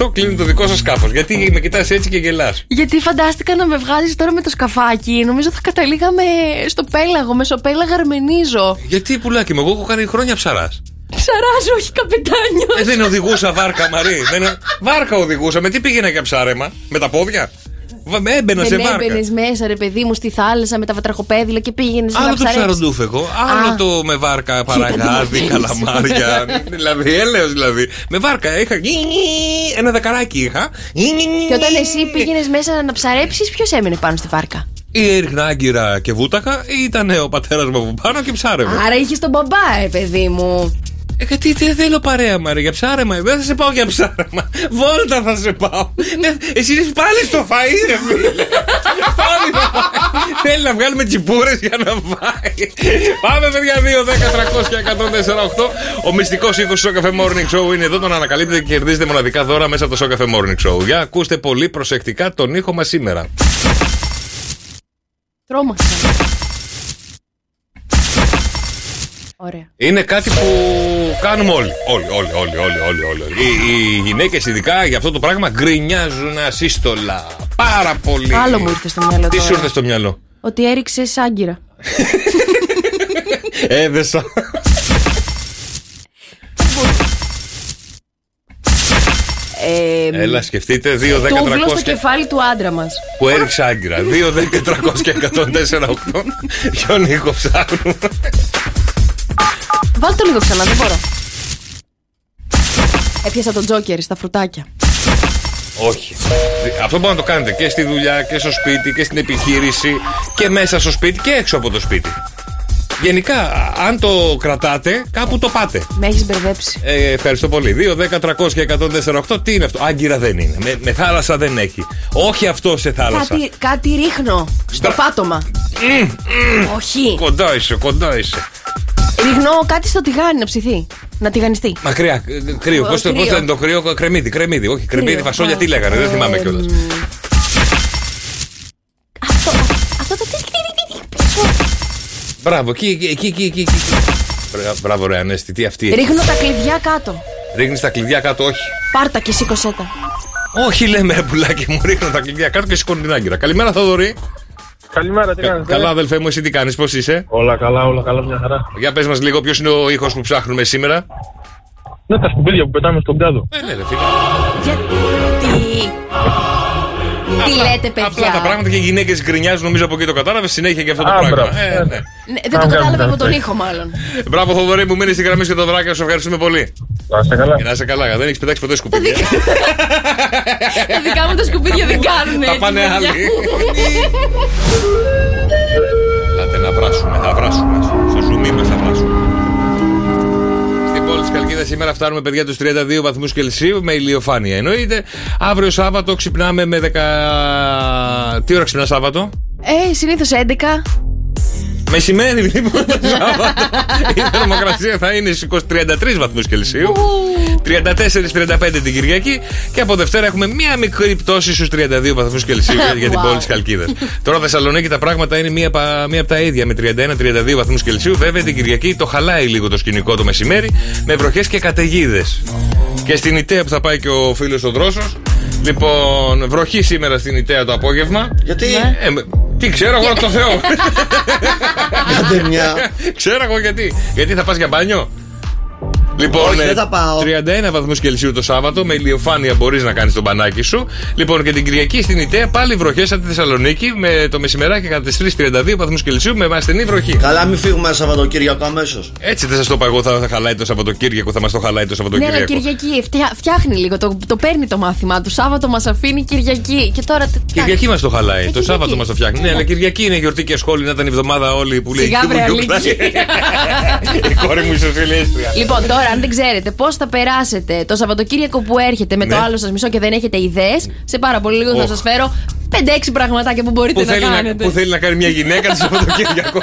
Speaker 6: 6976998628 κλείνει το δικό σας σκάφος. Γιατί με κοιτάς έτσι και γελάς.
Speaker 8: Γιατί φαντάστηκα να με βγάζει τώρα με το σκαφάκι. Νομίζω θα καταλήγαμε στο πέλαγο, μεσοπέλαγα Αρμενίζο.
Speaker 6: Γιατί πουλάκι μου, εγώ έχω κάνει χρόνια ψαράς.
Speaker 8: Ψαράζω, όχι καπετάνιο.
Speaker 6: Ε, δεν οδηγούσα βάρκα, Μαρή. Δεν... Βάρκα οδηγούσα. Με τι πήγαινα για ψάρεμα, με τα πόδια; Βα- με Έμπαινα σε
Speaker 8: Δεν
Speaker 6: βάρκα.
Speaker 8: έμπαινες μέσα, ρε παιδί μου, στη θάλασσα με τα βατραχοπέδιλα και πήγαινες να
Speaker 6: Άλλο το
Speaker 8: ψαρέψεις.
Speaker 6: ψαροντούφεκο, άλλο
Speaker 8: Α.
Speaker 6: το με βάρκα,
Speaker 8: Κοίτα τι
Speaker 6: παραγάδι,
Speaker 8: μαθαίνεις.
Speaker 6: καλαμάρια. δηλαδή, έλεος δηλαδή. Με βάρκα είχα. Ένα δεκαράκι είχα.
Speaker 8: Και όταν εσύ πήγαινες μέσα να ψαρέψεις, ποιος έμενε πάνω στη βάρκα;
Speaker 6: Ή έριχνα άγκυρα και βούταχα, ή ήταν ο πατέρας μου από πάνω και ψάρευε.
Speaker 8: Άρα είχες τον μπαμπά, ε, παιδί μου.
Speaker 6: Ε, γιατί δεν θέλω παρέα, Μαρία, για ψάρεμα. Δεν θα σε πάω για ψάρεμα. Βόλτα θα σε πάω. Ε, Εσύ είσαι πάλι στο φαΐ, ρε φίλε. πάλι να φάει. Θέλει να βγάλουμε τσιπούρε για να φάει. Πάμε, παιδιά, 2, 10, 300 και 104, 8. Ο μυστικός ήχος του Σοκαφέ Morning Show είναι εδώ. Τον ανακαλύπτετε και κερδίζετε μοναδικά δώρα μέσα από το Σοκαφέ Morning Show. Για ακούστε πολύ προσεκτικά τον ήχο μας σήμερα.
Speaker 8: Τρώμαξα. Ωραία.
Speaker 6: Είναι κάτι που κάνουμε όλοι. Όλοι, όλοι, όλοι, όλοι, όλοι. όλοι. Οι, οι γυναίκες, ειδικά για αυτό το πράγμα, γκρινιάζουν ασύστολα. Πάρα πολύ.
Speaker 8: Άλλο μου ήρθε στο μυαλό
Speaker 6: Τι
Speaker 8: τώρα.
Speaker 6: σου ήρθε στο μυαλό;
Speaker 8: Ότι έριξες άγκυρα.
Speaker 6: Έδεσα.
Speaker 8: Ε,
Speaker 6: Έλα, σκεφτείτε. 2, 10,
Speaker 8: Τούβλο στο
Speaker 6: 300
Speaker 8: κεφάλι του άντρα μας.
Speaker 6: που έριξε άγκυρα. 2, 10, 300 και 104, 8. Ποιον ήχο ψάχνουμε.
Speaker 8: Βάλτε το λίγο ξανά, δεν μπορώ. Έπιασα τον τζόκερ στα φρουτάκια.
Speaker 6: Όχι. Αυτό μπορεί να το κάνετε και στη δουλειά και στο σπίτι και στην επιχείρηση και μέσα στο σπίτι και έξω από το σπίτι. Γενικά, αν το κρατάτε, κάπου το πάτε.
Speaker 8: Με έχεις μπερδέψει.
Speaker 6: Ε, ευχαριστώ πολύ. 2, 10, 300 και 148. Τι είναι αυτό; Άγκυρα δεν είναι. Με, με θάλασσα δεν έχει. Όχι αυτό σε θάλασσα.
Speaker 8: Κάτι, κάτι ρίχνω στο
Speaker 6: Μπρα-
Speaker 8: πάτωμα. Όχι.
Speaker 6: Κοντά είσαι, κοντά είσαι.
Speaker 8: Ρίχνω κάτι στο τηγάνι να ψηθεί. Να τηγανιστεί.
Speaker 6: Μακριά, ε, κρύο.
Speaker 8: Ο,
Speaker 6: Πώς το
Speaker 8: κρύο.
Speaker 6: πώς λένε το κρύο, κρεμμύδι, κρεμμύδι. Όχι, κρεμμύδι,
Speaker 8: Κρύο.
Speaker 6: φασόλια, τι
Speaker 8: Α,
Speaker 6: λέγανε, δεν θυμάμαι
Speaker 8: ε,
Speaker 6: κιόλας.
Speaker 8: Αυτό, αυτό το τι, τι, τι, τι, πίσω.
Speaker 6: Μπράβο, εκεί, εκεί, εκεί, εκεί. εκεί. Μπρα- Μπράβο, ρε Ανέστη, τι αυτή.
Speaker 8: Ρίχνω τα κλειδιά κάτω.
Speaker 6: Ρίχνεις τα κλειδιά κάτω, όχι.
Speaker 8: Πάρτα και σήκωσέ τα.
Speaker 6: Όχι, λέμε ρε πουλάκι μου, ρίχνω τα κλειδιά κάτω και σηκώνω την άγκυρα. Καλημέρα, Θοδωρή.
Speaker 10: Καλημέρα, τι κάνετε;
Speaker 6: Καλά, αδελφέ μου, εσύ τι κάνεις, πώς είσαι;
Speaker 10: Όλα καλά, όλα καλά, μια χαρά.
Speaker 6: Για πες μας λίγο, ποιος είναι ο ήχος που ψάχνουμε σήμερα.
Speaker 10: Ναι, τα σκουπίδια που πετάμε στον κάδο.
Speaker 6: Ε, ναι, ρε φίλε.
Speaker 8: Γιατί. Τι λέτε, παιδιά;
Speaker 6: Απλά τα πράγματα και οι γυναίκες γκρινιάζουν, νομίζω από εκεί το κατάλαβες. Συνέχεια και αυτό το
Speaker 10: Α,
Speaker 6: πράγμα.
Speaker 10: μπράβο.
Speaker 6: Ε, ναι.
Speaker 8: Ναι, δεν το κατάλαβα από τον ήχο, μάλλον.
Speaker 6: Μπράβο, Θοδωρή μου, μείνει στη γραμμή και το δράκια σου. Ευχαριστούμε πολύ.
Speaker 10: Να είστε καλά.
Speaker 6: Και να είσαι καλά, δεν έχεις πετάξει ποτέ σκουπίδια.
Speaker 8: Τα δικά μου τα σκουπίδια δεν κάνουν
Speaker 6: Τα
Speaker 8: έτσι.
Speaker 6: πάνε
Speaker 8: παιδιά.
Speaker 6: άλλοι. Λάτε να βράσουμε, θα βράσουμε. Στο ζουμί μας θα βράσουμε. Στην πόλη τη Καλκίδα σήμερα φτάνουμε παιδιά τους 32 βαθμούς Κελσίου με ηλιοφάνεια. Εννοείται. Αύριο Σάββατο ξυπνάμε με 10. Τι ώρα ξυπνά Σάββατο;
Speaker 8: Ε, συνήθως 11.
Speaker 6: Μεσημέρι λοιπόν το Σάββατο. Η θερμοκρασία θα είναι στου 33 βαθμούς Κελσίου. 34-35 την Κυριακή. Και από Δευτέρα έχουμε μία μικρή πτώση στους 32 βαθμούς Κελσίου για την
Speaker 8: Wow.
Speaker 6: πόλη της Καλκίδας. Τώρα Θεσσαλονίκη τα πράγματα είναι μία, πα- μία από τα ίδια με 31-32 βαθμούς Κελσίου. Βέβαια την Κυριακή το χαλάει λίγο το σκηνικό το μεσημέρι με βροχές και καταιγίδες. Και στην Ιταία που θα πάει και ο φίλος ο Δρόσος. Λοιπόν, βροχή σήμερα στην Ιταία το απόγευμα.
Speaker 9: Γιατί;
Speaker 6: Ε, με- τι ξέρω εγώ από το Θεό.
Speaker 9: Κάντε μια.
Speaker 6: Ξέρω εγώ γιατί. Γιατί θα πας για μπάνιο; Λοιπόν,
Speaker 9: Όχι,
Speaker 6: ε,
Speaker 9: δεν θα πάω.
Speaker 6: 31 βαθμούς Κελσίου το Σάββατο, με ηλιοφάνεια μπορείς να κάνεις τον μπανάκι σου. Λοιπόν, και την Κυριακή στην Ιταία πάλι βροχές από τη Θεσσαλονίκη με το μεσημεράκι κατά τις 3-32 βαθμούς Κελσίου με ασθενή βροχή.
Speaker 9: Καλά, μην φύγουμε Σαββατοκύριακο αμέσως.
Speaker 6: Έτσι δεν σας το είπα εγώ, θα, θα χαλάει το Σαββατοκύριακο, θα μας το χαλάει το
Speaker 8: Ναι, αλλά
Speaker 6: Σαββατοκύριακο.
Speaker 8: Κυριακή φτιά- φτιάχνει λίγο. Το, το παίρνει το μάθημά του. Σάββατο μας αφήνει Κυριακή. Και τώρα. τι-
Speaker 6: Κυριακή μας το χαλάει. το
Speaker 8: Κυριακή.
Speaker 6: Σάββατο μας το φτιάχνει. Ναι, αλλά Κυριακή είναι γιορτή και σχόλη να ήταν η εβδομάδα όλη που λέει.
Speaker 8: Σιγά,
Speaker 6: «Τι μου
Speaker 8: βρε,
Speaker 6: γιουκλάει».
Speaker 8: Αλίκη.
Speaker 6: Η κόρη μου ισοσυλλέστρια.
Speaker 8: Λοιπόν, τώρα, αν δεν ξέρετε πώς θα περάσετε το Σαββατοκύριακο που έρχεται με το
Speaker 6: Ναι.
Speaker 8: άλλο σας μισό και δεν έχετε ιδέες, σε πάρα πολύ λίγο θα
Speaker 6: Οχ.
Speaker 8: σας φέρω 5-6 πραγματάκια που μπορείτε
Speaker 6: Που
Speaker 8: να
Speaker 6: θέλει να,
Speaker 8: κάνετε.
Speaker 6: που θέλει να κάνει μια γυναίκα το Σαββατοκύριακο.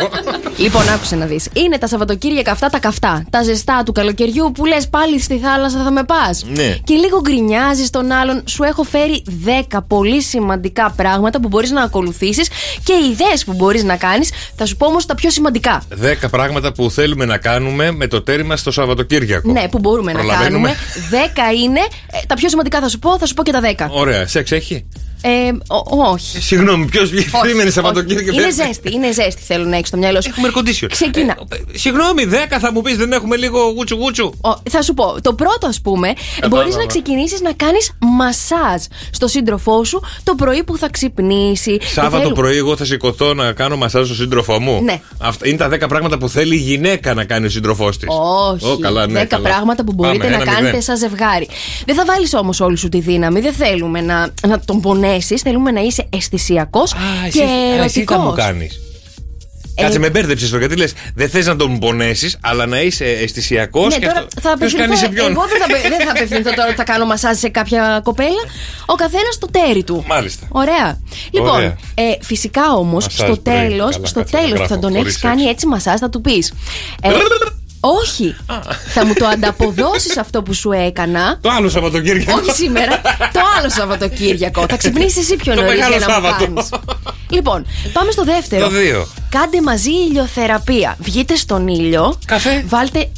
Speaker 8: Λοιπόν, άκουσε να δεις. Είναι τα Σαββατοκύριακα αυτά τα καυτά. Τα ζεστά του καλοκαιριού που λες πάλι στη θάλασσα θα με πας.
Speaker 6: Ναι.
Speaker 8: Και λίγο γκρινιάζεις τον άλλον. Σου έχω φέρει 10 πολύ σημαντικά πράγματα που μπορείς να ακολουθήσεις και ιδέες που μπορείς να κάνεις. Θα σου πω όμως τα πιο σημαντικά.
Speaker 6: Δέκα πράγματα που θέλουμε να κάνουμε με το τέρι μας το Σαββατοκύριακο.
Speaker 8: Ναι, που μπορούμε να
Speaker 6: Προλαβαίνουμε.
Speaker 8: κάνουμε. 10 είναι. ε, τα πιο σημαντικά θα σου πω, θα σου πω και τα 10.
Speaker 6: Ωραία, σεξ έχει;
Speaker 8: Ε, ο- όχι.
Speaker 6: Συγγνώμη, ποιος
Speaker 8: Όχι,
Speaker 6: περίμενε
Speaker 8: όχι.
Speaker 6: Σαββατοκύριακο.
Speaker 8: Είναι ζέστη, είναι ζέστη. Θέλω να έχεις το μυαλό σου.
Speaker 6: Έχουμε air condition.
Speaker 8: Ξεκινά.
Speaker 6: Ε, Συγγνώμη, δέκα θα μου πεις, δεν έχουμε λίγο γούτσου γούτσου.
Speaker 8: Ο- θα σου πω, το πρώτο ας πούμε, μπορείς να ξεκινήσεις να κάνεις μασάζ στο σύντροφό σου το πρωί που θα ξυπνήσει.
Speaker 6: Σάββατο
Speaker 8: Θέλω-
Speaker 6: πρωί, εγώ θα σηκωθώ να κάνω μασάζ στον σύντροφό μου.
Speaker 8: Ναι.
Speaker 6: Αυτά είναι τα 10 πράγματα που θέλει η γυναίκα να κάνει ο σύντροφός της.
Speaker 8: Όχι.
Speaker 6: καλά, ναι,
Speaker 8: 10
Speaker 6: καλά.
Speaker 8: πράγματα που μπορείτε
Speaker 6: Πάμε,
Speaker 8: να
Speaker 6: ένα
Speaker 8: κάνετε
Speaker 6: μηδέν.
Speaker 8: σαν ζευγάρι. Δεν θα βάλεις όμως όλη σου τη δύναμη. Δεν θέλουμε να, να τον πονέσει. Θέλουμε να είσαι αισθησιακός
Speaker 6: Α,
Speaker 8: και
Speaker 6: εσύ, α, εσύ θα μου
Speaker 8: ερωτικός.
Speaker 6: κάνεις.
Speaker 8: Ε,
Speaker 6: Κάτσε, με μπέρδεψες τώρα γιατί λες: Δεν θες να τον πονέσεις, αλλά να είσαι αισθησιακός.
Speaker 8: Ναι, τώρα θα
Speaker 6: Ποιος κάνει σε
Speaker 8: απευθυνθώ.
Speaker 6: ποιον;
Speaker 8: Εγώ δεν θα, απε- δεν θα απευθυνθώ τώρα ότι θα κάνω μασάζ σε κάποια κοπέλα. Ο καθένας το τέρι του.
Speaker 6: Μάλιστα.
Speaker 8: Ωραία. Λοιπόν,
Speaker 6: Ωραία.
Speaker 8: ε, φυσικά όμως
Speaker 6: Μασάζ
Speaker 8: στο
Speaker 6: πρωί.
Speaker 8: τέλο
Speaker 6: Καλά,
Speaker 8: στο
Speaker 6: κάτσε να
Speaker 8: τέλος που θα
Speaker 6: γράφω,
Speaker 8: τον
Speaker 6: χωρίς
Speaker 8: έχεις
Speaker 6: σεξ.
Speaker 8: κάνει έτσι μασάζ, θα του πεις. Ε, όχι. θα μου το ανταποδώσεις αυτό που σου έκανα.
Speaker 6: Το άλλο Σαββατοκύριακο.
Speaker 8: Όχι σήμερα, το άλλο Σαββατοκύριακο. Θα ξυπνήσεις εσύ πιο
Speaker 6: Το
Speaker 8: νωρίς για
Speaker 6: μεγάλο
Speaker 8: να μου
Speaker 6: Σάββατο.
Speaker 8: κάνεις. Λοιπόν, πάμε στο δεύτερο.
Speaker 6: Το δύο.
Speaker 8: Κάντε μαζί ηλιοθεραπεία. Βγείτε στον ήλιο.
Speaker 6: Καφέ.
Speaker 8: Βάλτε.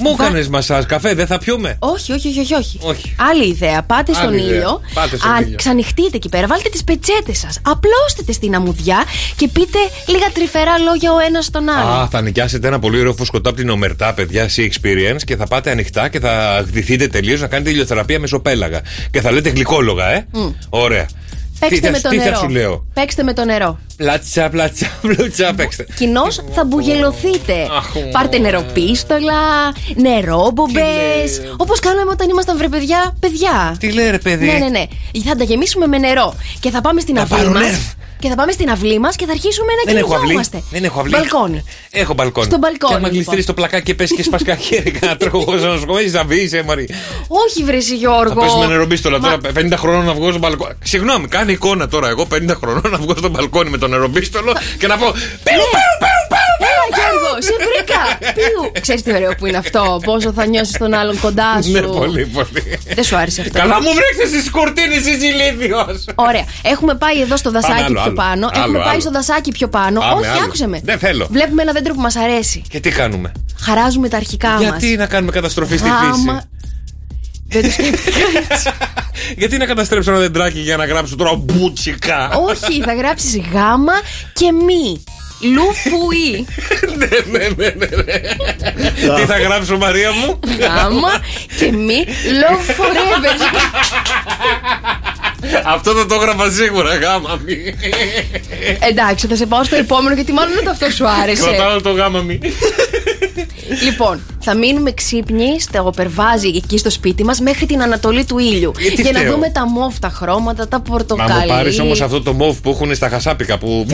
Speaker 6: Μου
Speaker 8: βα-
Speaker 6: έκανες μασάζ, καφέ, δεν θα πιούμε;
Speaker 8: όχι, όχι, όχι, όχι, όχι.
Speaker 6: Όχι.
Speaker 8: Άλλη ιδέα. Πάτε στον
Speaker 6: Άλλη ιδέα.
Speaker 8: ήλιο.
Speaker 6: Πάτε στον ήλιο.
Speaker 8: Ξανοιχτείτε εκεί πέρα. Βάλτε τις πετσέτες σας. Απλώστε τε στην αμμουδιά και πείτε λίγα τρυφερά λόγια ο ένας στον άλλο.
Speaker 6: Α, θα νοικιάσετε ένα πολύ ωραίο φουσκωτό από την Ομερτά, παιδιά, Sea Experience και θα πάτε ανοιχτά και θα γδυθείτε τελείως να κάνετε ηλιοθεραπεία μεσοπέλαγα. Και θα λέτε γλυκόλογα, ε. Ωραία.
Speaker 8: Παίξτε
Speaker 6: τι θα,
Speaker 8: με το
Speaker 6: τι
Speaker 8: νερό.
Speaker 6: θα σου λέω;
Speaker 8: Παίξτε με το νερό.
Speaker 6: Πλάτσα, πλάτσα, πλούτσα, παίξτε.
Speaker 8: Κοινώς θα μπουγελωθείτε.
Speaker 6: Αχ,
Speaker 8: Πάρτε νεροπίστολα, νερόμπομπε.
Speaker 6: Τι λέει;
Speaker 8: Όπως κάναμε όταν ήμασταν βρε παιδιά, παιδιά.
Speaker 6: Τι λέει ρε παιδί;
Speaker 8: Ναι, ναι, ναι. Θα τα γεμίσουμε με νερό. Και θα πάμε στην
Speaker 6: Να
Speaker 8: αυλή
Speaker 6: πάρω
Speaker 8: μας.
Speaker 6: νερ.
Speaker 8: Και θα πάμε στην αυλή μας και θα αρχίσουμε να
Speaker 6: Δεν έχω αυλή.
Speaker 8: κυνηγόμαστε.
Speaker 6: Δεν έχω αυλή.
Speaker 8: Μπαλκόνι.
Speaker 6: Έχω μπαλκόνι.
Speaker 8: Στο μπαλκόνι,
Speaker 6: Και άμα
Speaker 8: λοιπόν.
Speaker 6: γλιστρείς στο πλακάκι και πέσει και σπασκά χέρι, να τρέχω εγώ στο νοσοκομείο, θα βγει, ε, Μαρή.
Speaker 8: Όχι, βρε εσύ, Γιώργο.
Speaker 6: Θα πέσουμε νερομπίστολα
Speaker 8: Μα-
Speaker 6: τώρα. 50 χρονών να βγω στο μπαλκόνι. Συγγνώμη, κάνει εικόνα τώρα. Εγώ 50 χρονών να βγω στο μπαλκόνι με το νερομπίστολο και να πω. Πέου, πέου, πέου, πέου,
Speaker 8: Έλα, Γιώργο, σε βρήκα. Πιου. Ξέρεις τι ωραίο που είναι αυτό. Πόσο θα νιώσεις τον άλλον κοντά σου.
Speaker 6: Ναι, πολύ, πολύ.
Speaker 8: Δεν σου άρεσε αυτό.
Speaker 6: Καλά, μου βρέξτε τι κουρτίνε, εσύ ηλίθιο.
Speaker 8: Ωραία. Έχουμε πάει εδώ στο δασάκι
Speaker 6: άλλο,
Speaker 8: πιο
Speaker 6: άλλο.
Speaker 8: πάνω.
Speaker 6: Άλλο,
Speaker 8: Έχουμε πάει
Speaker 6: άλλο.
Speaker 8: στο δασάκι πιο πάνω.
Speaker 6: Πάμε,
Speaker 8: Όχι,
Speaker 6: άλλο.
Speaker 8: άκουσε με.
Speaker 6: Δεν θέλω.
Speaker 8: Βλέπουμε ένα δέντρο που μας αρέσει.
Speaker 6: Και τι κάνουμε;
Speaker 8: Χαράζουμε τα αρχικά μας.
Speaker 6: Γιατί να κάνουμε καταστροφή στη φύση;
Speaker 8: Δεν το σκέφτηκα έτσι.
Speaker 6: Γιατί να καταστρέψω ένα δεντράκι για να γράψω τώρα μπουτσικά.
Speaker 8: Όχι, θα γράψεις γάμα και μη. Λουφουή.
Speaker 6: Ναι, ναι, ναι, ναι. Τι θα γράψω, Μαρία μου;
Speaker 8: Γάμα και μη. Love forever.
Speaker 6: Αυτό θα το έγραφα σίγουρα, γάμα μη.
Speaker 8: Εντάξει, θα σε πάω στο επόμενο γιατί μάλλον ούτε αυτό σου άρεσε.
Speaker 6: Κρατάω το γάμα μη.
Speaker 8: Λοιπόν, θα μείνουμε ξύπνοι στο περβάζι εκεί στο σπίτι μας μέχρι την ανατολή του ήλιου.
Speaker 6: Γιατί
Speaker 8: για να
Speaker 6: φταίω;
Speaker 8: δούμε τα μόφτα χρώματα, τα
Speaker 6: Μα
Speaker 8: πορτοκαλί.
Speaker 6: μου πάρεις όμως αυτό το μοβ που έχουν στα χασάπικα που.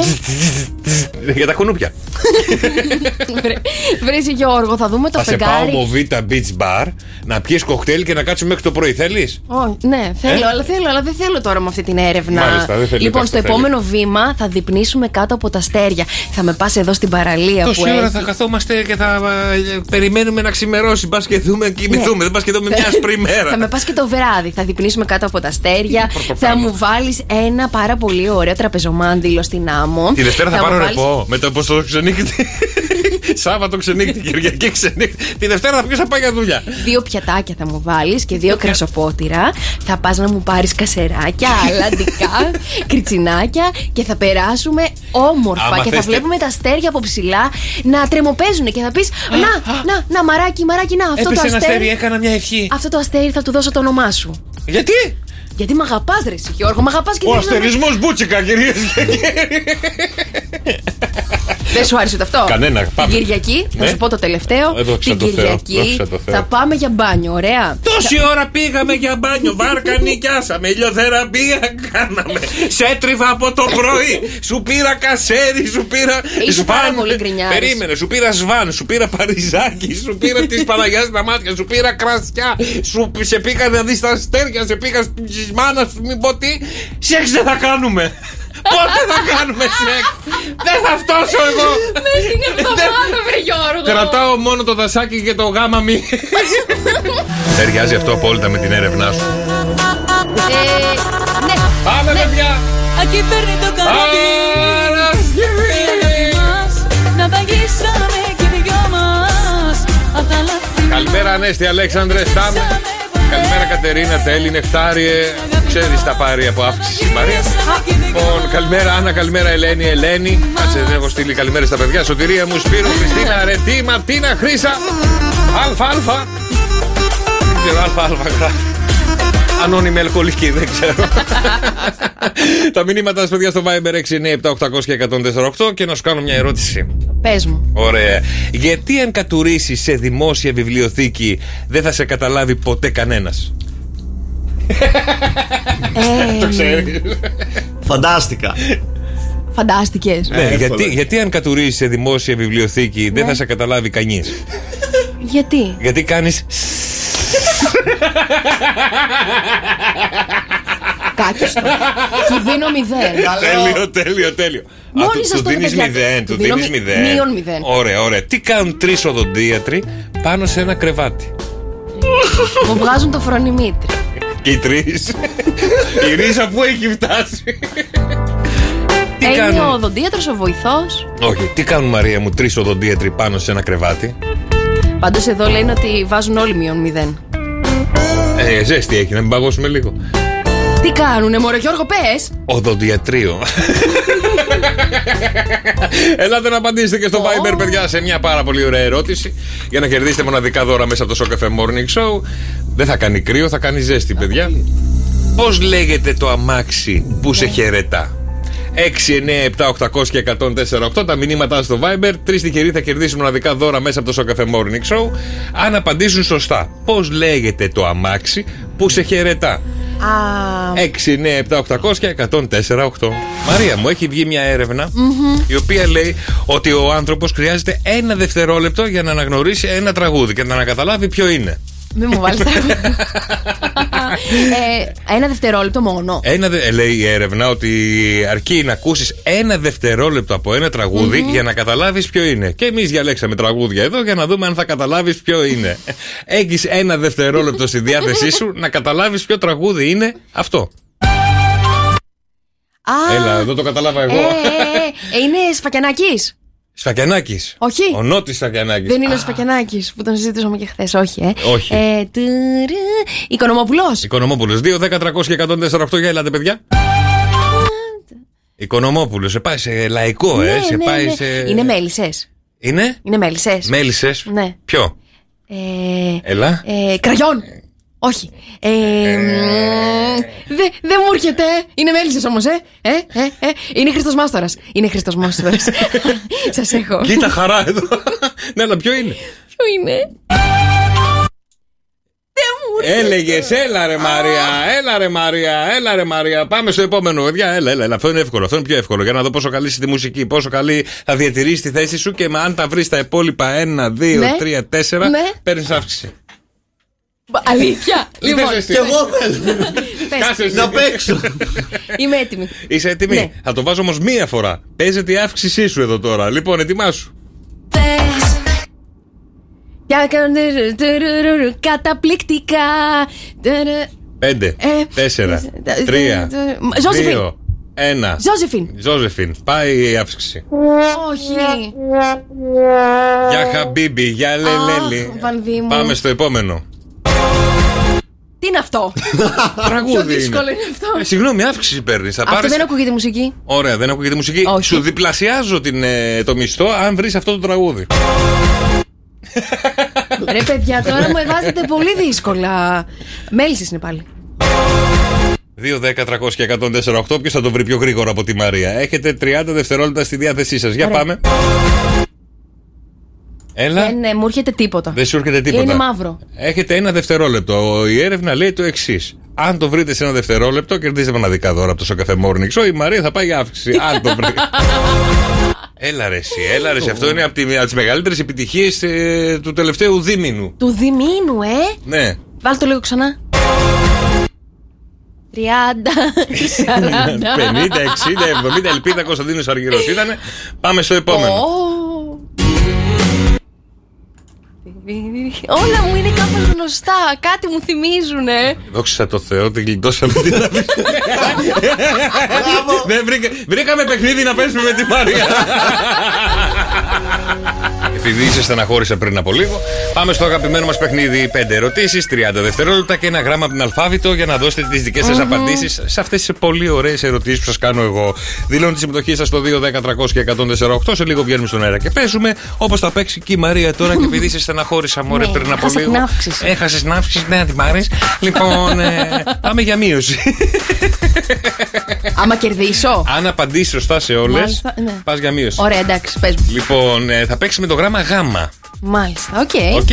Speaker 6: Για τα κουνούπια.
Speaker 8: Βρέσει Γιώργο, θα δούμε το
Speaker 6: Θα σε πάω
Speaker 8: φεγγάρι.
Speaker 6: Μοβίτα Beach Bar να πιεις κοκτέιλ και να κάτσουμε μέχρι το πρωί. Θέλεις;
Speaker 8: Ω, ναι, θέλω, αλλά θέλω, αλλά δεν θέλω τώρα με αυτή την έρευνα.
Speaker 6: Ε; Μάλιστα, δεν θέλει,
Speaker 8: λοιπόν,
Speaker 6: εντάξει,
Speaker 8: στο
Speaker 6: θέλει.
Speaker 8: επόμενο βήμα θα διπνήσουμε κάτω από τα αστέρια. Θα με πας εδώ στην παραλία
Speaker 6: Τόση
Speaker 8: που
Speaker 6: ώρα
Speaker 8: έχει.
Speaker 6: θα καθόμαστε και θα ε, περιμένουμε να ξημερώσει. Πας και δούμε, κοιμηθούμε. Δεν πας και δούμε μια άσπρη
Speaker 8: Ναι. Θα
Speaker 6: μέρα.
Speaker 8: με πας και το βράδυ. Θα διπνήσουμε κάτω από τα αστέρια. Θα μου βάλεις ένα πάρα πολύ ωραίο τραπεζομάντιλο στην άμμο.
Speaker 6: Τη Δευτέρα θα
Speaker 8: μου
Speaker 6: πάρω
Speaker 8: βάλεις-
Speaker 6: ρεπό. Μετά πώ το ξενύχτη. Σάββατο ξενύχτη, Κυριακή ξενύχτη. Τη Δευτέρα θα πει να πάει για δουλειά.
Speaker 8: Δύο πιατάκια θα μου βάλεις και δύο κρασοπότηρα. Θα πας να μου πάρεις κασεράκια, αλαντικά, κριτσινάκια και θα περάσουμε όμορφα.
Speaker 6: Άμα
Speaker 8: και θα
Speaker 6: θες τε-
Speaker 8: βλέπουμε τα αστέρια από ψηλά να τρεμοπαίζουν και θα πεις Να, να, να, μαράκι, μαράκι, να, αυτό το
Speaker 6: Έπεσε ένα αστέρι,
Speaker 8: αστέρι.
Speaker 6: έκανα μια ευχή.
Speaker 8: Αυτό το αστέρι θα του δώσω το όνομά σου.
Speaker 6: Γιατί;
Speaker 8: Γιατί με αγαπάς, Ρε εσύ, Γιώργο, με αγαπάς και
Speaker 6: Ο
Speaker 8: θέλεις να με-
Speaker 6: αστερισμό μπούτσικα, κυρίες και κύριοι.
Speaker 8: Δεν σου άρεσε το αυτό;
Speaker 6: Κανένα.
Speaker 8: Την
Speaker 6: Πάμε.
Speaker 8: Κυριακή, θα
Speaker 6: Ναι.
Speaker 8: σου πω το τελευταίο.
Speaker 6: Ε, δόξα
Speaker 8: Την
Speaker 6: τω Θεώ,
Speaker 8: Κυριακή
Speaker 6: δόξα τω Θεώ.
Speaker 8: θα πάμε για μπάνιο, ωραία.
Speaker 6: Τόση ώρα πήγαμε για μπάνιο, βάρκα νοικιάσαμε, ηλιοθεραπεία κάναμε. Σε έτριβα από το πρωί. Σου πήρα κασέρι, σου πήρα.
Speaker 8: Είσαι πάρα
Speaker 6: σβάν.
Speaker 8: πολύ γκρινιάρης.
Speaker 6: Περίμενε, σου πήρα σβάν, σου πήρα παριζάκι, σου πήρα τη Παναγιάς στα μάτια, σου πήρα κρασιά. Σου σε πήγα να δεις τα αστέρια, σε πήγα της μάνας σου, μην πω τι. Σεξ δεν θα κάνουμε. Πότε θα κάνουμε σεξ; Δεν θα φτώσω εγώ.
Speaker 8: Μες την εβδομάδα, βρε Γιώργο.
Speaker 6: Κρατάω μόνο το δασάκι και το γάμα μη. Ταιριάζει αυτό απόλυτα με την έρευνά σου.
Speaker 8: Ε, ναι.
Speaker 6: Πάμε, παιδιά!
Speaker 11: Aquí παίρνει το καράβι
Speaker 6: Παρασκευή!
Speaker 11: μας Να βαγίσαμε και οι δυο μας Απ' τα λάθη
Speaker 6: Καλημέρα, Ανέστη, Αλέξανδρε, Στάμε. Καλημέρα, Κατερίνα, Τέλη, Νεκτάριε. Ξέρεις θα πάρει από αύξηση η Μαρία. Λοιπόν, καλημέρα, Άννα, καλημέρα, Ελένη, Ελένη. Κάτσε, δεν έχω στείλει καλημέρα στα παιδιά. Σωτηρία μου, Σπύρο, Χριστίνα, Αρετή, Ματίνα, Χρύσα. Αλφα, Αλφα. Δεν ξέρω, Αλφα, Αλφα γράφει. Ανώνυμη αλκοολική, δεν ξέρω. Τα μηνύματά σας, παιδιά, στο Viber 697 και 148 και να σου κάνω μια ερώτηση.
Speaker 8: Πες μου.
Speaker 6: Ωραία. Γιατί αν κατουρίσει σε δημόσια βιβλιοθήκη δεν θα σε καταλάβει ποτέ κανένας;
Speaker 8: Ε,
Speaker 6: Το ξέρεις.
Speaker 9: Φαντάστηκα.
Speaker 8: Φαντάστηκες.
Speaker 6: Ναι,
Speaker 9: εύκολο.
Speaker 6: γιατί, γιατί αν κατουρίσει σε δημόσια βιβλιοθήκη δεν
Speaker 8: Ναι.
Speaker 6: θα σε καταλάβει κανείς;
Speaker 8: Γιατί;
Speaker 6: Γιατί κάνεις.
Speaker 8: Κάκιστο. Του δίνω μηδέν.
Speaker 6: τέλειο, τέλειο, τέλειο.
Speaker 8: Μόλις
Speaker 6: Α, του-
Speaker 8: σας
Speaker 6: του
Speaker 8: το
Speaker 6: δίνεις
Speaker 8: είπα, παιδιά.
Speaker 6: μηδέν,
Speaker 8: Του
Speaker 6: του
Speaker 8: δίνω
Speaker 6: δίνεις
Speaker 8: μη-
Speaker 6: μηδέν.
Speaker 8: μείον μηδέν.
Speaker 6: Ωραία, ωραία. Τι κάνουν τρεις οδοντίατροι πάνω σε ένα κρεβάτι;
Speaker 8: Μου βγάζουν το φρονιμήτρη.
Speaker 6: Και οι τρεις. Η ρίζα που έχει φτάσει. Τι
Speaker 8: Ε, Είναι ο
Speaker 6: κάνουν.
Speaker 8: οδοντίατρος, ο βοηθός.
Speaker 6: Όχι, τι κάνουν Μαρία μου τρεις οδοντίατροι πάνω σε ένα κρεβάτι;
Speaker 8: Πάντως εδώ λένε ότι βάζουν όλοι μείον μηδέν.
Speaker 6: Ε, ζέστη έχει, να μην παγώσουμε λίγο.
Speaker 8: Τι κάνουνε, Μωρέ Γιώργο, πες!
Speaker 6: Οδοντιατρίο. Ελάτε να απαντήσετε και στο Viber, παιδιά, σε μια πάρα πολύ ωραία ερώτηση. Για να κερδίσετε μοναδικά δώρα μέσα από το Show Cafe Morning Show. Δεν θα κάνει κρύο, θα κάνει ζέστη, παιδιά. Πώς λέγεται το αμάξι που σε χαιρετά; 6, 9, 7, 800 και 104, Τα μηνύματά στο Viber. Τρεις τυχεροί θα κερδίσουν μοναδικά δώρα μέσα από το Show Cafe Morning Show. Αν απαντήσουν σωστά. Πώς λέγεται το αμάξι που σε χαιρετά;
Speaker 8: Α,
Speaker 6: 6, 9, 7, 800 και 104,8. Μαρία μου, έχει βγει μια έρευνα η οποία λέει ότι ο άνθρωπος χρειάζεται ένα δευτερόλεπτο για να αναγνωρίσει ένα τραγούδι και να καταλάβει ποιο είναι.
Speaker 8: Μην μου βάλει ε, Ένα δευτερόλεπτο μόνο.
Speaker 6: Ένα, δε- λέει η έρευνα ότι αρκεί να ακούσει ένα δευτερόλεπτο από ένα τραγούδι για να καταλάβει ποιο είναι. Και εμεί διαλέξαμε τραγούδια εδώ για να δούμε αν θα καταλάβει ποιο είναι. Έχει ένα δευτερόλεπτο στη διάθεσή σου να καταλάβει ποιο τραγούδι είναι αυτό.
Speaker 8: Α,
Speaker 6: Έλα, εδώ το καταλάβα
Speaker 8: ε,
Speaker 6: εγώ.
Speaker 8: ε, ε, ε, είναι Σφακιανάκη.
Speaker 6: Σφακιανάκης.
Speaker 8: Όχι.
Speaker 6: Ο Νότι Σφακιανάκης.
Speaker 8: Δεν είναι ο Σφακιανάκης που τον συζητήσαμε και χθες, όχι, ε.
Speaker 6: Όχι.
Speaker 8: Ε, τουρου, Οικονομόπουλος.
Speaker 6: Οικονομόπουλος. 2, 10, 300 και 148 για ελάτε, παιδιά. Οικονομόπουλος. Σε πάει σε λαϊκό, ε. σε πάει σε.
Speaker 8: Ναι, Είναι μέλισσες.
Speaker 6: Είναι;
Speaker 8: Είναι μέλισσες.
Speaker 6: Μέλισσες.
Speaker 8: Ναι.
Speaker 6: Ποιο;
Speaker 8: Ε,
Speaker 6: Έλα.
Speaker 8: ε, κραγιόν. Όχι. Ε, Δεν δεν μου έρχεται. Είναι μέλισσες όμως, ε. Ε, ε, ε. Είναι Χρήστος Μάστορας. Είναι Χρήστος Μάστορας. Σας έχω.
Speaker 6: Κοίτα χαρά εδώ. ναι, αλλά ποιο είναι;
Speaker 8: Ποιο είναι; Δεν μου έρχεται.
Speaker 6: Έλεγες, έλα ρε Μαρία, έλα ρε Μαρία, έλα ρε Μαρία. Πάμε στο επόμενο, παιδιά. Έλα, έλα, έλα. Αυτό είναι εύκολο. Αυτό είναι πιο εύκολο. Για να δω πόσο καλή είσαι τη μουσική, πόσο καλή θα διατηρήσεις τη θέση σου και με αν τα βρεις τα υπόλοιπα 1, 2,
Speaker 8: Ναι.
Speaker 6: 3, 4,
Speaker 8: Ναι.
Speaker 6: παίρνεις αύξηση.
Speaker 8: Αλήθεια. Λοιπόν,
Speaker 6: θες εσύ;
Speaker 9: Κι εγώ θέλω
Speaker 8: πες.
Speaker 6: Κάσε εσύ.
Speaker 9: να παίξω.
Speaker 8: Είμαι έτοιμη.
Speaker 6: Είσαι έτοιμη;
Speaker 8: Ναι.
Speaker 6: Θα το βάζω όμως μία φορά. Παίζεται η αύξησή σου εδώ τώρα. Λοιπόν, ετοιμάσου.
Speaker 8: Πες. Για κάντε τουρουρουρου, καταπληκτικά. Τουρου.
Speaker 6: 5,
Speaker 8: Ε,
Speaker 6: 4,
Speaker 8: ε,
Speaker 6: 3,
Speaker 8: ε, Ζώζεφιν.
Speaker 6: 2, 1.
Speaker 8: Ζώζεφιν.
Speaker 6: Ζώζεφιν. Πάει η αύξηση.
Speaker 8: Όχι.
Speaker 6: Για Χαμπίμπι, για Λελέλη.
Speaker 8: Αχ, Βανδί μου.
Speaker 6: Πάμε στο επόμενο.
Speaker 8: Τι είναι αυτό;
Speaker 6: Τραγούδι.
Speaker 8: Πιο
Speaker 6: είναι.
Speaker 8: δύσκολο είναι αυτό.
Speaker 6: Ε, συγγνώμη, αύξηση παίρνεις. Θα
Speaker 8: Αυτό
Speaker 6: πάρεις...
Speaker 8: δεν ακούγεται μουσική;
Speaker 6: Ωραία, δεν ακούγεται μουσική.
Speaker 8: Όχι.
Speaker 6: Σου διπλασιάζω την, ε, το μισθό αν βρεις αυτό το τραγούδι.
Speaker 8: Ρε παιδιά, τώρα μου βάζετε πολύ δύσκολα. Μέλισσες είναι πάλι.
Speaker 6: 2, 10, 300 και 148. Ποιος θα το βρει πιο γρήγορα από τη Μαρία. Έχετε 30 δευτερόλεπτα στη διάθεσή σας. Για
Speaker 8: Ωραία.
Speaker 6: πάμε. Έλα.
Speaker 8: Δεν ε, μου έρχεται τίποτα.
Speaker 6: Δεν σου έρχεται τίποτα.
Speaker 8: Είναι μαύρο.
Speaker 6: Έχετε ένα δευτερόλεπτο. Η έρευνα λέει το εξής. Αν το βρείτε σε ένα δευτερόλεπτο, κερδίζετε μοναδικά δώρα από το Σοκαφέ Morning Show. Η Μαρία θα πάει για αύξηση. Αν το βρει. έλα ρε εσύ, έλα ρε εσύ. Αυτό είναι από τις μεγαλύτερες επιτυχίες του τελευταίου δίμηνου.
Speaker 8: Του διμήνου, ε!
Speaker 6: Ναι.
Speaker 8: Βάλ το λίγο ξανά. 30, 40.
Speaker 6: 50, 60, 70, ελπίδα Κωνσταντίνος Αργυρός ήταν. Πάμε στο επόμενο.
Speaker 8: Όλα μου είναι κάπως γνωστά. Κάτι μου θυμίζουνε.
Speaker 6: Δόξα τω Θεώ, την γλιτώσαμε την αύξηση. Δεν βρήκα- Βρήκαμε παιχνίδι να παίζουμε με τη Μαρία. Επειδή είσαι στεναχώρησα πριν από λίγο, πάμε στο αγαπημένο μας παιχνίδι. 5 ερωτήσεις, 30 δευτερόλεπτα και ένα γράμμα από την αλφάβητο για να δώσετε τις δικές σας απαντήσεις σε αυτές τις πολύ ωραίες ερωτήσεις που σας κάνω εγώ. Δηλώνω τη συμμετοχή σας στο 2, 10, 300 και 148. Σε λίγο βγαίνουμε στον αέρα και παίζουμε. Όπως θα παίξει και η Μαρία τώρα και επειδή είσαι στεναχώρησα μωρέ
Speaker 8: Ναι,
Speaker 6: πριν από
Speaker 8: έχασα
Speaker 6: λίγο.
Speaker 8: την αύξηση.
Speaker 6: Έχασες την αύξηση, ναι, την πάρει. Λοιπόν, ε, πάμε για μείωση.
Speaker 8: Άμα κερδίσω.
Speaker 6: Αν απαντήσεις σωστά σε όλες,
Speaker 8: Μάλιστα, ναι.
Speaker 6: πας για μείωση.
Speaker 8: Ωραία, εντάξει, πες μου.
Speaker 6: Λοιπόν, ε, θα παίξει με το γράμμα Γ.
Speaker 8: Μάλιστα, ok.
Speaker 6: Ok.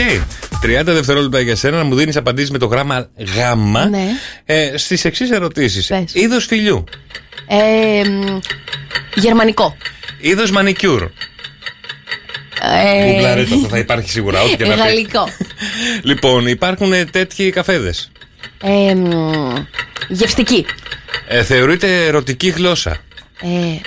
Speaker 6: 30 δευτερόλεπτα για σένα να μου δίνεις απαντήσεις με το γράμμα Γ.
Speaker 8: Ναι.
Speaker 6: Ε, Στις εξής ερωτήσεις.
Speaker 8: Πες.
Speaker 6: Είδος φιλιού.
Speaker 8: Ε, μ, γερμανικό.
Speaker 6: Είδος μανικιούρ.
Speaker 8: Ε,
Speaker 6: Γκουγκλάρε το, αυτό θα υπάρχει σίγουρα. Ό,τι και να πει.
Speaker 8: Γαλλικό.
Speaker 6: Λοιπόν, υπάρχουν ε, τέτοιοι καφέδες;
Speaker 8: Ε, μ, γευστική.
Speaker 6: Ε, θεωρείται ερωτική γλώσσα.
Speaker 8: Ε,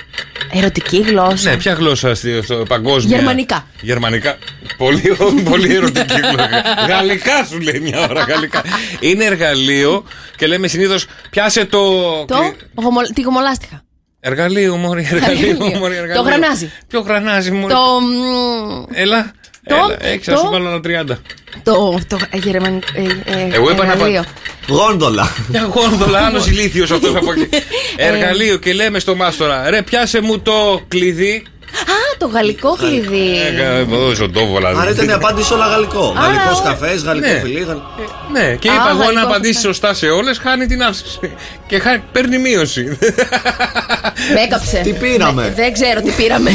Speaker 8: ερωτική γλώσσα.
Speaker 6: Ναι, ποια γλώσσα στη, στο παγκόσμια.
Speaker 8: Γερμανικά.
Speaker 6: Γερμανικά. Πολύ, πολύ ερωτική γλώσσα. γαλλικά σου λέει μια ώρα. Γαλλικά. Είναι εργαλείο και λέμε συνήθως πιάσε το.
Speaker 8: Το, γομο- τη γομολάστιχα.
Speaker 6: Εργαλείο, μωρή, εργαλείο,
Speaker 8: Εργαλείο.
Speaker 6: μωρή, εργαλείο.
Speaker 8: Το γρανάζι.
Speaker 6: Ποιο γρανάζι, μωρή.
Speaker 8: Το. μ,
Speaker 6: Έλα.
Speaker 8: Το-
Speaker 6: Έλα, έξι, να
Speaker 8: το-
Speaker 6: σου βάλω ένα 30.
Speaker 8: Το. Το. ε, γερμανικό. Ε, ε,
Speaker 6: Εγώ είπα να
Speaker 8: εργαλείο.
Speaker 9: Γόντολα.
Speaker 6: Μια γόνδολα, άλλος ηλίθιος αυτός από εκεί. Εργαλείο και λέμε στο μάστορα, ρε, πιάσε μου το κλειδί.
Speaker 8: Α, το γαλλικό κλειδί.
Speaker 6: Ε, Εδώ ζωντόβολα.
Speaker 9: Άρα ήταν η απάντηση όλα γαλλικό. Γαλλικός
Speaker 8: ο-
Speaker 9: καφές, γαλλικό
Speaker 6: Ναι.
Speaker 9: φιλί. γαλλ-
Speaker 6: Ναι, και
Speaker 8: Α,
Speaker 6: είπα εγώ να
Speaker 8: γαλλικό
Speaker 6: απαντήσει
Speaker 8: καφέ.
Speaker 6: σωστά σε όλες, χάνει την αύξηση. Και χάνει, παίρνει μείωση.
Speaker 8: Με έκαψε.
Speaker 9: Τι πήραμε;
Speaker 8: Ναι, δεν ξέρω τι πήραμε.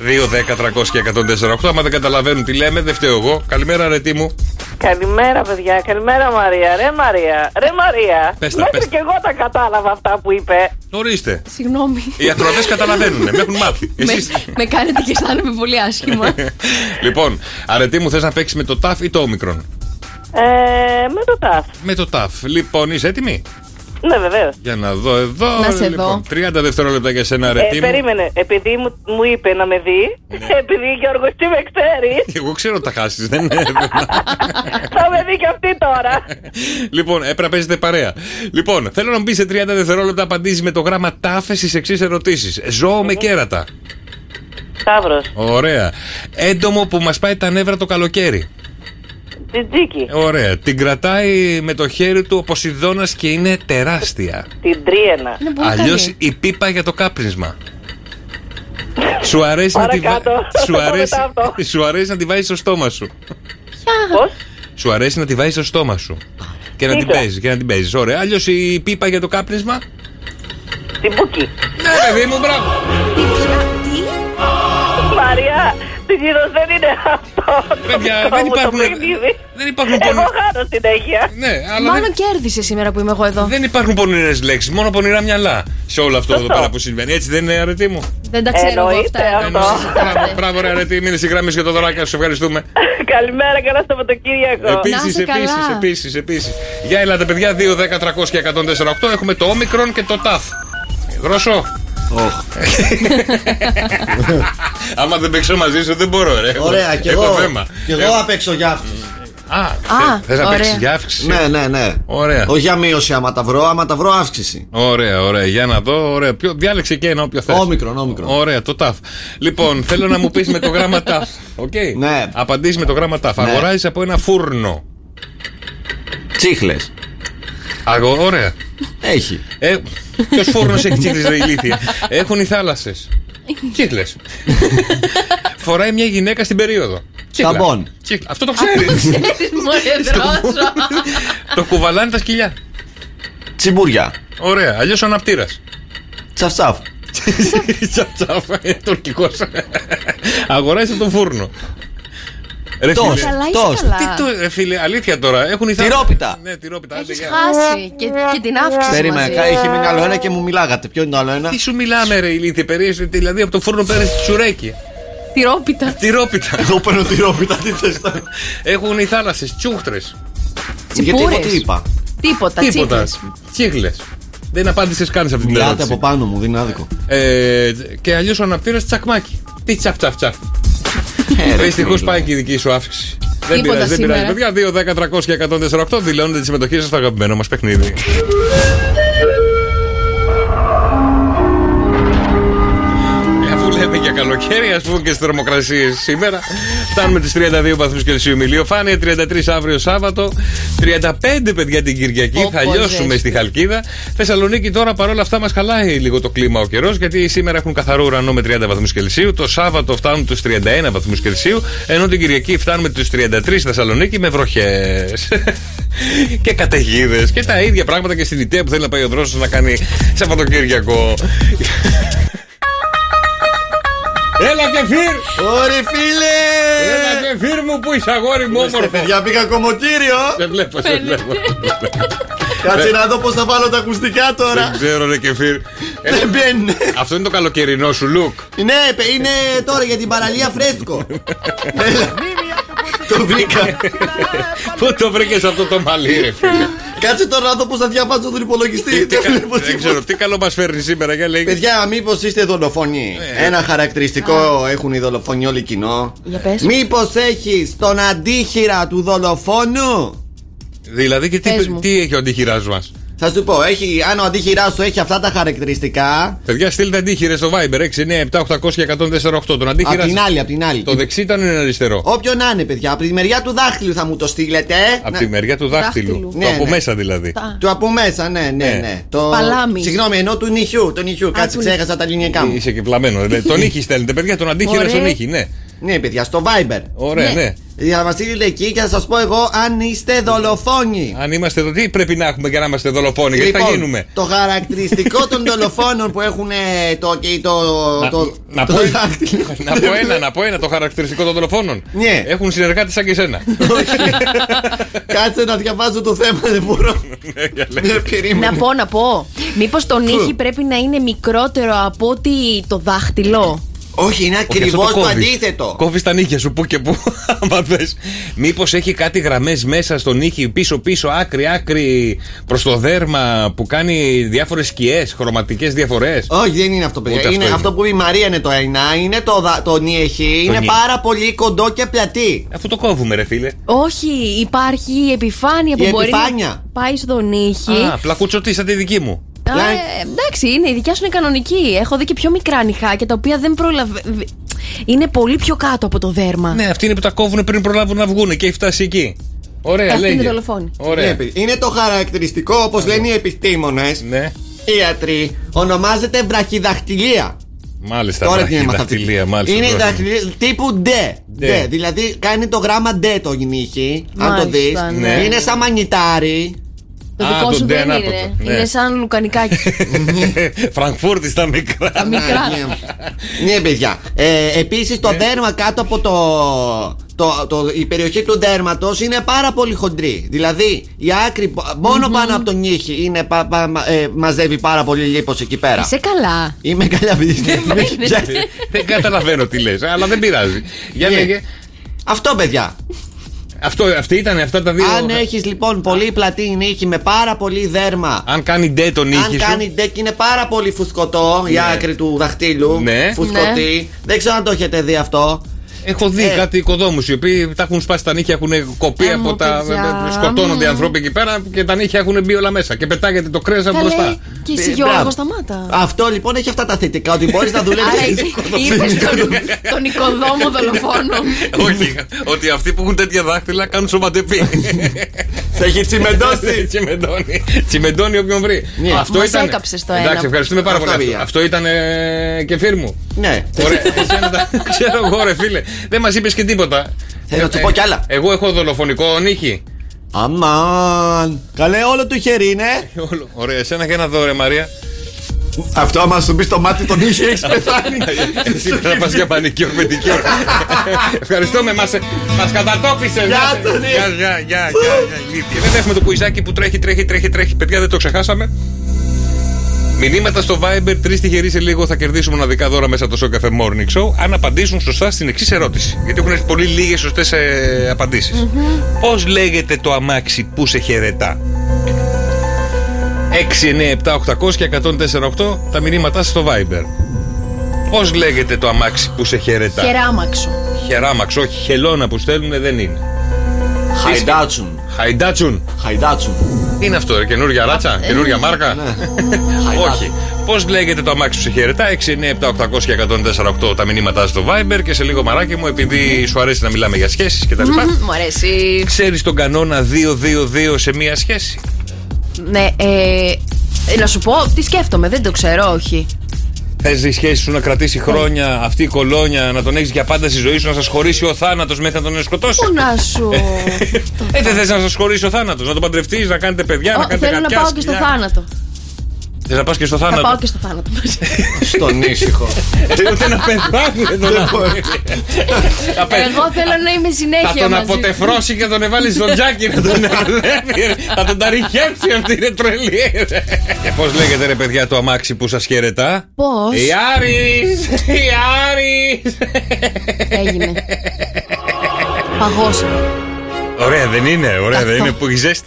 Speaker 6: 2, 10, 300 και 148. Άμα δεν καταλαβαίνουν τι λέμε, δεν φταίω εγώ. Καλημέρα, ρε τι μου.
Speaker 14: Καλημέρα, παιδιά. Καλημέρα, Μαρία. Ρε, Μαρία. Ρε, Μαρία.
Speaker 6: Πες τα,
Speaker 14: Μέχρι
Speaker 6: πες τα.
Speaker 14: και εγώ τα κατάλαβα αυτά που είπε.
Speaker 6: Ορίστε.
Speaker 8: Συγγνώμη.
Speaker 6: Οι ακροατές καταλαβαίνουν, με έχουν μάθει.
Speaker 8: Με,
Speaker 6: Εσείς.
Speaker 8: με κάνετε και αισθάνομαι πολύ άσχημα.
Speaker 6: λοιπόν, αρετή μου, θες να παίξεις με το ταφ ή το όμικρον;
Speaker 14: Ε, με το τάφ.
Speaker 6: Με το ταφ. Λοιπόν, είσαι έτοιμη;
Speaker 14: Ναι, βεβαίως.
Speaker 6: Για να δω εδώ.
Speaker 8: Να σε
Speaker 6: λοιπόν, 30 δευτερόλεπτα για σένα,
Speaker 14: Ε,
Speaker 6: αρετή μου.
Speaker 14: περίμενε. Επειδή μου, μου είπε να με δεις,
Speaker 6: Ναι.
Speaker 14: επειδή Γιώργος τι με ξέρεις,
Speaker 6: Εγώ ξέρω τα χάσεις, δεν είναι.
Speaker 14: θα με δει και αυτή τώρα.
Speaker 6: λοιπόν, έπρεπε να παίζετε παρέα. Λοιπόν, θέλω να μου πεις σε 30 δευτερόλεπτα απαντήσεις με το γράμμα τάφες στις εξής ερωτήσεις. Ζώο με κέρατα.
Speaker 14: Σταύρος.
Speaker 6: Ωραία. Έντομο που μας πάει τα νεύρα το καλοκαίρι.
Speaker 14: Τζιτζίκι.
Speaker 6: Ωραία. Την κρατάει με το χέρι του ο Ποσειδώνας και είναι τεράστια.
Speaker 14: Την τρίενα.
Speaker 8: Είναι πολύ
Speaker 6: Αλλιώς
Speaker 8: καλή.
Speaker 6: η πίπα για το κάπνισμα. Σου αρέσει, να τη, βα-
Speaker 14: Παρακάτω.
Speaker 6: σου, αρέσει,
Speaker 14: Μετά αυτό.
Speaker 6: σου αρέσει να τη βάζεις στο στόμα σου.
Speaker 14: Πώς;
Speaker 6: Σου αρέσει να τη βάζεις στο στόμα σου. Και να την
Speaker 14: Πίπα.
Speaker 6: παίζεις. Και να την παίζεις. Ωραία. Αλλιώς η πίπα για το κάπνισμα;
Speaker 14: Την μπουκί.
Speaker 6: Ναι, παιδί μου, μπράβο.
Speaker 8: Τι, ποια, τι;
Speaker 14: Μαρία, συνήθω δεν είναι αυτό. το
Speaker 6: Παιδιά,
Speaker 14: δικό
Speaker 6: δεν
Speaker 14: μου το
Speaker 6: υπάρχουν-
Speaker 14: παιχνίδι.
Speaker 6: δεν υπάρχουν
Speaker 14: Εγώ
Speaker 6: πονηρές-
Speaker 14: χάνω συνέχεια.
Speaker 6: Ναι, αλλά
Speaker 8: Μάλλον
Speaker 6: δεν,
Speaker 8: κέρδισε σήμερα που είμαι εγώ εδώ.
Speaker 6: δεν υπάρχουν πονηρές λέξεις. Μόνο πονηρά μυαλά σε όλο αυτό εδώ
Speaker 14: Σωστό.
Speaker 6: πέρα που συμβαίνει. Έτσι δεν είναι αρετή μου;
Speaker 8: Δεν τα ξέρω εγώ
Speaker 14: Εννοείται
Speaker 8: αυτά.
Speaker 14: αυτό.
Speaker 8: δεν συζητάτε.
Speaker 6: Μπράβο, Μπράβο, ρε αρετή. Μείνε στη γραμμή για το δωράκι, σου ευχαριστούμε.
Speaker 14: Καλημέρα, καλά Σαββατοκύριακο.
Speaker 6: Επίσης,
Speaker 8: είσαι καλά.
Speaker 6: επίσης, επίσης, επίση. Για ελάτε, παιδιά, 2, 10, 300 και 148. Έχουμε το όμικρον και το ταφ. Γρόσο.
Speaker 9: Οχ.
Speaker 6: Άμα δεν παίξω μαζί σου, δεν μπορώ, ρε.
Speaker 9: Ωραία, και
Speaker 6: Έχω
Speaker 9: εγώ.
Speaker 6: θέμα.
Speaker 9: Και εγώ
Speaker 6: Έχω-
Speaker 9: απ' έξω για αύξηση.
Speaker 6: Α,
Speaker 8: Α,
Speaker 6: θε να
Speaker 8: ωραία.
Speaker 6: παίξεις για αύξηση;
Speaker 9: Ναι, ναι, ναι.
Speaker 6: Ωραία.
Speaker 9: Όχι για μείωση άμα τα βρω, άμα τα βρω αύξηση.
Speaker 6: Ωραία, ωραία. Για να δω. Ωραία. Ποιο, διάλεξε και ένα όποιο θες.
Speaker 9: Όμικρον, όμικρον.
Speaker 6: Ωραία, το ταφ. Λοιπόν, θέλω να μου πεις με το γράμμα ταφ. Οκ;
Speaker 9: Ναι.
Speaker 6: Απαντήσεις με το γράμμα ταυ.
Speaker 9: Ναι.
Speaker 6: Αγοράζεις από ένα φούρνο.
Speaker 9: Τσίχλες.
Speaker 6: Αγο... Ωραία.
Speaker 9: Έχει.
Speaker 6: Ε, Ποιος φούρνος έχει τσίχλες, ρε ηλίθεια; Έχουν οι θάλασσες. Τσίχλες. Φοράει μια γυναίκα στην περίοδο. Τσίχλα.
Speaker 9: Ταμπόν.
Speaker 6: Τσίχλα. Αυτό το ξέρεις.
Speaker 8: Ξέρεις, μωρέ, δρόσο.
Speaker 6: το κουβαλάνε τα σκυλιά.
Speaker 9: Τσιμπούρια.
Speaker 6: Ωραία, αλλιώς αναπτήρας.
Speaker 9: Τσαφτσαφ.
Speaker 6: Τσαφτσαφ, τουρκικός. Αγοράζεις από τον φούρνο. Ρε
Speaker 9: Τος,
Speaker 6: φίλε,
Speaker 8: Καλά, είσαι
Speaker 9: τος.
Speaker 8: καλά.
Speaker 6: τι το, ρε φίλε, αλήθεια τώρα. Έχουν οι
Speaker 9: Τυρόπιτα.
Speaker 6: Ναι, τυρόπιτα. άντε,
Speaker 8: Έχεις
Speaker 6: γεια.
Speaker 8: χάσει και, και την αύξηση
Speaker 9: Περίμενα,
Speaker 8: μαζί.
Speaker 9: κα- είχε μείνει άλλο ένα και μου μιλάγατε. Ποιο είναι το άλλο ένα;
Speaker 6: Τι σου μιλάμε, ρε ηλίθιε, περίεργες. Δηλαδή από το φούρνο παίρνεις τσουρέκι.
Speaker 8: Τυρόπιτα.
Speaker 6: Τυρόπιτα.
Speaker 9: Εγώ παίρνω τυρόπιτα, τι θες τώρα.
Speaker 6: Έχουν οι θάλασσες, τσούχτρες.
Speaker 9: Γιατί εγώ
Speaker 8: Τσιπούρες.
Speaker 9: τι είπα;
Speaker 8: Τίποτα.
Speaker 6: Τίποτα.
Speaker 8: τσίχλες.
Speaker 6: Τσίχλες. Δεν απάντησες καν σε αυτή την
Speaker 9: Μιλάτε
Speaker 6: ερώτηση.
Speaker 9: από πάνω μου, δεν είναι άδικο.
Speaker 6: Ε, και αλλιώς ο αναπτήρας τσακμάκι. Τι τσαφ τσαφ τσαφ.
Speaker 9: Ε, ρε,
Speaker 6: Δυστυχώς
Speaker 9: φίλε.
Speaker 6: πάει και η δική σου αύξηση. Δεν
Speaker 8: Τίποτα
Speaker 6: πειράζει, δεν πειράζει.
Speaker 8: σήμερα.
Speaker 6: Παιδιά, 2, 10, 300 και 148 δηλώνετε τη συμμετοχή σας στο αγαπημένο μας παιχνίδι. Για καλοκαίρι, ας πούμε και στις θερμοκρασίες σήμερα. Φτάνουμε τις 32 βαθμούς Κελσίου Μιλιοφάνεια, 33 αύριο Σάββατο, 35 παιδιά την Κυριακή.
Speaker 8: Πω,
Speaker 6: θα
Speaker 8: πω,
Speaker 6: λιώσουμε
Speaker 8: ζέστη.
Speaker 6: στη Χαλκίδα. Θεσσαλονίκη τώρα παρόλα αυτά μας χαλάει λίγο το κλίμα ο καιρός, γιατί σήμερα έχουν καθαρό ουρανό με 30 βαθμούς Κελσίου. Το Σάββατο φτάνουν τους 31 βαθμούς Κελσίου, ενώ την Κυριακή φτάνουμε τους 33 Θεσσαλονίκη με βροχές. και καταιγίδες και τα ίδια πράγματα και στην ΙΤΕ που θέλει να πάει ο δρόσος να κάνει Σαββατοκύριακο. Έλα και φύρ!
Speaker 9: Ωρε φίλε!
Speaker 6: Έλα και φύρ μου που είσαι αγόρι μου
Speaker 9: Είστε,
Speaker 6: όμορφο.
Speaker 9: παιδιά, πήγα κομμωτήριο.
Speaker 6: Σε βλέπω, σε βλέπω.
Speaker 9: Κάτσε να δω πώς θα βάλω τα ακουστικά τώρα.
Speaker 6: Δεν ξέρω ρε και φύρ. Έλα,
Speaker 9: Δεν μπαίνουν.
Speaker 6: Αυτό είναι το καλοκαιρινό σου look.
Speaker 9: Ναι, παι- είναι τώρα για την παραλία φρέσκο. Έλα. Το βρήκα.
Speaker 6: Πού το βρήκες αυτό το μαλλί, ρε φίλε;
Speaker 9: Κάτσε τώρα να δω πώς θα διαβάζω τον υπολογιστή.
Speaker 6: Τι
Speaker 9: Δεν
Speaker 6: κα-
Speaker 9: βλέπω
Speaker 6: Δεν
Speaker 9: τίποτα.
Speaker 6: ξέρω τι καλό μας φέρνει σήμερα για λέει.
Speaker 9: Παιδιά, μήπως είστε δολοφόνοι.
Speaker 6: Ε.
Speaker 9: Ένα χαρακτηριστικό έχουν οι δολοφόνοι όλοι κοινό.
Speaker 8: Για πες.
Speaker 9: Μήπως έχει τον αντίχειρα του δολοφόνου;
Speaker 6: Δηλαδή και
Speaker 8: Πες
Speaker 6: τι,
Speaker 8: μου.
Speaker 6: τι έχει ο αντίχειράς μας;
Speaker 9: Θα σου πω, έχει, αν ο αντίχειράς σου έχει αυτά τα χαρακτηριστικά.
Speaker 6: Παιδιά, στείλτε αντίχειρες στο Viber 697 800 και 148. Τον
Speaker 9: Απ'
Speaker 6: αντίχειρά
Speaker 9: την
Speaker 6: σας.
Speaker 9: άλλη, απ' την άλλη.
Speaker 6: Το δεξί ήταν ή είναι αριστερό.
Speaker 9: Όποιο να είναι, παιδιά, από τη μεριά του δάχτυλου θα μου το στείλετε.
Speaker 6: Από
Speaker 9: Να-
Speaker 6: τη μεριά του δάχτυλου.
Speaker 8: Δάχτυλου.
Speaker 6: Το
Speaker 9: Ναι,
Speaker 6: από
Speaker 9: ναι.
Speaker 6: μέσα δηλαδή.
Speaker 8: Τα-
Speaker 9: Του από μέσα, ναι, ναι,
Speaker 6: Ναι.
Speaker 9: ναι. Το...
Speaker 8: Παλάμης.
Speaker 9: Συγγνώμη, ενώ του νυχιού. Το νυχιού, κάτσε,
Speaker 8: του
Speaker 9: ξέχασα τα ελληνικά μου.
Speaker 6: Είσαι και πλαμμένο. δηλαδή. τον ήχη στέλνετε, παιδιά, τον αντίχειρα
Speaker 8: Ωραία.
Speaker 6: στον ήχη, ναι.
Speaker 9: Ναι, παιδιά, στο Viber.
Speaker 6: Ωραία,
Speaker 8: Ναι.
Speaker 6: ναι.
Speaker 9: Για να μα στείλετε εκεί και θα σας πω εγώ αν είστε δολοφόνοι.
Speaker 6: Αν είμαστε εδώ, τι πρέπει να έχουμε για να είμαστε δολοφόνοι, γιατί θα γίνουμε;
Speaker 9: Λοιπόν, το χαρακτηριστικό των δολοφόνων που έχουν ε, το, και το,
Speaker 6: Να,
Speaker 9: το,
Speaker 6: να
Speaker 9: το
Speaker 6: πω,
Speaker 9: δάχτυλο.
Speaker 6: να πω ένα, να πω ένα το χαρακτηριστικό των δολοφόνων.
Speaker 9: Ναι.
Speaker 6: Έχουν συνεργάτε σαν και εσένα.
Speaker 9: Κάτσε να διαβάζω το θέμα, δεν μπορώ.
Speaker 6: Ναι, για λέει.
Speaker 9: Ναι, περίμενε.
Speaker 8: Να πω, να πω. Μήπως το νύχι πρέπει να είναι μικρότερο από ότι το δάχτυλο;
Speaker 9: Όχι, είναι
Speaker 6: Όχι,
Speaker 9: ακριβώ
Speaker 6: αυτό
Speaker 9: το
Speaker 6: κόβεις.
Speaker 9: αντίθετο.
Speaker 6: Κόβεις τα νύχια σου που και που, άμα θες. Μήπως έχει κάτι γραμμές μέσα στο νύχι, πίσω-πίσω, άκρη-άκρη προς το δέρμα που κάνει διάφορες σκιές, χρωματικές διαφορές.
Speaker 9: Όχι, δεν είναι αυτό, παιδιά.
Speaker 6: Ούτε
Speaker 9: είναι
Speaker 6: αυτό
Speaker 9: αυτό,
Speaker 6: είναι.
Speaker 9: που είπε η Μαρία είναι το ένα. Είναι το, δα- το νύχι. Είναι
Speaker 6: νύχι.
Speaker 9: πάρα πολύ κοντό και πλατή.
Speaker 6: Αφού το κόβουμε, ρε φίλε.
Speaker 8: Όχι, υπάρχει η επιφάνεια που
Speaker 9: Η
Speaker 8: μπορεί
Speaker 9: επιφάνεια.
Speaker 8: να πάει στο νύχι.
Speaker 6: Α, πλακουτσοτήσατε τη δική μου.
Speaker 8: Α,
Speaker 9: Λάει.
Speaker 8: ε, εντάξει, είναι, η δικιά σου είναι κανονική. Έχω δει και πιο μικρά νυχάκια τα οποία δεν προλαβα... Είναι πολύ πιο κάτω από το δέρμα.
Speaker 6: Ναι, αυτοί είναι που τα κόβουν πριν προλάβουν να βγουν και έχει φτάσει εκεί. Ωραία,
Speaker 8: Αυτή
Speaker 6: λέγε.
Speaker 8: είναι δολοφόνη.
Speaker 6: Ωραία.
Speaker 9: Ναι, παιδιά. είναι το χαρακτηριστικό, όπως λένε οι επιστήμονες.
Speaker 6: Ναι,
Speaker 9: Οι ιατροί ονομάζεται βραχυδαχτυλία.
Speaker 6: μάλιστα.
Speaker 9: Τώρα τι είναι
Speaker 6: δαχτυλία, μάλιστα.
Speaker 9: Είναι
Speaker 6: τώρα.
Speaker 9: δαχτυλία τύπου D.
Speaker 6: D.
Speaker 9: D. Δηλαδή κάνει το γράμμα D το νύχι. Αν το δεις.
Speaker 8: Μάλιστα,
Speaker 6: ναι.
Speaker 9: Είναι σαν μανιτάρι.
Speaker 8: Το
Speaker 6: Α,
Speaker 8: δικό
Speaker 6: το
Speaker 8: σου δεν
Speaker 6: ανάποδο,
Speaker 8: είναι.
Speaker 6: ναι.
Speaker 8: Είναι σαν λουκανικάκι.
Speaker 6: Φραγκφούρτη στα μικρά.
Speaker 8: Τα μικρά.
Speaker 9: ναι, παιδιά. Ε, Επίσης το δέρμα κάτω από το, το, το, η περιοχή του δέρματο είναι πάρα πολύ χοντρή. Δηλαδή η άκρη μόνο πάνω από τον νύχι είναι, πα- πα- μα- ε, μαζεύει πάρα πολύ λίπος εκεί πέρα.
Speaker 8: Είσαι καλά.
Speaker 9: Είμαι καλά, παιδιά.
Speaker 6: Δεν καταλαβαίνω τι λες, αλλά δεν πειράζει. Για
Speaker 9: Ναι.
Speaker 6: λέγε.
Speaker 9: Αυτό, παιδιά.
Speaker 6: Αυτό, αυτή ήταν αυτά τα δύο.
Speaker 9: Αν έχεις λοιπόν πολύ πλατή νύχη με πάρα πολύ δέρμα.
Speaker 6: Αν κάνει ντε τον
Speaker 9: Αν
Speaker 6: νύχι σου.
Speaker 9: κάνει ντεκ είναι πάρα πολύ φουσκωτό η
Speaker 6: Ναι.
Speaker 9: άκρη του δαχτύλου.
Speaker 6: Ναι.
Speaker 9: Φουσκωτή. Δεν ξέρω αν το έχετε δει αυτό.
Speaker 6: Έχω δει
Speaker 9: Ε.
Speaker 6: κάτι οικοδόμους οι οποίοι τα έχουν σπάσει τα νύχια, έχουν κοπεί
Speaker 8: Ε,
Speaker 6: από
Speaker 8: μου,
Speaker 6: τα.
Speaker 8: παιδιά,
Speaker 6: Σκοτώνονται οι
Speaker 8: μου.
Speaker 6: άνθρωποι εκεί πέρα και τα νύχια έχουν μπει όλα μέσα. Και πετάγεται το κρέας από μπροστά.
Speaker 8: Καλέ. Και εσύ
Speaker 9: Ε,
Speaker 8: Γιώργο,
Speaker 9: μπράβο.
Speaker 8: σταμάτα.
Speaker 9: Αυτό λοιπόν έχει αυτά τα θετικά. Ότι μπορείς να
Speaker 8: Άρα
Speaker 9: δουλεύει.
Speaker 8: είπες τον, τον οικοδόμο δολοφόνο.
Speaker 6: Όχι, ότι αυτοί που έχουν τέτοια δάχτυλα κάνουν σωματεπί.
Speaker 9: Θα έχει τσιμεντώσει.
Speaker 6: Τσιμεντώνει. Τσιμεντώνει όποιον βρει.
Speaker 9: Ναι.
Speaker 8: Μας έκαψες το ένα.
Speaker 6: Εντάξει, ευχαριστούμε πάρα
Speaker 9: Αυτό
Speaker 6: πολύ.
Speaker 9: πήγα.
Speaker 6: Αυτό, αυτό ήταν ε, κεφίρ μου.
Speaker 9: Ναι.
Speaker 6: Ωραία. Εσένα τα- Ξέρω εγώ, ρε φίλε. Δεν μας είπες και τίποτα.
Speaker 9: Θέλω να σου
Speaker 6: Ε,
Speaker 9: πω κι άλλα.
Speaker 6: Εγώ έχω δολοφονικό νύχι.
Speaker 9: Αμάν. Καλέ, όλο το χέρι είναι.
Speaker 6: Όλο. Ωραία, εσένα και ένα δώρο, ρε Μαρία.
Speaker 9: Αυτό άμα σου μπει στο μάτι τον είχε, έχεις πεθάνει.
Speaker 6: Εσύ πρέπει να πας για πανικιόρ με την Ευχαριστούμε, μας μας κατατόπισες.
Speaker 9: Γεια, Τονί.
Speaker 6: Γεια, γεια, γεια, γεια, ηλίθεια. Βέβαια έχουμε το κουιζάκι που τρέχει, τρέχει, τρέχει, τρέχει. Παιδιά, δεν το ξεχάσαμε. Μηνύματα στο Viber, τρεις τυχεροί σε λίγο θα κερδίσουμε μοναδικά δώρα μέσα από το Show Cafe Morning Show. Αν απαντήσουν σωστά στην εξής ερώτηση. Γιατί έχουν έρθει πολύ λίγες σωστές απαντήσεις. Πώς λέγεται το αμάξι που σε χαιρετά; 6, 9, 7, 800 και 104,8 τα μηνύματά σας στο Viber. Πώς λέγεται το αμάξι που σε χαιρετά;
Speaker 8: Χεράμαξο.
Speaker 6: Χεράμαξ, όχι, χελώνα που στέλνουν δεν είναι.
Speaker 9: Χαϊντάτσουν.
Speaker 6: Χαϊντάτσουν.
Speaker 9: Χαϊντάτσουν.
Speaker 6: Τι είναι αυτό, ρε, καινούργια ράτσα, καινούργια μάρκα. Όχι. Πώς λέγεται το αμάξι που σε χαιρετά, 6, 9, 7, 800 και 104,8 τα μηνύματά στο Viber και σε λίγο μαράκι μου, επειδή σου αρέσει να μιλάμε για σχέσεις κτλ.
Speaker 8: Μμμ, Μου αρέσει.
Speaker 6: Ξέρεις τον κανόνα 2-2-2 σε μία σχέση;
Speaker 8: Ναι, ε, να σου πω, τι σκέφτομαι, δεν το ξέρω, όχι.
Speaker 6: Θε η σχέση σου να κρατήσει χρόνια, αυτή η κολόνια, να τον έχει για πάντα στη ζωή σου, να σα χωρίσει ο θάνατο μέχρι να τον σκοτώσει.
Speaker 8: Πού να σου.
Speaker 6: Ε, δεν θε να σα χωρίσει ο θάνατο, να τον παντρευτεί, να κάνετε παιδιά,
Speaker 8: Ω,
Speaker 6: να κάνετε
Speaker 8: Θέλω να
Speaker 6: γατιά,
Speaker 8: πάω και στο
Speaker 6: σκυλιά.
Speaker 8: θάνατο.
Speaker 6: Θες να πας και στο
Speaker 8: Θα
Speaker 6: θάνατο;
Speaker 8: πάω και στο θάνατο μαζί.
Speaker 9: Στον ήσυχο.
Speaker 6: Ε, Ούτε να πεθάνει τον άνθρωπο. Θα πε-
Speaker 8: Εγώ θέλω να είμαι
Speaker 6: Θα
Speaker 8: συνέχεια
Speaker 6: τον
Speaker 8: μαζί.
Speaker 6: αποτεφρώσει και θα τον βάλει στο τζάκι να τον ευλέπει. Θα τον ταριχέψει αυτή είναι τρελή. Πώς λέγεται ρε παιδιά το αμάξι που σας χαιρετά.
Speaker 8: Πώς;
Speaker 6: Η Άρης! Η Άρης!
Speaker 8: Έγινε. Παγώσαμε.
Speaker 6: Ωραία, δεν είναι, ωραία, δεν
Speaker 8: Καθόλου.
Speaker 6: είναι που έχεις ζέστη.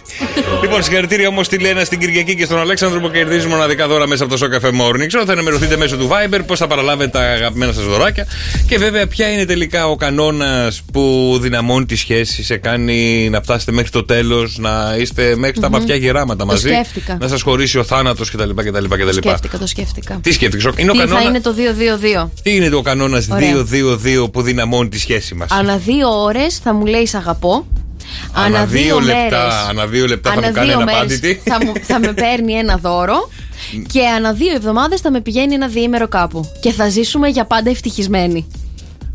Speaker 6: λοιπόν, συγχαρητήρια όμως στη Λένα, στην Κυριακή και στον Αλέξανδρο που κερδίζουν μοναδικά δώρα μέσα από το Show Cafe Morning Show. Θα ενημερωθείτε μέσω του Viber πώς θα παραλάβετε τα αγαπημένα σας δωράκια. Και βέβαια, ποια είναι τελικά ο κανόνας που δυναμώνει τη σχέση, σε κάνει να φτάσετε μέχρι το τέλος, να είστε μέχρι τα
Speaker 8: Μμμ.
Speaker 6: βαθιά γεράματα
Speaker 8: Το
Speaker 6: μαζί.
Speaker 8: σκέφτηκα.
Speaker 6: Να σας χωρίσει ο θάνατος κτλ. κτλ,
Speaker 8: Το
Speaker 6: κτλ.
Speaker 8: σκέφτηκα, το σκέφτηκα.
Speaker 6: Τι σκέφτηκες, είναι ο
Speaker 8: Τι θα
Speaker 6: κανόνα.
Speaker 8: είναι το 2-2-2.
Speaker 6: Τι είναι ο κανόνας
Speaker 8: Ωραία.
Speaker 6: 2-2-2 που δυναμώνει τη σχέση μας;
Speaker 8: Ανά δύο ώρες θα μου λέει σ' αγαπώ.
Speaker 6: Ανά δύο λεπτά,
Speaker 8: μέρες-
Speaker 6: ανά δύο λεπτά θα
Speaker 8: ανά
Speaker 6: μου κάνει
Speaker 8: δύο
Speaker 6: ένα
Speaker 8: μέρες
Speaker 6: πάντητη.
Speaker 8: Θα, μου- θα με παίρνει ένα δώρο. Και ανά δύο εβδομάδες θα με πηγαίνει ένα διήμερο κάπου. Και θα ζήσουμε για πάντα ευτυχισμένοι.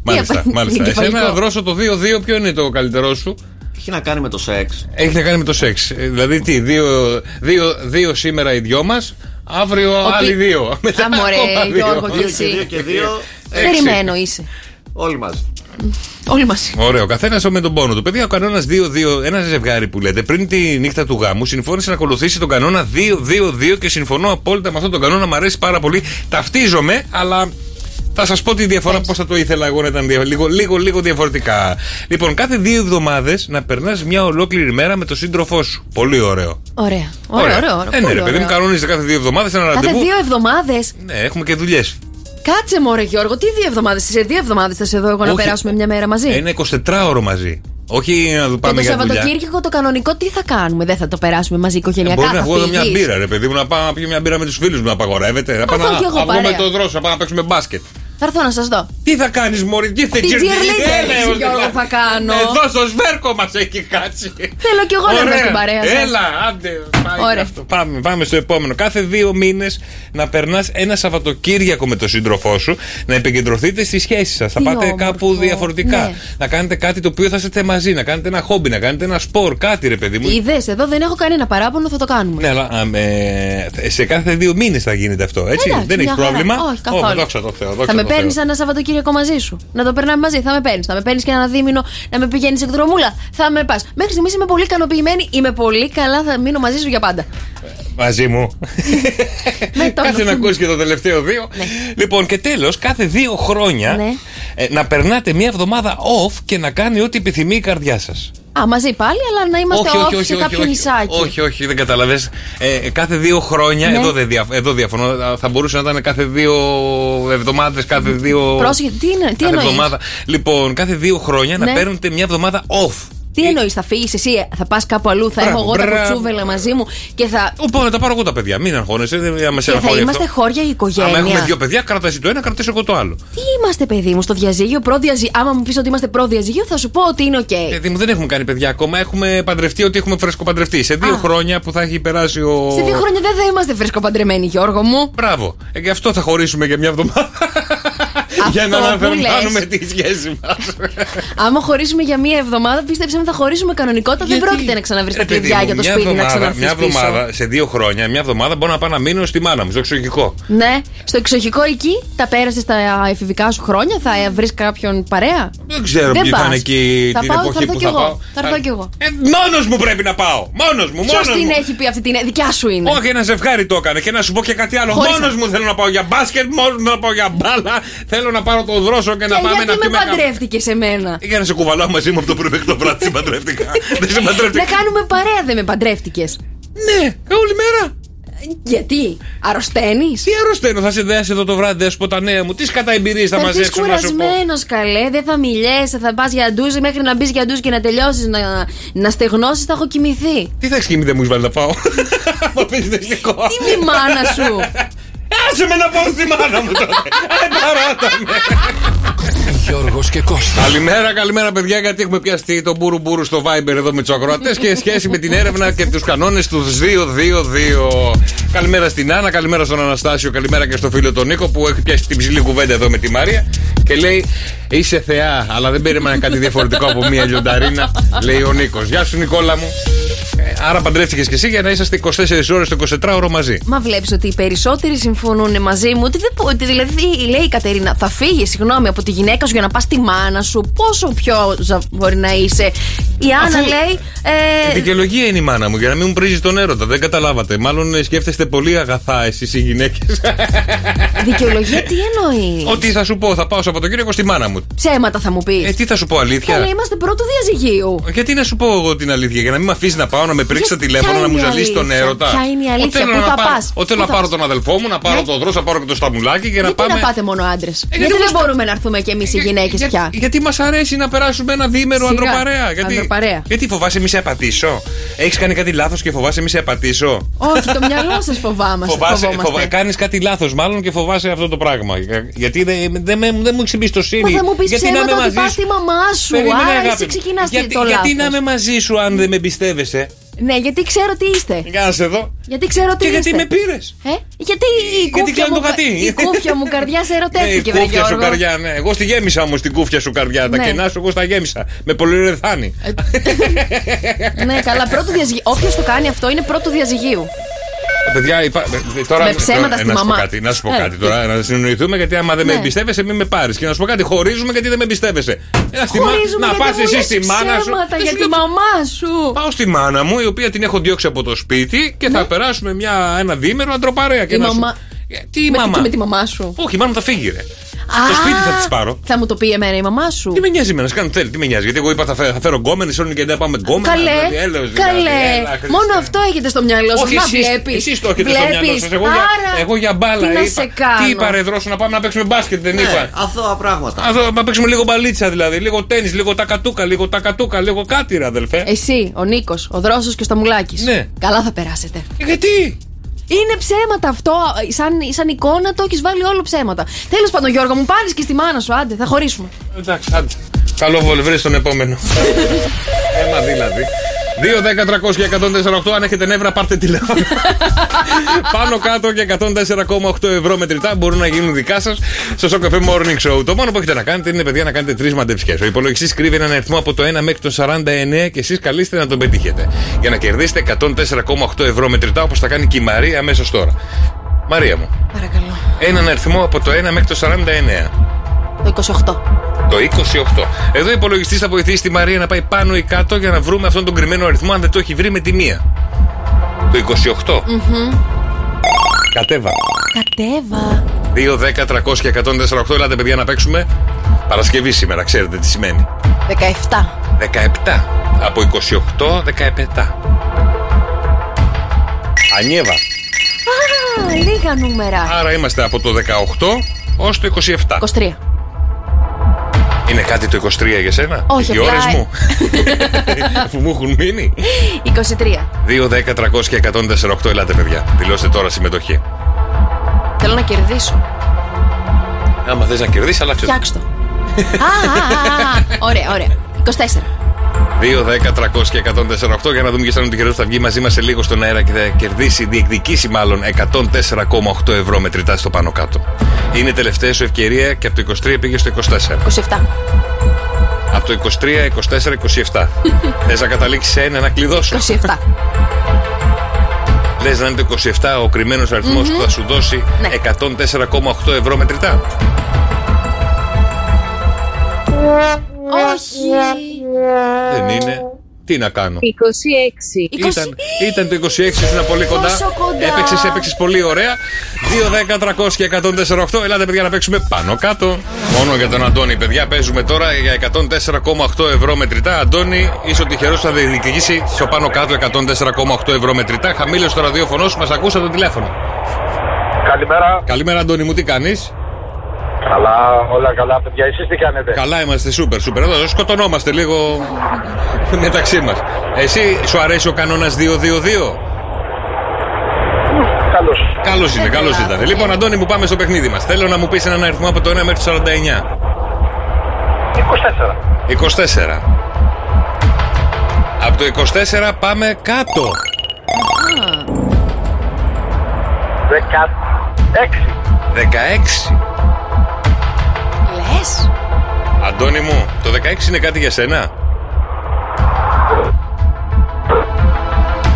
Speaker 6: Μάλιστα,
Speaker 8: Τι
Speaker 6: μάλιστα.
Speaker 8: εγκεφαλικό.
Speaker 6: Εσένα δρόσο το 2-2, ποιο είναι το καλύτερό σου;
Speaker 9: Έχει να κάνει με το σεξ.
Speaker 6: Έχει να κάνει με το σεξ. Ε, Δηλαδή τι, δύο, δύο, δύο σήμερα οι δυο μας, αύριο
Speaker 8: Ο
Speaker 6: άλλοι
Speaker 8: πι-
Speaker 6: δύο. Μετά
Speaker 8: Α, μωρέ,
Speaker 6: ακόμα δύο.
Speaker 8: Γιώργο, και
Speaker 9: Δύο
Speaker 8: εσύ.
Speaker 9: και δύο και δύο.
Speaker 6: Έξι.
Speaker 8: Περιμένω είσαι.
Speaker 9: Όλοι μαζί.
Speaker 8: Όλοι μαζί.
Speaker 6: Ωραίο, καθένας με τον πόνο του. Παιδιά, ο κανόνας 2-2, ένα ζευγάρι που λέτε, πριν τη νύχτα του γάμου, συμφώνησε να ακολουθήσει τον κανόνα 2-2-2 και συμφωνώ απόλυτα με αυτόν τον κανόνα. Μ' αρέσει πάρα πολύ. Ταυτίζομαι, αλλά θα σας πω τη διαφορά, πώς θα το ήθελα εγώ να ήταν δια- λίγο, λίγο, λίγο διαφορετικά. Λοιπόν, κάθε δύο εβδομάδες να περνάς μια ολόκληρη μέρα με τον σύντροφό σου. Πολύ ωραίο.
Speaker 8: Ωραία. Ωραίο, ωραίο. ωραίο.
Speaker 6: Ε, ναι,
Speaker 8: Πολύ
Speaker 6: ρε παιδί μου,
Speaker 8: ωραίο.
Speaker 6: κανονίζεται κάθε δύο εβδομάδες ένα
Speaker 8: Κάθε
Speaker 6: ραντεβού.
Speaker 8: δύο εβδομάδες;
Speaker 6: Ναι, έχουμε και δουλειές.
Speaker 8: Κάτσε μωρέ Γιώργο, τι δύο εβδομάδες. Σε δύο εβδομάδες θα σε δω εγώ να
Speaker 6: Όχι.
Speaker 8: περάσουμε μια μέρα μαζί;
Speaker 6: Ένα 24ωρο μαζί. Όχι να του
Speaker 8: και
Speaker 6: πάμε
Speaker 8: το
Speaker 6: για δουλειά.
Speaker 8: Σαββατοκύριακο το κανονικό τι θα κάνουμε, δεν θα το περάσουμε μαζί οικογενειακά.
Speaker 6: Μπορεί να
Speaker 8: θα
Speaker 6: βγω εδώ μια
Speaker 8: φύγεις.
Speaker 6: μπύρα, ρε παιδί μου, να πάω να πιω μια μπύρα με τους φίλους μου, να απαγορεύεται. Να
Speaker 8: Θα
Speaker 6: πάμε
Speaker 8: πάω κι εγώ
Speaker 6: να βγούμε
Speaker 8: παρέα.
Speaker 6: το δρόσο, να πάμε να παίξουμε μπάσκετ.
Speaker 8: Θα έρθω να σας δω.
Speaker 6: Τι θα κάνεις, Μωρή, τι θα
Speaker 8: Τι cheerleader, Γιώργο, θα κάνω.
Speaker 6: Εδώ στο σβέρκο μας έχει κάτσει.
Speaker 8: Θέλω κι εγώ να είμαι
Speaker 6: Ωραία.
Speaker 8: στην παρέα σας.
Speaker 6: Έλα, άντε. πάει
Speaker 8: Ωραία.
Speaker 6: και αυτό. Πάμε, πάμε στο επόμενο. Κάθε δύο μήνες να περνάς ένα Σαββατοκύριακο με τον σύντροφό σου, να επικεντρωθείτε στη σχέση σας. Θα
Speaker 8: Τι
Speaker 6: πάτε
Speaker 8: όμορφο.
Speaker 6: κάπου διαφορετικά.
Speaker 8: Ναι.
Speaker 6: Να κάνετε κάτι το οποίο θα είστε μαζί, να κάνετε ένα χόμπι, να κάνετε ένα σπορ, κάτι ρε παιδί μου.
Speaker 8: Είδες, εδώ δεν έχω κανένα παράπονο, θα το κάνουμε.
Speaker 6: Ναι, αλλά α, ε, σε κάθε δύο μήνες θα γίνεται αυτό, έτσι.
Speaker 8: Εντάξει,
Speaker 6: Δεν έχεις
Speaker 8: μια χαρά.
Speaker 6: πρόβλημα.
Speaker 8: Όχι, καθόλου.
Speaker 6: Ω, δόξα τω Θεώ. Δόξα
Speaker 8: Θα με
Speaker 6: τω Θεώ.
Speaker 8: παίρνεις ένα Σαββατοκύριακο μαζί σου. Να το περνάμε μαζί. Θα με παίρνεις. Θα με παίρνεις και ένα δίμηνο να με πηγαίνεις εκδρομούλα. Θα με πας. Μέχρι στιγμής είμαι πολύ ικανοποιημένη. Είμαι πολύ καλά. Θα μείνω μαζί σου για πάντα.
Speaker 6: Μαζί μου.
Speaker 8: Με τον-
Speaker 6: Κάτσε να ακούσεις και το τελευταίο δύο. Λοιπόν, και τέλος, κάθε δύο χρόνια
Speaker 8: Ναι.
Speaker 6: ε, να περνάτε μία εβδομάδα off και να κάνει ό,τι επιθυμεί η καρδιά σας.
Speaker 8: Α, μαζί πάλι, αλλά να είμαστε off σε κάποιο νησάκι.
Speaker 6: όχι, όχι, δεν καταλαβέ. Ε, κάθε δύο χρόνια,
Speaker 8: Ναι.
Speaker 6: εδώ, δεν δια, εδώ διαφωνώ, θα μπορούσε να ήταν κάθε δύο εβδομάδες, κάθε δύο.
Speaker 8: Πρόσεχε, τι, είναι, τι
Speaker 6: κάθε
Speaker 8: εννοείς;
Speaker 6: εβδομάδα. Λοιπόν, κάθε δύο χρόνια
Speaker 8: Ναι.
Speaker 6: να παίρνετε μια εβδομάδα off.
Speaker 8: Τι εννοείς, θα φύγεις εσύ, ε, θα πας κάπου αλλού, θα
Speaker 6: Μπράβο,
Speaker 8: έχω εγώ τα
Speaker 6: μπράβο.
Speaker 8: κουτσούβελα μαζί μου και θα.
Speaker 6: Οπότε τα πάρω εγώ τα παιδιά, μην αγχώνεσαι. Δεν δεν μας
Speaker 8: Και θα
Speaker 6: ενοχωρεί
Speaker 8: είμαστε
Speaker 6: αυτό.
Speaker 8: χώρια η οικογένεια.
Speaker 6: Άμα έχουμε δύο παιδιά, κρατάς εσύ το ένα, κρατάς εγώ το άλλο.
Speaker 8: Τι είμαστε, παιδί μου, στο διαζύγιο, προδιαζύγιο. Άμα μου πεις ότι είμαστε προδιαζύγιο, θα σου πω ότι είναι οκ.
Speaker 6: Γιατί μου δεν έχουμε κάνει παιδιά ακόμα. Έχουμε παντρευτεί ότι έχουμε φρέσκο παντρευτεί. Σε δύο
Speaker 8: Α.
Speaker 6: χρόνια που θα έχει περάσει ο.
Speaker 8: Σε δύο χρόνια δεν θα είμαστε φρεσκοπαντρεμένοι, Γιώργο μου.
Speaker 6: Μπράβο. Ε, γι' αυτό θα χωρίσουμε για μια εβδομάδα. Για να
Speaker 8: Αυτό που
Speaker 6: αναθερμάνουμε
Speaker 8: λες.
Speaker 6: τη σχέση μας.
Speaker 8: Άμα χωρίσουμε για μία εβδομάδα, πίστεψε με θα χωρίσουμε κανονικότητα. Δεν πρόκειται να ξαναβρεις τα κλειδιά για το
Speaker 6: μια
Speaker 8: σπίτι να
Speaker 6: εβδομάδα,
Speaker 8: ξαναρθείς
Speaker 6: μια
Speaker 8: πίσω.
Speaker 6: εβδομάδα, σε δύο χρόνια, μια εβδομάδα μπορώ να πάω να μείνω στη μάνα μου, στο εξωτερικό.
Speaker 8: Ναι, στο εξοχικό εκεί τα πέρασες στα εφηβικά σου χρόνια, θα βρεις κάποιον παρέα;
Speaker 6: Δεν ξέρω
Speaker 8: Δεν
Speaker 6: ποιοι θα
Speaker 8: πας.
Speaker 6: είναι εκεί
Speaker 8: Θα
Speaker 6: την
Speaker 8: πάω,
Speaker 6: εποχή
Speaker 8: θα έρθω
Speaker 6: που
Speaker 8: κι
Speaker 6: θα
Speaker 8: εγώ.
Speaker 6: πάω.
Speaker 8: Θα έρθω κι εγώ.
Speaker 6: Ε, μόνος μου πρέπει να πάω. Μόνος μου,
Speaker 8: Ποιος
Speaker 6: μόνος
Speaker 8: την
Speaker 6: μου.
Speaker 8: έχει πει αυτή την. δικιά σου είναι;
Speaker 6: Όχι, ένα ζευγάρι το έκανε και να σου πω και κάτι άλλο.
Speaker 8: Χωρίς
Speaker 6: Μόνος
Speaker 8: να-
Speaker 6: μου θέλω να πάω για μπάσκετ, μόνος μου θέλω να πάω για μπάλα. Θέλω να πάρω το δρόσο και να
Speaker 8: Και
Speaker 6: πάμε
Speaker 8: γιατί
Speaker 6: να
Speaker 8: με
Speaker 6: πιούμε καφέ.
Speaker 8: παντρεύτηκε σε μένα;
Speaker 6: Για να σε κουβαλάω μαζί μου από το πρωί μέχρι το βράδυ, σε παντρεύτηκα. Δεν σε
Speaker 8: Να
Speaker 6: παντρεύτηκα.
Speaker 8: κάνουμε παρέα, δεν με παντρεύτηκες.
Speaker 6: Ναι, όλη μέρα.
Speaker 8: Γιατί, αρρωσταίνεις;
Speaker 6: Τι αρρωσταίνω, θα σε δέσει εδώ το βράδυ, θα σου πω τα νέα μου. Τι κατά εμπειρίες θα
Speaker 8: Θα έρθεις
Speaker 6: μαζέψω να σου πω.
Speaker 8: κουρασμένος καλέ, δεν θα μιλιέσαι, θα πας για ντουζ μέχρι να μπεις για ντουζ και να τελειώσεις να, να στεγνώσεις, θα έχω κοιμηθεί.
Speaker 6: Τι θα έχει κοιμηθεί, δεν μου έχεις βάλει να πάω. Μα πεις δυστυχώ.
Speaker 8: Τι μη μάνα σου.
Speaker 6: Άσε με να πάω στη μάνα μου τότε. Ε, παράτα με.
Speaker 5: Γιώργος και Κώστας.
Speaker 6: Καλημέρα, καλημέρα παιδιά, γιατί έχουμε πιαστεί το μπούρου μπούρου στο Viber εδώ με τους ακροατές και σχέση με την έρευνα και τους κανόνες του 2-2-2. Καλημέρα στην Άννα, καλημέρα στον Αναστάσιο, καλημέρα και στο φίλο τον Νίκο που έχει πιάσει την ψηλή κουβέντα εδώ με τη Μάρια και λέει Είσαι θεά, αλλά δεν περίμενα κάτι διαφορετικό από μία λιονταρίνα, λέει ο Νίκος. Γεια σου, Νικόλα μου. Ε, άρα παντρεύτηκες και εσύ για να είσαστε 24 ώρες το 24ωρο μαζί.
Speaker 8: Μα βλέπεις ότι οι περισσότεροι συμφωνούν μαζί μου. Ότι, δεν, πω- ότι δηλαδή λέει η Κατερίνα, θα φύγεις, συγγνώμη, από τη γυναίκα σου για να πας στη μάνα σου. Πόσο πιο ζα- μπορεί να είσαι. Η Άννα
Speaker 6: Αφού-
Speaker 8: λέει.
Speaker 6: Η
Speaker 8: Ε,
Speaker 6: δικαιολογία είναι η μάνα μου για να μην μου πρίζεις τον έρωτα. Δεν καταλάβατε. Μάλλον ε, σκέφτεστε πολύ αγαθά εσείς οι γυναίκες.
Speaker 8: δικαιολογία τι εννοείς;
Speaker 6: Ότι θα σου πω, θα πάω Σαββατοκύριακο στη μάνα μου.
Speaker 8: Ψέματα θα μου πεις.
Speaker 6: Ε, τι θα σου πω, αλήθεια;
Speaker 8: Καλά, είμαστε πρώτου διαζυγίου.
Speaker 6: Γιατί να σου πω εγώ την αλήθεια, για να μην με αφήσεις να πάω να με πρίξει
Speaker 8: Για-
Speaker 6: τα τηλέφωνα,
Speaker 8: ποια
Speaker 6: να μου
Speaker 8: είναι η
Speaker 6: ζαλίσει τον
Speaker 8: αλήθεια;
Speaker 6: έρωτα;
Speaker 8: Ποια είναι η αλήθεια;
Speaker 6: Ότι θέλω
Speaker 8: Πού
Speaker 6: να
Speaker 8: θα
Speaker 6: πάρω-
Speaker 8: πας;
Speaker 6: Ότι θέλω
Speaker 8: Πού
Speaker 6: να
Speaker 8: θα
Speaker 6: πάρω
Speaker 8: πας;
Speaker 6: τον αδελφό μου, να πάρω
Speaker 8: Ναι.
Speaker 6: το δρόσο, να πάρω και το σταμουλάκι και να
Speaker 8: Γιατί
Speaker 6: πάμε.
Speaker 8: να πάτε μόνο άντρες;
Speaker 6: γιατί
Speaker 8: γιατί δεν
Speaker 6: μας-
Speaker 8: μπορούμε να έρθουμε κι εμείς οι γυναίκες
Speaker 6: Για-
Speaker 8: πια;
Speaker 6: Γιατί μας αρέσει να περάσουμε ένα διήμερο
Speaker 8: Σιγά.
Speaker 6: ανδροπαρέα. Γιατί,
Speaker 8: Ανδροπαρέα.
Speaker 6: γιατί φοβάσαι μη σε απατήσω. Έχεις κάνει κάτι λάθος και φοβάσαι μη σε απατήσω.
Speaker 8: Όχι, το μυαλό σας φοβάμαστε.
Speaker 6: Φοβάσαι,
Speaker 8: φοβόμαστε.
Speaker 6: φοβα, κάνεις κάτι λάθος μάλλον και φοβάσαι αυτό το πράγμα. Για- Γιατί δεν δεν με- δεν μου έχεις εμπιστοσύνη.
Speaker 8: Μα θα μου πεις
Speaker 6: γιατί να
Speaker 8: ψέματα
Speaker 6: είμαι
Speaker 8: ότι
Speaker 6: μαζί
Speaker 8: πας
Speaker 6: σου.
Speaker 8: στη μαμά σου.
Speaker 6: Περίμενε,
Speaker 8: Άρα
Speaker 6: αγάπη
Speaker 8: εσύ
Speaker 6: μου.
Speaker 8: ξεκινάς
Speaker 6: γιατί,
Speaker 8: το
Speaker 6: γιατί
Speaker 8: λάθος.
Speaker 6: να είμαι μαζί σου αν δεν με εμπιστεύεσαι;
Speaker 8: Ναι, γιατί ξέρω τι είστε.
Speaker 6: Για να σε δω.
Speaker 8: Γιατί ξέρω τι
Speaker 6: Και
Speaker 8: είστε.
Speaker 6: γιατί με πήρες.
Speaker 8: Ε, γιατί η
Speaker 6: Γιατί
Speaker 8: κούφια,
Speaker 6: κλείνει
Speaker 8: μου,
Speaker 6: το γατί.
Speaker 8: η κούφια μου καρδιά σε
Speaker 6: Ναι, η
Speaker 8: ερωτεύτηκε, βρε
Speaker 6: κούφια σου
Speaker 8: Γιώργο.
Speaker 6: καρδιά, ναι. Εγώ στη γέμισα όμως την κούφια σου καρδιά. Τα
Speaker 8: Ναι.
Speaker 6: κενά σου εγώ στα γέμισα. Με πολυρεθάνη.
Speaker 8: ναι, καλά, πρώτο διαζυγίου. Όποιος το κάνει αυτό είναι πρώτο διαζυγίου.
Speaker 6: Ε, Παιδιά, υπά... ε, τώρα,
Speaker 8: Με ψέματα
Speaker 6: τώρα,
Speaker 8: στη
Speaker 6: να σου πω
Speaker 8: μαμά.
Speaker 6: κάτι, να σου πω
Speaker 8: Ε,
Speaker 6: κάτι τώρα, να συνεννοηθούμε γιατί άμα δεν με
Speaker 8: Ναι.
Speaker 6: εμπιστεύεσαι, μην με πάρεις. Και να σου πω κάτι, χωρίζουμε γιατί δεν με εμπιστεύεσαι. Έλα στη μα-
Speaker 8: Χωρίζουμε
Speaker 6: να
Speaker 8: γιατί
Speaker 6: πας
Speaker 8: μου
Speaker 6: εσύ
Speaker 8: λες
Speaker 6: στη μάνα σου.
Speaker 8: ψέματα
Speaker 6: Ε,
Speaker 8: για
Speaker 6: σου
Speaker 8: τη
Speaker 6: λέω,
Speaker 8: μαμά σου.
Speaker 6: Πάω στη μάνα μου, η οποία την έχω διώξει από το σπίτι και θα περάσουμε μια, ένα διήμερο αντροπαρέα. Και
Speaker 8: Ναι. Η
Speaker 6: να σου-
Speaker 8: μαμά-
Speaker 6: Ε, Τι
Speaker 8: Με-
Speaker 6: μαμά.
Speaker 8: και με τη μαμά σου.
Speaker 6: Όχι, η μάνα μου θα φύγει, ρε.
Speaker 8: Α,
Speaker 6: Στο σπίτι θα της πάρω.
Speaker 8: Θα μου το πει εμένα η μαμά σου.
Speaker 6: Τι με νοιάζει εμένα, κάνω θέλει, τι με νοιάζει. Γιατί εγώ είπα θα φέρω, θα φέρω γκόμενες, όλοι και δεν πάμε γκόμενε.
Speaker 8: Καλέ, καλέ. Μόνο αυτό έχετε στο μυαλό σου.
Speaker 6: Όχι,
Speaker 8: Να
Speaker 6: εσείς,
Speaker 8: βλέπεις.
Speaker 6: εσείς το έχετε στο μυαλό σας. Εγώ, για, εγώ για μπάλα
Speaker 8: τι να
Speaker 6: είπα.
Speaker 8: σε κάνω;
Speaker 6: Τι είπα, ρε δρόσο, να πάμε να παίξουμε μπάσκετ, δεν
Speaker 9: Ναι,
Speaker 6: είπα.
Speaker 9: αθώα πράγματα.
Speaker 6: Αυτό, να παίξουμε λίγο μπαλίτσα δηλαδή. Λίγο τέννη, λίγο τακατούκα, λίγο τακατούκα, λίγο κάτι, ρε αδελφέ.
Speaker 8: Εσύ, ο Νίκος, ο Δρόσος και ο Σταμουλάκης.
Speaker 6: Ναι.
Speaker 8: Καλά θα περάσετε.
Speaker 6: Γιατί;
Speaker 8: Είναι ψέματα αυτό. Σαν, σαν εικόνα το έχεις βάλει όλο ψέματα. Τέλος πάντων, Γιώργο, μου πάρεις και στη μάνα σου. Άντε, θα χωρίσουμε.
Speaker 6: Εντάξει, άντε. Καλό βολ, βρες τον επόμενο. Έμα δηλαδή. 2, 10, 300 και 148. Αν έχετε νεύρα, πάρτε τηλέφωνο. Πάνω κάτω και 104,8 ευρώ μετρητά μπορούν να γίνουν δικά σας στο Σοκαφέ Morning Show. Το μόνο που έχετε να κάνετε είναι, παιδιά, να κάνετε τρεις μαντεψιέ. Ο υπολογιστής κρύβει έναν αριθμό από το 1 μέχρι το 49 και εσείς καλείστε να τον πετύχετε. Για να κερδίσετε 104,8 ευρώ μετρητά όπως θα κάνει και η Μαρία αμέσως τώρα. Μαρία μου,
Speaker 8: Παρακαλώ.
Speaker 6: έναν αριθμό από το 1 μέχρι το 49.
Speaker 8: Το 28.
Speaker 6: Το 28. Εδώ ο υπολογιστής θα βοηθήσει τη Μαρία να πάει πάνω ή κάτω για να βρούμε αυτόν τον κρυμμένο αριθμό αν δεν το έχει βρει με τη μία. Το 28.
Speaker 8: Μμμ.
Speaker 6: Κατέβα.
Speaker 8: Κατέβα.
Speaker 6: 2, 10, 300 και 148. Ελάτε, παιδιά, να παίξουμε. Παρασκευή σήμερα, ξέρετε τι σημαίνει.
Speaker 8: 17.
Speaker 6: 17. Από 28, 17. Ανιέβα.
Speaker 8: Α, λίγα νούμερα.
Speaker 6: Άρα είμαστε από το 18 ως το 27.
Speaker 8: 23.
Speaker 6: Είναι κάτι το 23 για σένα;
Speaker 8: Όχι,
Speaker 6: Οι
Speaker 8: απλά-
Speaker 6: ώρες μου. Αφού μου έχουν μείνει.
Speaker 8: 23.
Speaker 6: 2, 10, 300 και 148. Ελάτε, παιδιά. Δηλώστε τώρα συμμετοχή.
Speaker 8: Θέλω να κερδίσω.
Speaker 6: Άμα θες να κερδίσεις, αλλάξε. το.
Speaker 8: Φτιάξ' το. α, α, α, α. Ωραία, ωραία. 24.
Speaker 6: 2, 10, 300 και 148 για να δούμε ποιος θα είναι ο τυχερό θα βγει μαζί μας σε λίγο στον αέρα και θα κερδίσει, διεκδικήσει μάλλον 104,8 ευρώ μετρητά στο πάνω κάτω. Είναι τελευταία σου ευκαιρία και από το 23 πήγες στο 24.
Speaker 8: 27.
Speaker 6: Από το 23, 24, 27. Θες να καταλήξεις σε ένα να κλειδώσω;
Speaker 8: 27.
Speaker 6: Λε να είναι το 27 ο κρυμμένος αριθμός
Speaker 8: Μμμ.
Speaker 6: που θα σου δώσει
Speaker 8: Ναι.
Speaker 6: 104,8 ευρώ μετρητά.
Speaker 8: Όχι.
Speaker 6: Δεν είναι. Τι να κάνω;
Speaker 1: 26.
Speaker 6: Ήταν, ήταν το 26, ήσουν πολύ κοντά.
Speaker 8: Πόσο κοντά.
Speaker 6: Έπαιξες, έπαιξες πολύ ωραία. 2, 10, 300 και 104,8. Ελάτε, παιδιά, να παίξουμε πάνω κάτω. Μόνο για τον Αντώνη, παιδιά. Παίζουμε τώρα για 104,8 ευρώ μετρητά. Αντώνη, είσαι ο τυχερός που θα διεκδικήσει στο πάνω κάτω 104,8 ευρώ μετρητά. Χαμήλωσε το ραδιόφωνο σου, μας ακούσα το τηλέφωνο.
Speaker 15: Καλημέρα.
Speaker 6: Καλημέρα, Αντώνη μου, τι κάνεις;
Speaker 15: Καλά, όλα καλά, παιδιά. Εσείς τι κάνετε;
Speaker 6: Καλά είμαστε, σούπερ, σούπερ. Εδώ σκοτωνόμαστε λίγο μεταξύ μας. Εσύ, σου αρέσει ο κανόνας 2-2-2.
Speaker 15: Καλώς.
Speaker 6: Καλώ είναι, καλώ ήταν. Λοιπόν, Αντώνη, μου πάμε στο παιχνίδι μας. Θέλω να μου πεις έναν αριθμό από το 1 μέχρι το 49.
Speaker 15: 24.
Speaker 6: 24. Από το 24 πάμε κάτω.
Speaker 15: 16.
Speaker 6: 16.
Speaker 8: Λες.
Speaker 6: Αντώνη μου, το 16 είναι κάτι για σένα;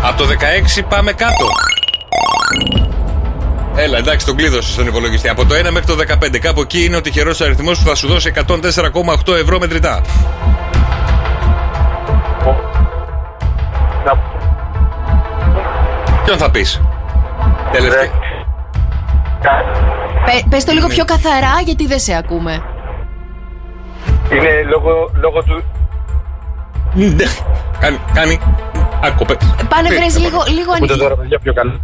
Speaker 6: Από το 16 πάμε κάτω. Έλα, εντάξει, τον κλείδωσε στον υπολογιστή. Από το 1 μέχρι το 15. Κάπου εκεί είναι ο τυχερός αριθμός που θα σου δώσει 104,8 ευρώ μετρητά. Ποιον θα πεις; Τελευταία.
Speaker 8: Πε, πες το λίγο πιο καθαρά γιατί δεν σε ακούμε.
Speaker 15: Είναι λόγω, λόγω του...
Speaker 6: Ναι. Κάνει. κάνει. Άκοπε.
Speaker 8: Πάνε βρες λίγο, λίγο
Speaker 15: Ακούτε
Speaker 8: ανοίγει.
Speaker 15: τώρα, παιδιά, πιο καλά.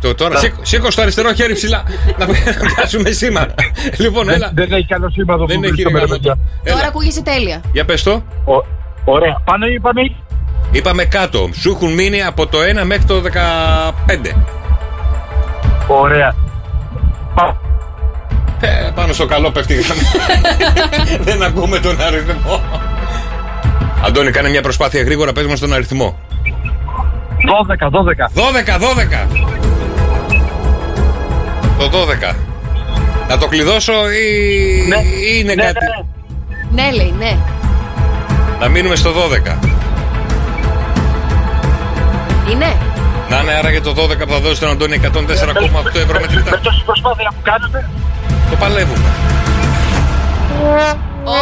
Speaker 6: Το, τώρα σήκω, σήκω στο αριστερό χέρι ψηλά. να πιάσουμε σήμα. λοιπόν, έλα.
Speaker 15: Δεν έχει καλό σήμα
Speaker 6: Δεν έχει ρε γάμο το.
Speaker 8: Τώρα
Speaker 6: Έλα.
Speaker 8: ακούγεσαι τέλεια.
Speaker 6: Για πες το.
Speaker 15: Ωραία. Πάνω είπαμε.
Speaker 6: Είπαμε κάτω. Σου έχουν μείνει από το 1 μέχρι το 15.
Speaker 15: Ωραία.
Speaker 6: Ε, πάνω στο καλό πέφτει η γραμμή. Δεν ακούμε τον αριθμό. Αντώνη, κάνε μια προσπάθεια γρήγορα, πες μας τον αριθμό.
Speaker 15: 12, 12.
Speaker 6: 12, 12. Το 12. Να το κλειδώσω ή ή είναι κάτι;
Speaker 8: Ναι, λέει, ναι.
Speaker 6: Να μείνουμε στο 12.
Speaker 8: Είναι.
Speaker 6: Να είναι άραγε το 12 που θα δώσει τον Αντώνη 104,8 ευρώ με τρίτα.
Speaker 15: Με τόση προσπάθεια που κάνετε.
Speaker 6: Το παλεύουμε.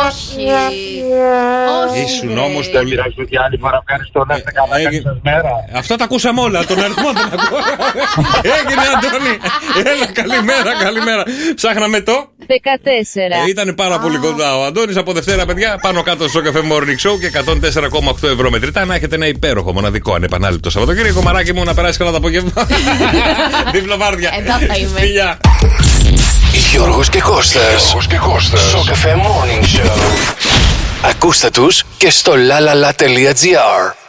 Speaker 8: Όχι. Όχι.
Speaker 6: Ήσουν όμως
Speaker 15: Δεν
Speaker 6: πολύ.
Speaker 15: πειράζει, παιδιά, άλλη φορά ευχαριστώ. Να είστε καλά, καλή σας μέρα.
Speaker 6: Αυτά τα ακούσαμε όλα. Τον αριθμό δεν ακούω. Έγινε, Αντώνη. Έλα, καλημέρα, καλημέρα. Ψάχναμε το.
Speaker 1: 14.
Speaker 6: Ήταν πάρα πολύ κοντά ο Αντώνης από Δευτέρα, παιδιά. Πάνω κάτω στο καφέ Morning Show και 104,8 ευρώ μετρητά. Να έχετε ένα υπέροχο, μοναδικό, ανεπανάληπτο Σαββατοκύριακο. Μαράκι μου να περάσει καλά το απόγευμα. Δίπλο βάρδια.
Speaker 8: Εδώ θα είμαι.
Speaker 6: Φιλιά.
Speaker 5: Γιώργος και Κώστας. Γιώργος και Κώστας. Στο καφέ Morning Show. Ακούστε τους και στο lalala.gr.